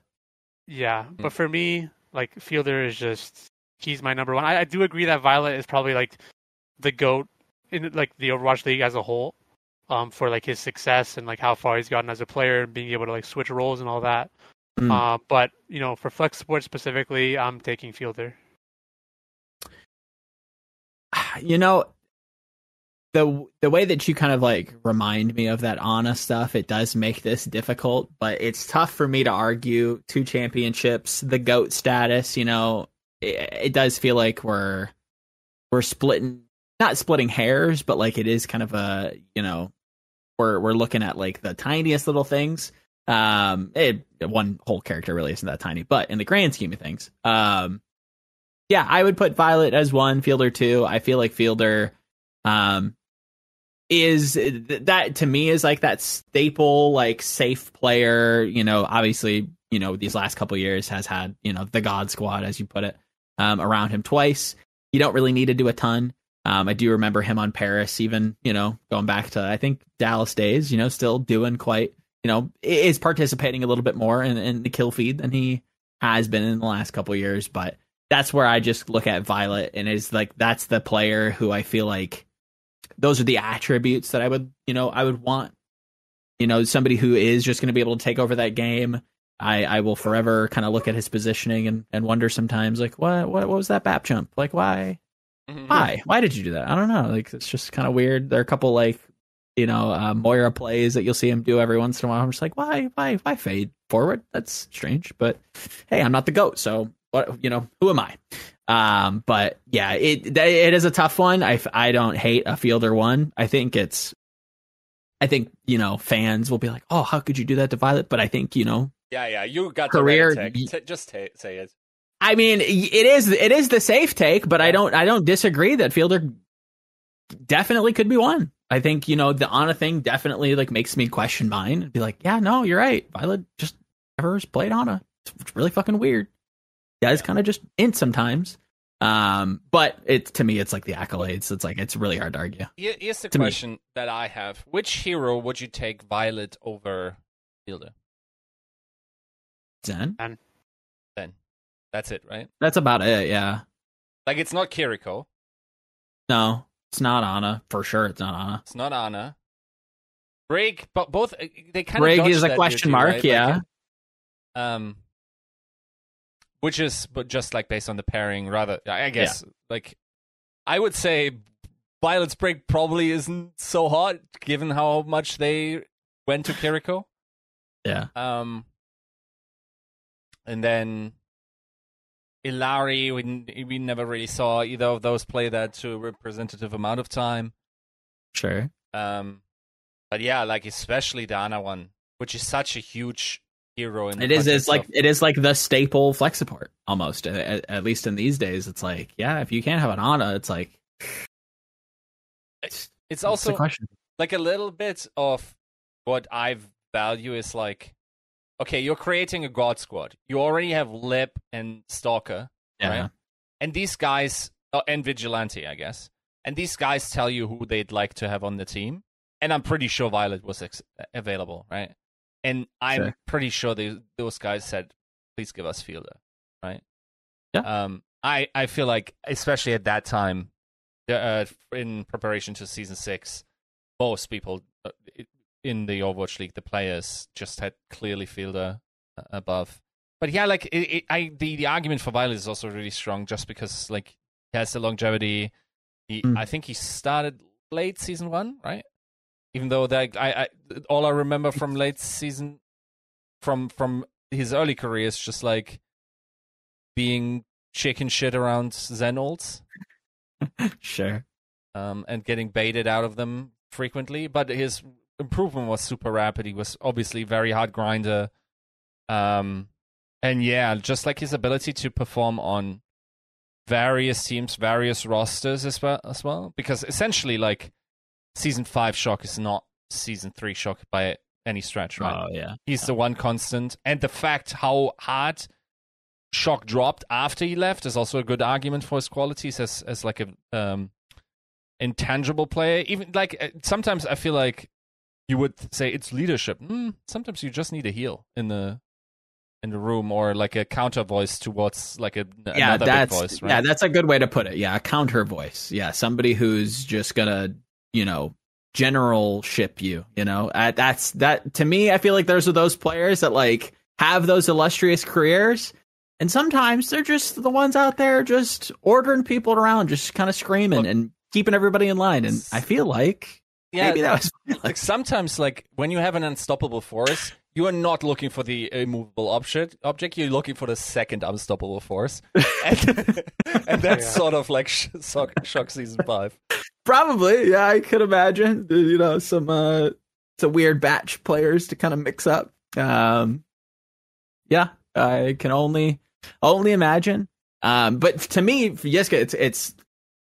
Speaker 2: yeah, but for me, like Fielder is just he's my number one. I, I do agree that Violet is probably like the goat in like the Overwatch League as a whole, um, for like his success and like how far he's gotten as a player and being able to like switch roles and all that.
Speaker 1: Mm.
Speaker 2: Uh, but you know, for Flex Sports specifically, I'm taking Fielder.
Speaker 1: you know the the way that you kind of like remind me of that Ana stuff, it does make this difficult, but it's tough for me to argue two championships, the goat status, you know, it, it does feel like we're we're splitting not splitting hairs, but like it is kind of a, you know, we're we're looking at like the tiniest little things. Um it, one whole character really isn't that tiny, but in the grand scheme of things, um yeah, I would put Violet as one, Fielder two. I feel like Fielder um is that to me is like that staple like safe player, you know, obviously, you know, these last couple years has had, you know, the god squad as you put it, um around him twice. You don't really need to do a ton. Um I do remember him on Paris even, you know, going back to I think Dallas days, you know, still doing quite, you know, is participating a little bit more in, in the kill feed than he has been in the last couple years, but that's where I just look at Violet and is like that's the player who I feel like those are the attributes that I would you know I would want. You know, somebody who is just going to be able to take over that game. I I will forever kind of look at his positioning and and wonder sometimes like what what what was that bap jump like why
Speaker 3: Mhm.
Speaker 1: why why did you do that I don't know like it's just kind of weird. There are a couple like you know uh, Moira plays that you'll see him do every once in a while. I'm just like why why why fade forward? That's strange, but hey, I'm not the goat, so what you know who am I? Um, but yeah, it it is a tough one. I I don't hate a fielder one. I think it's, I think you know fans will be like, oh, how could you do that to Violet? But I think you know,
Speaker 3: Yeah, yeah, you got
Speaker 1: Career-
Speaker 3: the right take. T- just ta say it.
Speaker 1: I mean, it is it is the safe take, but I don't I don't disagree that fielder definitely could be one. I think you know the Ana thing definitely like makes me question mine and be like, yeah, no, you're right. Violet just never has played Ana. It's really fucking weird. Guys kind of just int sometimes. Um, but it to me, it's like the accolades. It's like it's really hard to argue.
Speaker 3: Here- Here's the
Speaker 1: To me.
Speaker 3: question that I have: Which hero would you take Violet over Fielder?
Speaker 1: Zen.
Speaker 3: That's it, right?
Speaker 1: That's about it. Yeah.
Speaker 3: Like it's not Kiriko,
Speaker 1: No, it's not Ana for sure. It's not Ana.
Speaker 3: it's not Ana. Brig, but both uh, they kind
Speaker 1: Brig
Speaker 3: of
Speaker 1: is a question mark. yeah.
Speaker 3: um, which is but just like based on the pairing, rather. I guess like I would say Violet's Brig probably isn't so hot given how much they went to Kiriko.
Speaker 1: yeah.
Speaker 3: Um, and then Illari, we we never really saw either of those play that to a representative amount of time.
Speaker 1: Sure.
Speaker 3: Um, but yeah, like especially the Ana one, which is such a huge hero. In
Speaker 1: it is. It's like it is like the staple flex support almost. At, at- least in these days, it's like yeah, if you can't have an Ana, it's like
Speaker 3: it's
Speaker 1: it's
Speaker 3: also like a little bit of what I value is like, okay, you're creating a god squad. You already have Lip and Stalker,
Speaker 1: Yeah.
Speaker 3: right? and these guys oh, and Vigilante, I guess, and these guys tell you who they'd like to have on the team. And I'm pretty sure Violet was ex- available, right? And I'm
Speaker 1: Sure.
Speaker 3: pretty sure they, those guys said, "Please give us Fielder," right?
Speaker 1: Yeah.
Speaker 3: Um, I I feel like, especially at that time, uh, in preparation to season six, most people uh, in the Overwatch League, the players just had clearly Fielder uh, above. But yeah, like it, it, I the, the argument for Violet is also really strong, just because like he has the longevity. He,
Speaker 1: Mm.
Speaker 3: I think he started late season one, right? Even though that I, I all I remember from late season, from from his early career is just like being chicken shit around Zen ults
Speaker 1: sure.
Speaker 3: um, and getting baited out of them frequently. But his improvement was super rapid. He was obviously very hard grinder. Um, and yeah, just like his ability to perform on various teams, various rosters as well, as well. Because essentially, like season five shock is not season three shock by any stretch, right?
Speaker 1: Oh yeah.
Speaker 3: He's the one constant, and the fact how hard Shock dropped after he left is also a good argument for his qualities as as like a um intangible player. Even like uh, sometimes I feel like you would say it's leadership. Mm, sometimes you just need a heel in the in the room or like a counter voice towards like a
Speaker 1: yeah,
Speaker 3: another
Speaker 1: that's
Speaker 3: big voice. Right?
Speaker 1: yeah, that's a good way to put it. Yeah, a counter voice. Yeah, somebody who's just gonna, you know, general ship you. You know, uh, that's that to me. I feel like those are those players that like have those illustrious careers, and sometimes they're just the ones out there just ordering people around, just kind of screaming
Speaker 3: Look-
Speaker 1: and keeping everybody in line. And I feel like
Speaker 3: yeah,
Speaker 1: maybe that was
Speaker 3: like sometimes like when you have an unstoppable force you are not looking for the immovable object object you're looking for the second unstoppable force and, and that's
Speaker 2: Yeah.
Speaker 3: sort of like sh- shock, shock season five
Speaker 1: Probably, yeah. I could imagine, you know, some uh, some weird batch players to kind of mix up. Um, yeah, I can only only imagine. Um, but to me, Yiska, it's it's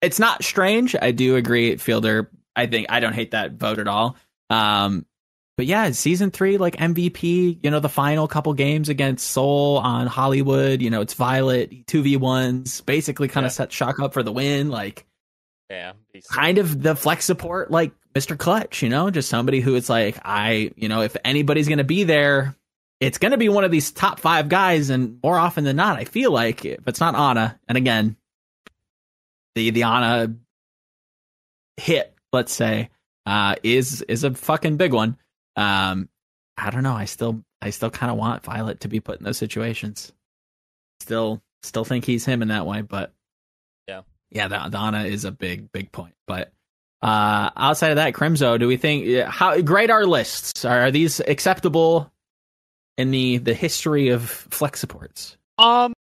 Speaker 1: it's not strange. I do agree, Fielder. I think I don't hate that vote at all. Um, but yeah, season three, like MVP. You know, the final couple games against Seoul on Hollywood. You know, it's Violet two v ones, basically kind
Speaker 3: Yeah.
Speaker 1: of set Shock up for the win. Like
Speaker 3: yeah
Speaker 1: kind of the flex support like Mr. Clutch, you know, just somebody who it's like, I, you know, if anybody's going to be there, it's going to be one of these top five guys. And more often than not, I feel like if it's not Ana, and again, the, the Ana hit, let's say, uh, is, is a fucking big one. Um, I don't know. I still, I still kind of want Violet to be put in those situations. Still, still think he's him in that way, but
Speaker 3: Yeah.
Speaker 1: yeah, the, Ana is a big, big point. But uh, outside of that, Crimzo, do we think how grade our lists? Are, are these acceptable in the the history of flex supports?
Speaker 2: Um,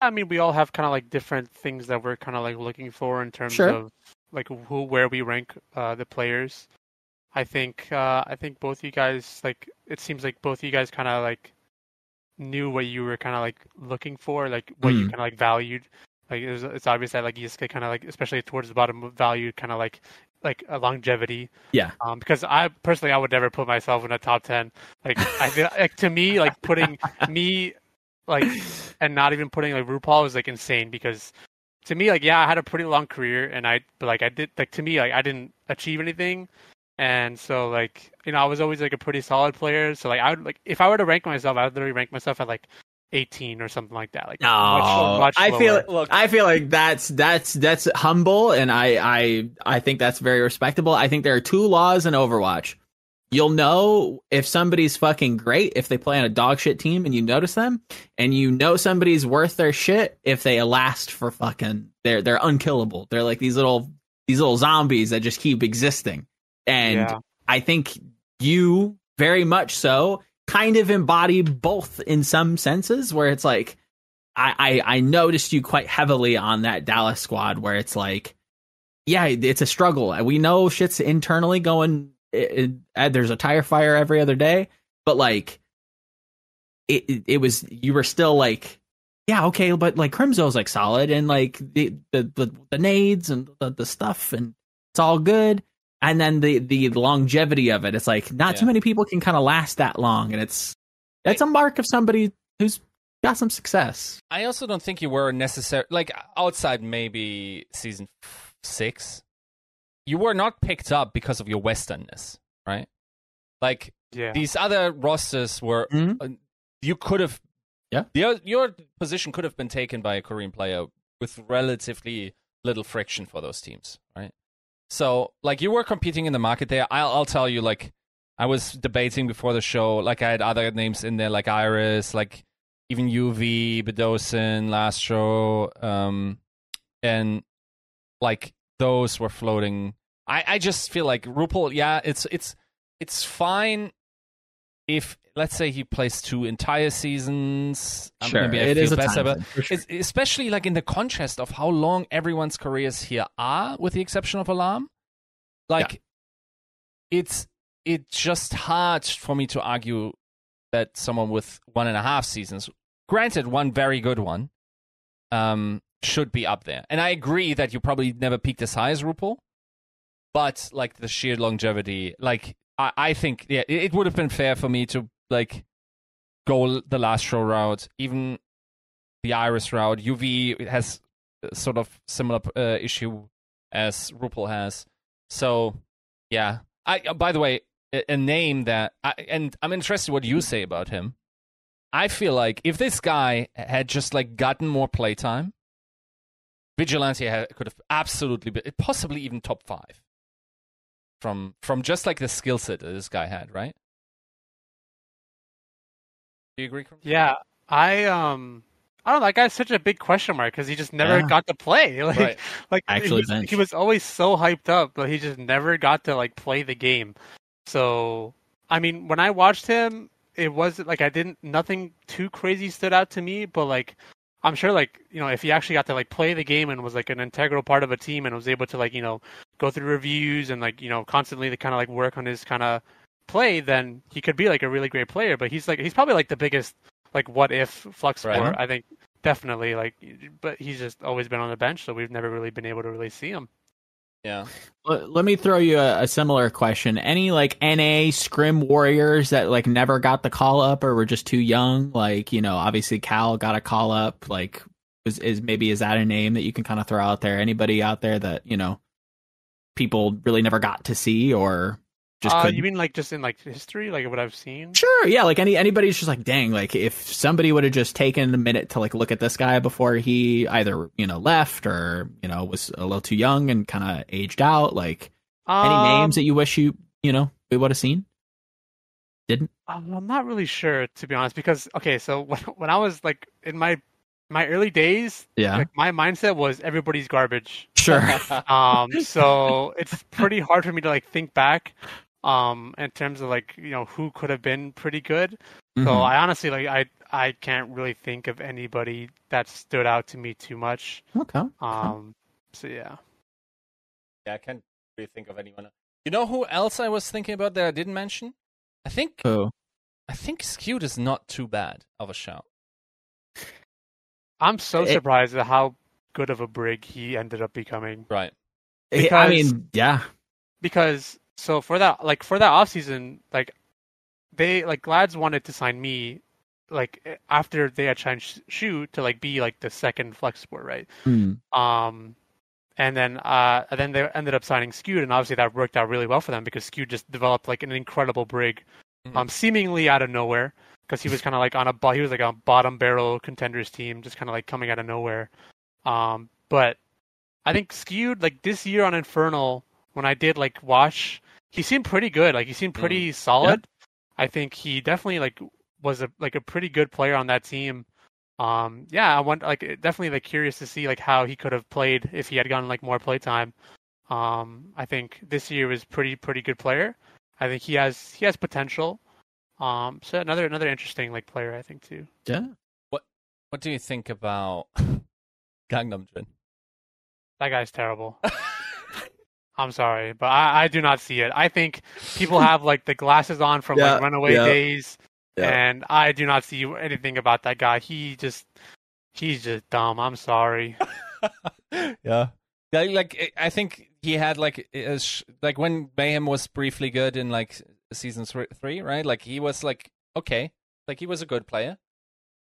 Speaker 2: I mean, we all have kind of like different things that we're kind of like looking for in terms
Speaker 1: Sure.
Speaker 2: of like who where we rank uh, the players. I think uh, I think both you guys like it seems like both you guys kind of like knew what you were kind of like looking for, like what you
Speaker 1: Mm.
Speaker 2: kind of like valued. Like it was, it's obvious that like you just kind of like especially towards the bottom valued kind of like like a longevity.
Speaker 1: Yeah.
Speaker 2: Um, because I personally I would never put myself in a top ten. Like I feel like to me like putting me like and not even putting like RuPaul is like insane because to me like yeah I had a pretty long career and I but like I did like to me like I didn't achieve anything and so like you know I was always like a pretty solid player so like I would like if I were to rank myself I would literally rank myself at like 18 or something like that like
Speaker 1: No,
Speaker 2: much, much
Speaker 1: I feel
Speaker 2: lower.
Speaker 3: Look.
Speaker 1: I feel like that's that's that's humble, and I I I think that's very respectable. I think there are two laws in Overwatch. You'll know if somebody's fucking great if they play on a dog shit team and you notice them, and you know somebody's worth their shit if they last for fucking they're they're unkillable. They're like these little these little zombies that just keep existing. And
Speaker 2: Yeah.
Speaker 1: I think you very much so kind of embody both in some senses where it's like I, I I noticed you quite heavily on that Dallas squad where it's like yeah, it's a struggle. We know shit's internally going. It, it, uh, there's a tire fire every other day, but like, it, it, was you were still like, yeah, okay, but like Crimzo's like solid, and like the the the, the nades and the, the stuff, and it's all good. And then the the longevity of it, it's like not
Speaker 3: Yeah.
Speaker 1: too many people can kind of last that long, and it's that's a mark of somebody who's got some success.
Speaker 3: I also don't think you were necessary like outside maybe season six. You were not picked up because of your westernness, right? Like
Speaker 2: Yeah.
Speaker 3: these other rosters were
Speaker 1: Mhm.
Speaker 3: uh, you could have
Speaker 1: Yeah.
Speaker 3: your your position could have been taken by a Korean player with relatively little friction for those teams, right? So like you were competing in the market there. I'll I'll tell you like I was debating before the show. Like I had other names in there like Iris, like even UV, Bdosin, last show, um, and like those were floating. I I just feel like RuPaul. Yeah, it's it's it's fine if let's say he plays two entire seasons.
Speaker 1: Sure,
Speaker 3: maybe I
Speaker 1: it is a
Speaker 3: better,
Speaker 1: time
Speaker 3: but
Speaker 1: sure.
Speaker 3: especially like in the contrast of how long everyone's careers here are, with the exception of Alarm. Like, it's it's just hard for me to argue that someone with one and a half seasons, granted one very good one, um, should be up there. And I agree that you probably never peaked as high as RuPaul, but like the sheer longevity, like I, I think yeah, it, it would have been fair for me to like go the Lastro route, even the Iris route. UV has sort of similar uh, issue as RuPaul has. So yeah, I uh, by the way, a, a name that I, and I'm interested what you say about him. I feel like if this guy had just like gotten more playtime, Vigilante could have absolutely been, possibly even top five from from just like the skill set that this guy had, right? Do you agree? Crum?
Speaker 2: Yeah, I um, I don't know. That guy's such a big question mark because he just never
Speaker 1: Yeah.
Speaker 2: got to play. Like,
Speaker 3: Right.
Speaker 2: like
Speaker 1: Actually
Speaker 2: he was, he was always so hyped up, but he just never got to like play the game. So, I mean, when I watched him, it wasn't like I didn't nothing too crazy stood out to me, but like. I'm sure, like you know, if he actually got to like play the game and was like an integral part of a team and was able to like you know go through reviews and like you know constantly to kind of like work on his kind of play, then he could be like a really great player. But he's like he's probably like the biggest like what if flux
Speaker 3: Right.
Speaker 2: sport. Uh-huh. I think definitely like, but he's just always been on the bench, so we've never really been able to really see him.
Speaker 3: Yeah.
Speaker 1: Let let me throw you a, a similar question. Any like NA scrim warriors that like never got the call up or were just too young? Like you know, obviously Cal got a call up. Like is is maybe is that a name that you can kind of throw out there? Anybody out there that you know people really never got to see or just
Speaker 2: uh, you mean like just in like history, like what I've seen?
Speaker 1: Sure, yeah. Like any anybody's just like, dang. Like if somebody would have just taken a minute to like look at this guy before he either you know left or you know was a little too young and kind of aged out. Like any
Speaker 2: Um,
Speaker 1: names that you wish you you know we would have seen? Didn't?
Speaker 2: Um, I'm not really sure to be honest, because okay, so when when I was like in my my early days,
Speaker 1: Yeah.
Speaker 2: like my mindset was everybody's garbage.
Speaker 1: Sure.
Speaker 2: um so it's pretty hard for me to like think back um in terms of like you know who could have been pretty good so
Speaker 1: Mhm.
Speaker 2: i honestly like i i can't really think of anybody that stood out to me too much
Speaker 1: okay.
Speaker 2: um so yeah
Speaker 3: Yeah, I can't really think of anyone. else. You know who else I was thinking about that I didn't mention? I think
Speaker 1: Who?
Speaker 3: I think Skewed is not too bad of a shout.
Speaker 2: I'm so
Speaker 1: It-
Speaker 2: surprised at how good of a brig he ended up becoming
Speaker 3: Right.
Speaker 1: I
Speaker 2: Because-
Speaker 1: mean, yeah.
Speaker 2: because so for that like for that off season like they like Glads wanted to sign me like after they had signed Sh- Shu to like be like the second flex sport right
Speaker 1: Hmm.
Speaker 2: Um, and then uh, and then they ended up signing Skewed, and obviously that worked out really well for them because Skewed just developed like an incredible brig,
Speaker 3: Mhm.
Speaker 2: um, seemingly out of nowhere because he was kind of like on a he was like a bottom barrel contenders team, just kind of like coming out of nowhere. Um, but I think Skewed like this year on Infernal when I did like watch, he seemed pretty good. Like he seemed pretty solid. I think he definitely like was a like a pretty good player on that team. Um, yeah, I want like definitely like curious to see like how he could have played if he had gotten like more playtime. Um, I think this year was pretty pretty good player. I think he has he has potential. Um, so another another interesting like player I think too.
Speaker 1: Yeah.
Speaker 3: What What do you think about Gangnam Jin?
Speaker 2: That guy's terrible. I'm sorry, but I, I do not see it. I think people have like the glasses on from
Speaker 1: Yeah,
Speaker 2: like Runaway
Speaker 1: yeah.
Speaker 2: Days,
Speaker 1: Yeah.
Speaker 2: and I do not see anything about that guy. He just he's just dumb. I'm sorry.
Speaker 3: yeah. Yeah, like I- I think he had like a like when Mayhem was briefly good in like season three, right? Like he was like okay, like he was a good player.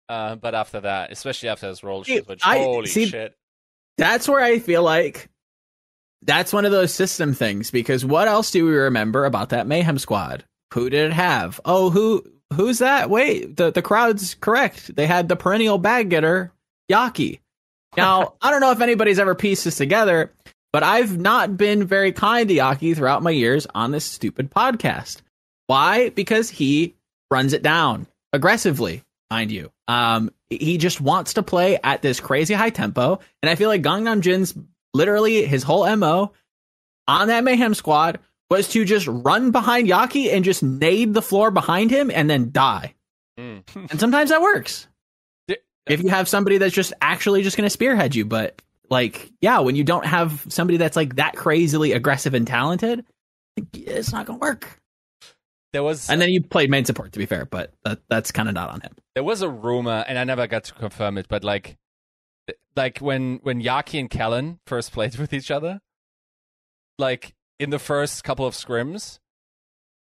Speaker 3: Uh, but after that, especially after his role switch,
Speaker 1: I-
Speaker 3: holy
Speaker 1: see,
Speaker 3: shit!
Speaker 1: That's where I feel like that's one of those system things because what else do we remember about that Mayhem squad? Who did it have? Oh, who who's that? Wait, the the crowd's correct. They had the perennial bag getter, Yaki. Now, I don't know if anybody's ever pieced this together, but I've not been very kind to Yaki throughout my years on this stupid podcast. Why? Because he runs it down aggressively, mind you. Um, he just wants to play at this crazy high tempo, and I feel like Gangnam Jin's literally his whole mo on that Mayhem squad was to just run behind Yaki and just nade the floor behind him and then die.
Speaker 3: Mm.
Speaker 1: And sometimes that works if you have somebody that's just actually just going to spearhead you. But like, yeah, when you don't have somebody that's like that crazily aggressive and talented, it's not going to work.
Speaker 3: There was
Speaker 1: And then you played main support, to be fair, but that, that's kind of not on him.
Speaker 3: there was a rumor, and I never got to confirm it, but like, like when when Yaki and Kellen first played with each other, like in the first couple of scrims,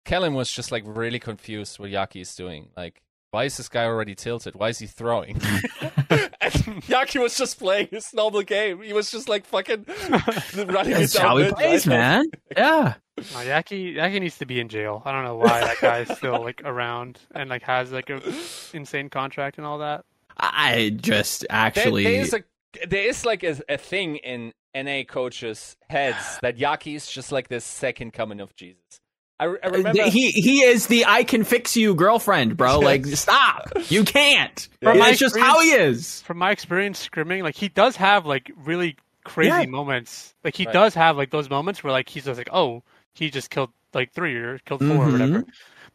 Speaker 3: Kellen was just like really confused what Yaki is doing. Like, why is this guy already tilted? Why is he throwing? and Yaki was just playing his normal game. He was just like fucking running it
Speaker 1: That's
Speaker 3: down
Speaker 1: how he plays,
Speaker 3: right?
Speaker 1: man. Yeah.
Speaker 2: No, Yaki Yaki needs to be in jail. I don't know why that guy is still like around and like has like a insane contract and all that.
Speaker 1: I just
Speaker 3: There,
Speaker 1: actually.
Speaker 3: there is a there is like a, a thing in NA coaches' heads that Yaki is just like this second coming of Jesus. I, I remember
Speaker 1: he he is the I can fix you girlfriend, bro. Like, stop. You can't.
Speaker 2: From my
Speaker 1: It's just how he is.
Speaker 2: From my experience scrimming, like he does have like really crazy
Speaker 1: Yeah.
Speaker 2: moments. Like he
Speaker 3: Right.
Speaker 2: does have like those moments where like he's just like, oh, he just killed like three or killed 4 or
Speaker 1: Mhm.
Speaker 2: whatever.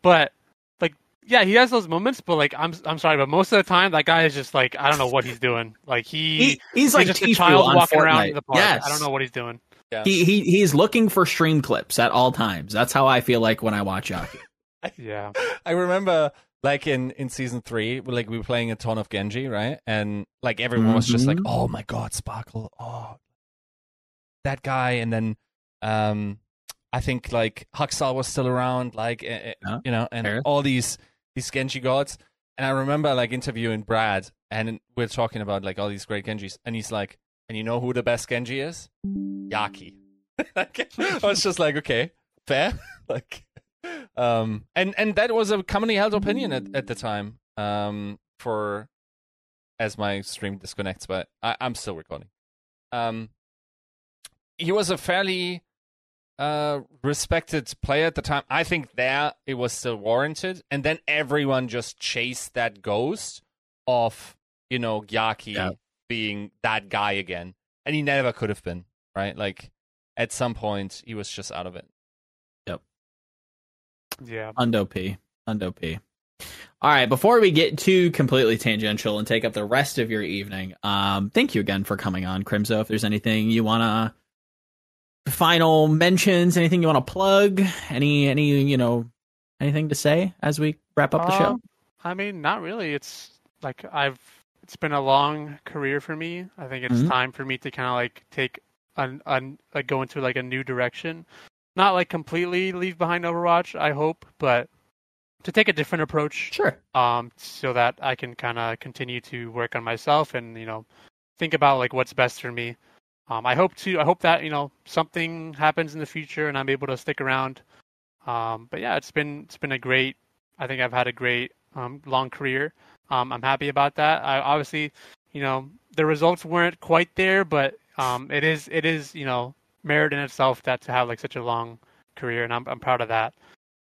Speaker 2: But like, yeah, he has those moments. But like, I'm I'm sorry, but most of the time that guy is just like, I don't know what he's doing. Like he,
Speaker 1: He, he's like
Speaker 2: just a child
Speaker 1: on
Speaker 2: walking around
Speaker 1: Fortnite.
Speaker 2: in the park.
Speaker 1: Yes.
Speaker 2: I don't know what he's doing.
Speaker 1: He, he he's looking for stream clips at all times. That's how I feel like when I watch Yaki.
Speaker 2: Yeah.
Speaker 3: I remember like in in season three, like we were playing a ton of Genji, right? And like everyone was just like,
Speaker 1: Mhm.
Speaker 3: "Oh my god, Sparkle! Oh, that guy!" And then um, I think like Haksal was still around, like eh, you know, and
Speaker 1: Fair.
Speaker 3: all these these Genji gods. And I remember like interviewing Brad, and we're talking about like all these great Genjis, and he's like, "And you know who the best Genji is? Yaki." I was just like, "Okay, fair." like, um, and and that was a commonly held opinion at, at the time. Um, for as my stream disconnects, but I, I'm still recording. Um, he was a fairly uh respected player at the time. I think there it was still warranted, and then everyone just chased that ghost of you know Yaki
Speaker 1: Yeah.
Speaker 3: Being that guy again, and he never could have been right. Like at some point, he was just out of it. Yep.
Speaker 2: Yeah.
Speaker 1: Undo P. Undo P. All right, before we get too completely tangential and take up the rest of your evening, um, thank you again for coming on, Crimzo. If there's anything you wanna final mentions, anything you wanna plug, any any you know anything to say as we wrap up the show?
Speaker 2: Um, I mean, not really. It's like I've. It's been a long career for me. I think it's
Speaker 1: Mhm.
Speaker 2: time for me to kind of like take an, an like go into like a new direction. Not like completely leave behind Overwatch. I hope, but to take a different approach.
Speaker 1: Sure.
Speaker 2: Um, so that I can kind of continue to work on myself and you know think about like what's best for me. Um, I hope to. I hope that you know something happens in the future and I'm able to stick around. Um, but yeah, it's been it's been a great. I think I've had a great um, long career. Um, I'm happy about that. I obviously, you know, the results weren't quite there, but um, it is it is you know merit in itself that to have like such a long career, and I'm I'm proud of that.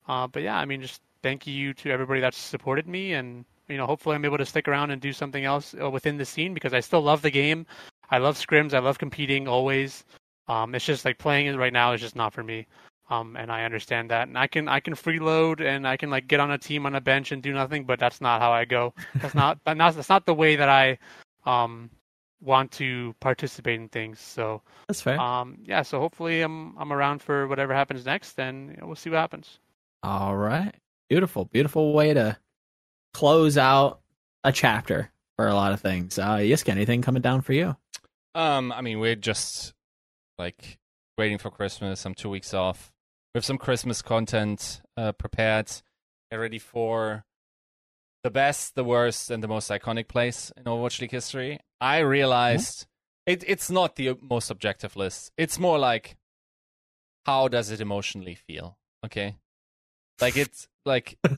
Speaker 2: Uh, but yeah, I mean, just thank you to everybody that's supported me, and you know, hopefully I'm able to stick around and do something else uh, within the scene because I still love the game. I love scrims. I love competing always. Um, it's just like playing it right now is just not for me. Um, and I understand that. And I can I can freeload and I can like get on a team on a bench and do nothing, but that's not how I go. That's not that not that's not the way that I um want to participate in things. So
Speaker 1: That's fair.
Speaker 2: um, yeah, so hopefully I'm I'm around for whatever happens next, and you know, we'll see what happens.
Speaker 1: All right. Beautiful, beautiful way to close out a chapter for a lot of things. Uh, Yiska, anything coming down for you?
Speaker 3: Um, I mean, we're just like waiting for Christmas. I'm two weeks off. Have some Christmas content uh, prepared, ready for the best, the worst, and the most iconic place in Overwatch League history. I realized it, it's not the most objective list. It's more like how does it emotionally feel? Okay, like it's like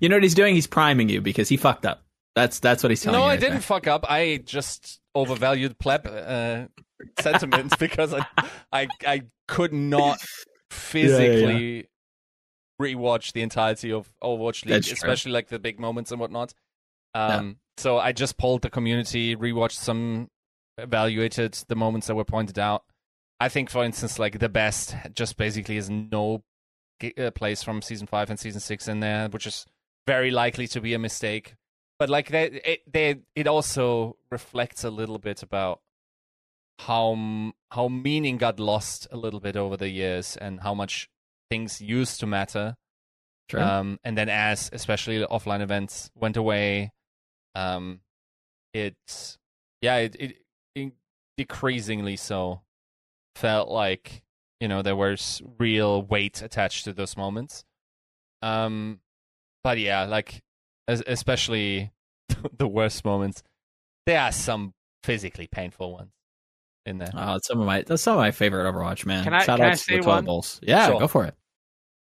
Speaker 1: You know what he's doing? He's priming you because he fucked up. That's that's what he's telling
Speaker 3: no. I didn't fuck up. I just overvalued pleb uh, sentiments because I, I I could not physically rewatch the entirety of Overwatch League,
Speaker 1: That's true.
Speaker 3: especially like the big moments and whatnot. Um, So I just polled the community, rewatched some, evaluated the moments that were pointed out. I think, for instance, like the best just basically is no uh, place from season five and season six in there, which is very likely to be a mistake. But like they, it, they, it also reflects a little bit about how how meaning got lost a little bit over the years and how much things used to matter.
Speaker 1: Sure.
Speaker 3: Um, and then as especially the offline events went away, um, it yeah, it, it, it decreasingly so felt like you know there was real weight attached to those moments. Um, but yeah, like es- especially the worst moments, there are some physically painful ones in there.
Speaker 1: Oh, it's some of my that's some of my favorite Overwatch, man.
Speaker 2: Can I-
Speaker 1: Shout
Speaker 2: can I
Speaker 1: out to
Speaker 2: say
Speaker 1: the
Speaker 2: one?
Speaker 1: Bowls. Yeah,
Speaker 3: Sure.
Speaker 1: go for it.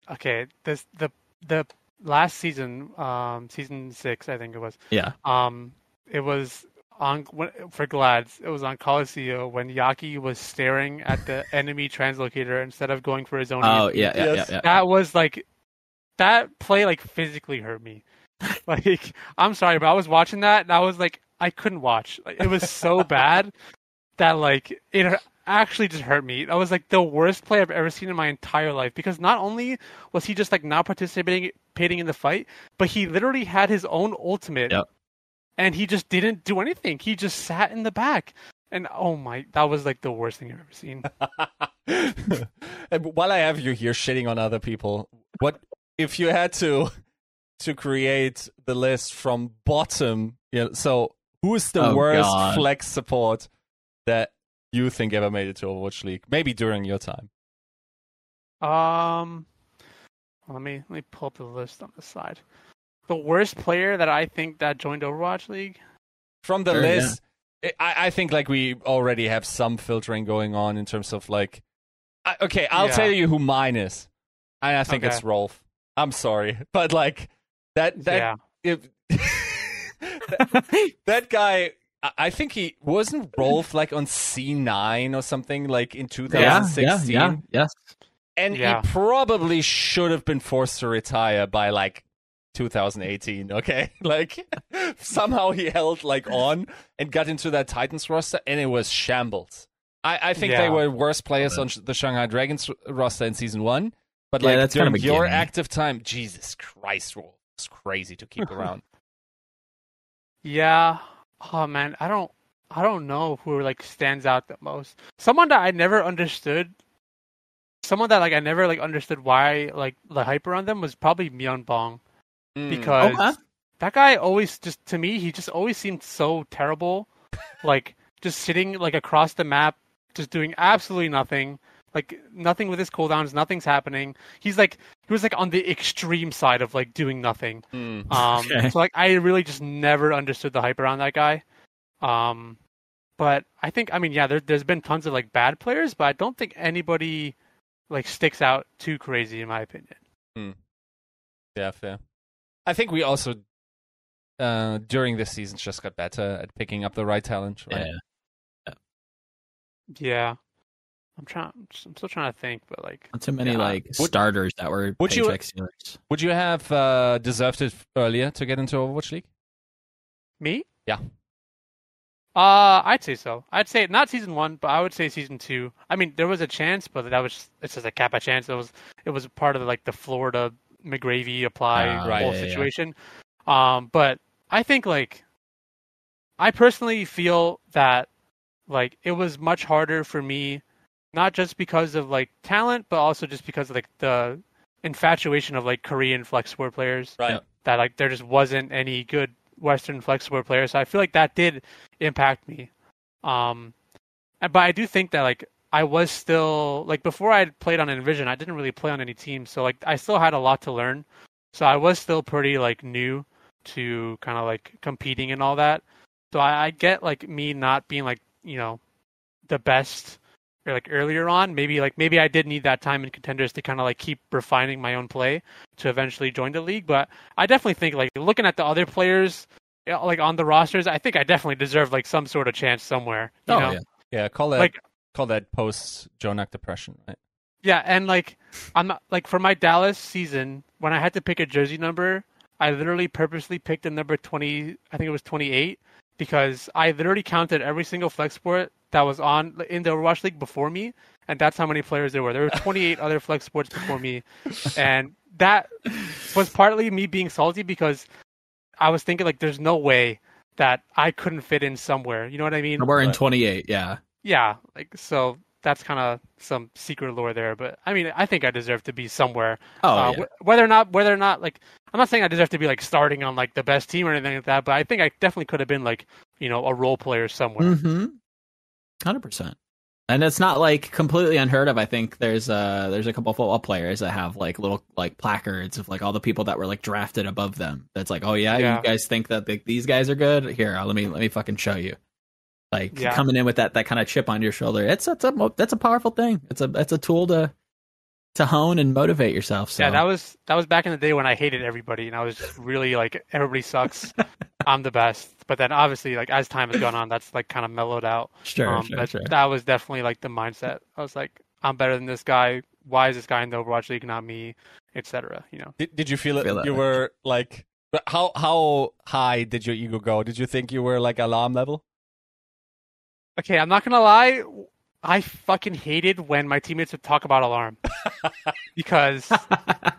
Speaker 2: Okay, this the the last season, um, season six, I think it was.
Speaker 1: Yeah.
Speaker 2: Um, it was on for Glads. It was on Coliseum when Yaki was staring at the enemy translocator instead of going for his own.
Speaker 1: Oh yeah, yeah,
Speaker 3: Yes.
Speaker 1: yeah, yeah.
Speaker 2: That was like that play like physically hurt me. like I'm sorry, but I was watching that and I was like I couldn't watch. Like, it was so bad that like it actually just hurt me. That was like the worst play I've ever seen in my entire life because not only was he just like not participating participating in the fight, but he literally had his own ultimate.
Speaker 1: Yep.
Speaker 2: And he just didn't do anything. He just sat in the back. And oh my, that was like the worst thing I've ever seen.
Speaker 3: and while I have you here shitting on other people, what if you had to to create the list from bottom? You know, so who's the
Speaker 1: Oh,
Speaker 3: worst
Speaker 1: God.
Speaker 3: flex support that you think ever made it to Overwatch League? Maybe during your time.
Speaker 2: Um, let me let me pull up the list on the side. The worst player that I think that joined Overwatch League.
Speaker 3: From the
Speaker 1: Sure, yeah.
Speaker 3: list, I, I think like we already have some filtering going on in terms of like. I, okay, I'll
Speaker 2: Yeah.
Speaker 3: tell you who mine is, and I think
Speaker 2: Okay.
Speaker 3: it's Rolf. I'm sorry, but like that that
Speaker 2: yeah,
Speaker 3: if, that guy I- I think he wasn't Rolf like on C nine or something like in 2016,
Speaker 1: yeah, yeah, yes.
Speaker 3: and
Speaker 2: Yeah.
Speaker 3: he probably should have been forced to retire by like 2018. Okay, like somehow he held like on and got into that Titans roster, and it was shambles. I, I think they were worse players on the Shanghai Dragons roster in season one, but
Speaker 1: Yeah,
Speaker 3: like
Speaker 1: that's kind of
Speaker 3: your
Speaker 1: gimme.
Speaker 3: active time, Jesus Christ, Rolf, it's crazy to keep around.
Speaker 2: yeah. Oh man, I don't I don't know who like stands out the most. Someone that I never understood. Someone that like I never like understood why like the hype around them was probably Myeon Bong
Speaker 3: Mm.
Speaker 2: because
Speaker 1: Okay.
Speaker 2: that guy always just to me he just always seemed so terrible like just sitting like across the map just doing absolutely nothing like nothing with his cooldowns nothing's happening he's like he was like on the extreme side of like doing nothing
Speaker 3: Mm.
Speaker 2: um
Speaker 1: Okay.
Speaker 2: so like i really just never understood the hype around that guy um but i think i mean yeah there, there's been tons of like bad players but i don't think anybody like sticks out too crazy in my opinion Mm.
Speaker 3: Yeah, fair. I think we also uh, during this season just got better at picking up the right talent. Right?
Speaker 1: Yeah.
Speaker 2: yeah i'm trying i'm still trying to think but like
Speaker 1: Not too many
Speaker 3: Yeah.
Speaker 1: like
Speaker 3: Would-
Speaker 1: starters that were
Speaker 3: would you-
Speaker 1: paycheck stealers.
Speaker 3: Would you have uh, deserved it earlier to get into Overwatch League?
Speaker 2: Me?
Speaker 3: Yeah.
Speaker 2: Uh, I'd say so. I'd say not season one, but I would say season two. I mean, there was a chance, but that was it's just a cap a chance. It was it was part of like the Florida McGravy apply
Speaker 3: right,
Speaker 2: whole
Speaker 1: yeah, yeah.
Speaker 2: situation. Um, but I think like I personally feel that like it was much harder for me, not just because of like talent, but also just because of like the infatuation of like Korean flex support players.
Speaker 3: Right.
Speaker 2: That like there just wasn't any good Western flex support players. So I feel like that did impact me. Um, but I do think that like I was still like before I played on Envision, I didn't really play on any team, so like I still had a lot to learn. So I was still pretty like new to kind of like competing and all that. So I, I get like me not being like you know the best or like earlier on. Maybe like maybe I did need that time in contenders to kind of like keep refining my own play to eventually join the league. But I definitely think like looking at the other players like on the rosters, I think I definitely deserve like some sort of chance somewhere. You
Speaker 1: Oh
Speaker 2: know?
Speaker 1: yeah.
Speaker 3: Yeah, call that
Speaker 2: Like
Speaker 3: call that post Jonak depression, right?
Speaker 2: Yeah, and like I'm not like for my Dallas season, when I had to pick a jersey number, I literally purposely picked a number twenty. I think it was twenty eight because I literally counted every single flex support that was on in the Overwatch League before me, and that's how many players there were. There were twenty eight other flex supports before me, and that was partly me being salty because I was thinking like, there's no way that I couldn't fit in somewhere. You know what I mean?
Speaker 1: We're in 28. Yeah.
Speaker 2: yeah like so that's kind of some secret lore there but i mean i think i deserve to be somewhere
Speaker 1: Oh
Speaker 2: uh,
Speaker 1: yeah.
Speaker 2: wh- whether or not whether or not like i'm not saying i deserve to be like starting on like the best team or anything like that but i think i definitely could have been like you know a role player somewhere
Speaker 1: Mm-hmm. Hundred percent. And it's not like completely unheard of. I think there's uh there's a couple football players that have like little like placards of like all the people that were like drafted above them. That's like, oh yeah,
Speaker 2: Yeah.
Speaker 1: you guys think that like, these guys are good? Here, let me let me fucking show you. Like
Speaker 2: Yeah.
Speaker 1: coming in with that that kind of chip on your shoulder. It's that's a that's a powerful thing. It's a that's a tool to to hone and motivate yourself. So
Speaker 2: yeah that was that was back in the day when i hated everybody and i was just really like everybody sucks i'm the best but then obviously like as time has gone on that's like kind of mellowed out
Speaker 1: sure,
Speaker 2: um,
Speaker 1: sure,
Speaker 2: but
Speaker 1: sure.
Speaker 2: that was definitely like the mindset i was like i'm better than this guy why is this guy in the overwatch league not me etc you know
Speaker 3: Did, did you feel it?
Speaker 1: Feel that
Speaker 3: you
Speaker 1: way.
Speaker 3: were like, but how how high did your ego go? Did you think you were like Alarm level?
Speaker 2: Okay, I'm not gonna lie. I fucking hated when my teammates would talk about Alarm because,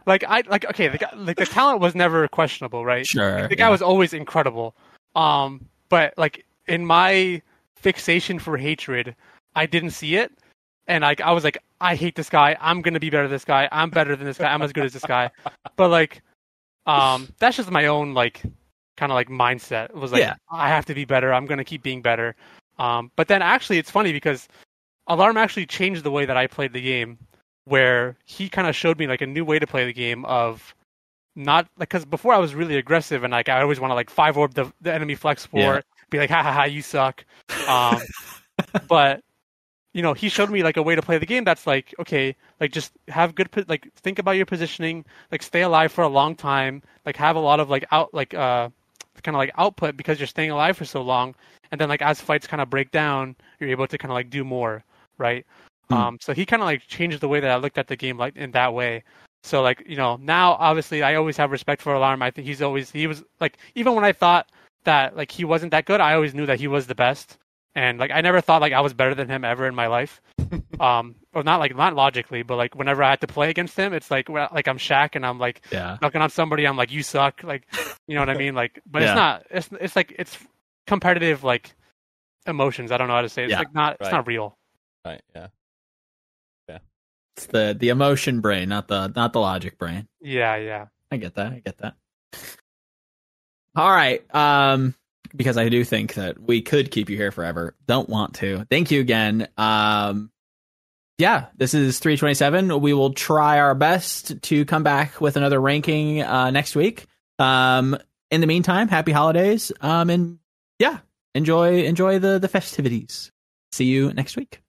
Speaker 2: like, I like okay, the guy, like the talent was never questionable, right?
Speaker 1: sure.
Speaker 2: The guy
Speaker 1: yeah.
Speaker 2: was always incredible. Um, but like in my fixation for hatred, I didn't see it, and like I was like, I hate this guy. I'm gonna be better than this guy. I'm better than this guy. I'm as good as this guy. But like, um, that's just my own like kind of like mindset. It was like
Speaker 1: Yeah.
Speaker 2: I have to be better. I'm gonna keep being better. Um, but then actually, it's funny because Alarm actually changed the way that I played the game, where he kind of showed me like a new way to play the game of not like because before I was really aggressive and like I always want to like five orb the, the enemy flex for
Speaker 1: Yeah.
Speaker 2: be like ha ha ha you suck, um, but you know he showed me like a way to play the game that's like okay like just have good like think about your positioning like stay alive for a long time like have a lot of like out like uh kind of like output because you're staying alive for so long and then like as fights kind of break down you're able to kind of like do more right
Speaker 1: Hmm.
Speaker 2: um so he kind of like changed the way that i looked at the game like in that way so like you know now obviously i always have respect for Alarm i think he's always he was like even when i thought that like he wasn't that good i always knew that he was the best and like i never thought like i was better than him ever in my life um or not like not logically but like whenever i had to play against him it's like well, like i'm Shaq and i'm like
Speaker 1: yeah.
Speaker 2: knocking on somebody i'm like you suck like you know what i mean like but
Speaker 1: Yeah.
Speaker 2: it's not it's it's like it's competitive like emotions i don't know how to say it. it's
Speaker 1: Yeah.
Speaker 2: like not it's not real
Speaker 3: Right. Yeah. Yeah.
Speaker 1: It's the the emotion brain, not the not the logic brain.
Speaker 2: yeah yeah
Speaker 1: I get that. I get that. All right. Um, because I do think that we could keep you here forever. Don't want to. Thank you again. Um, yeah, this is 327. We will try our best to come back with another ranking uh, next week. Um, in the meantime, happy holidays. Um, and yeah, enjoy enjoy the the festivities. See you next week.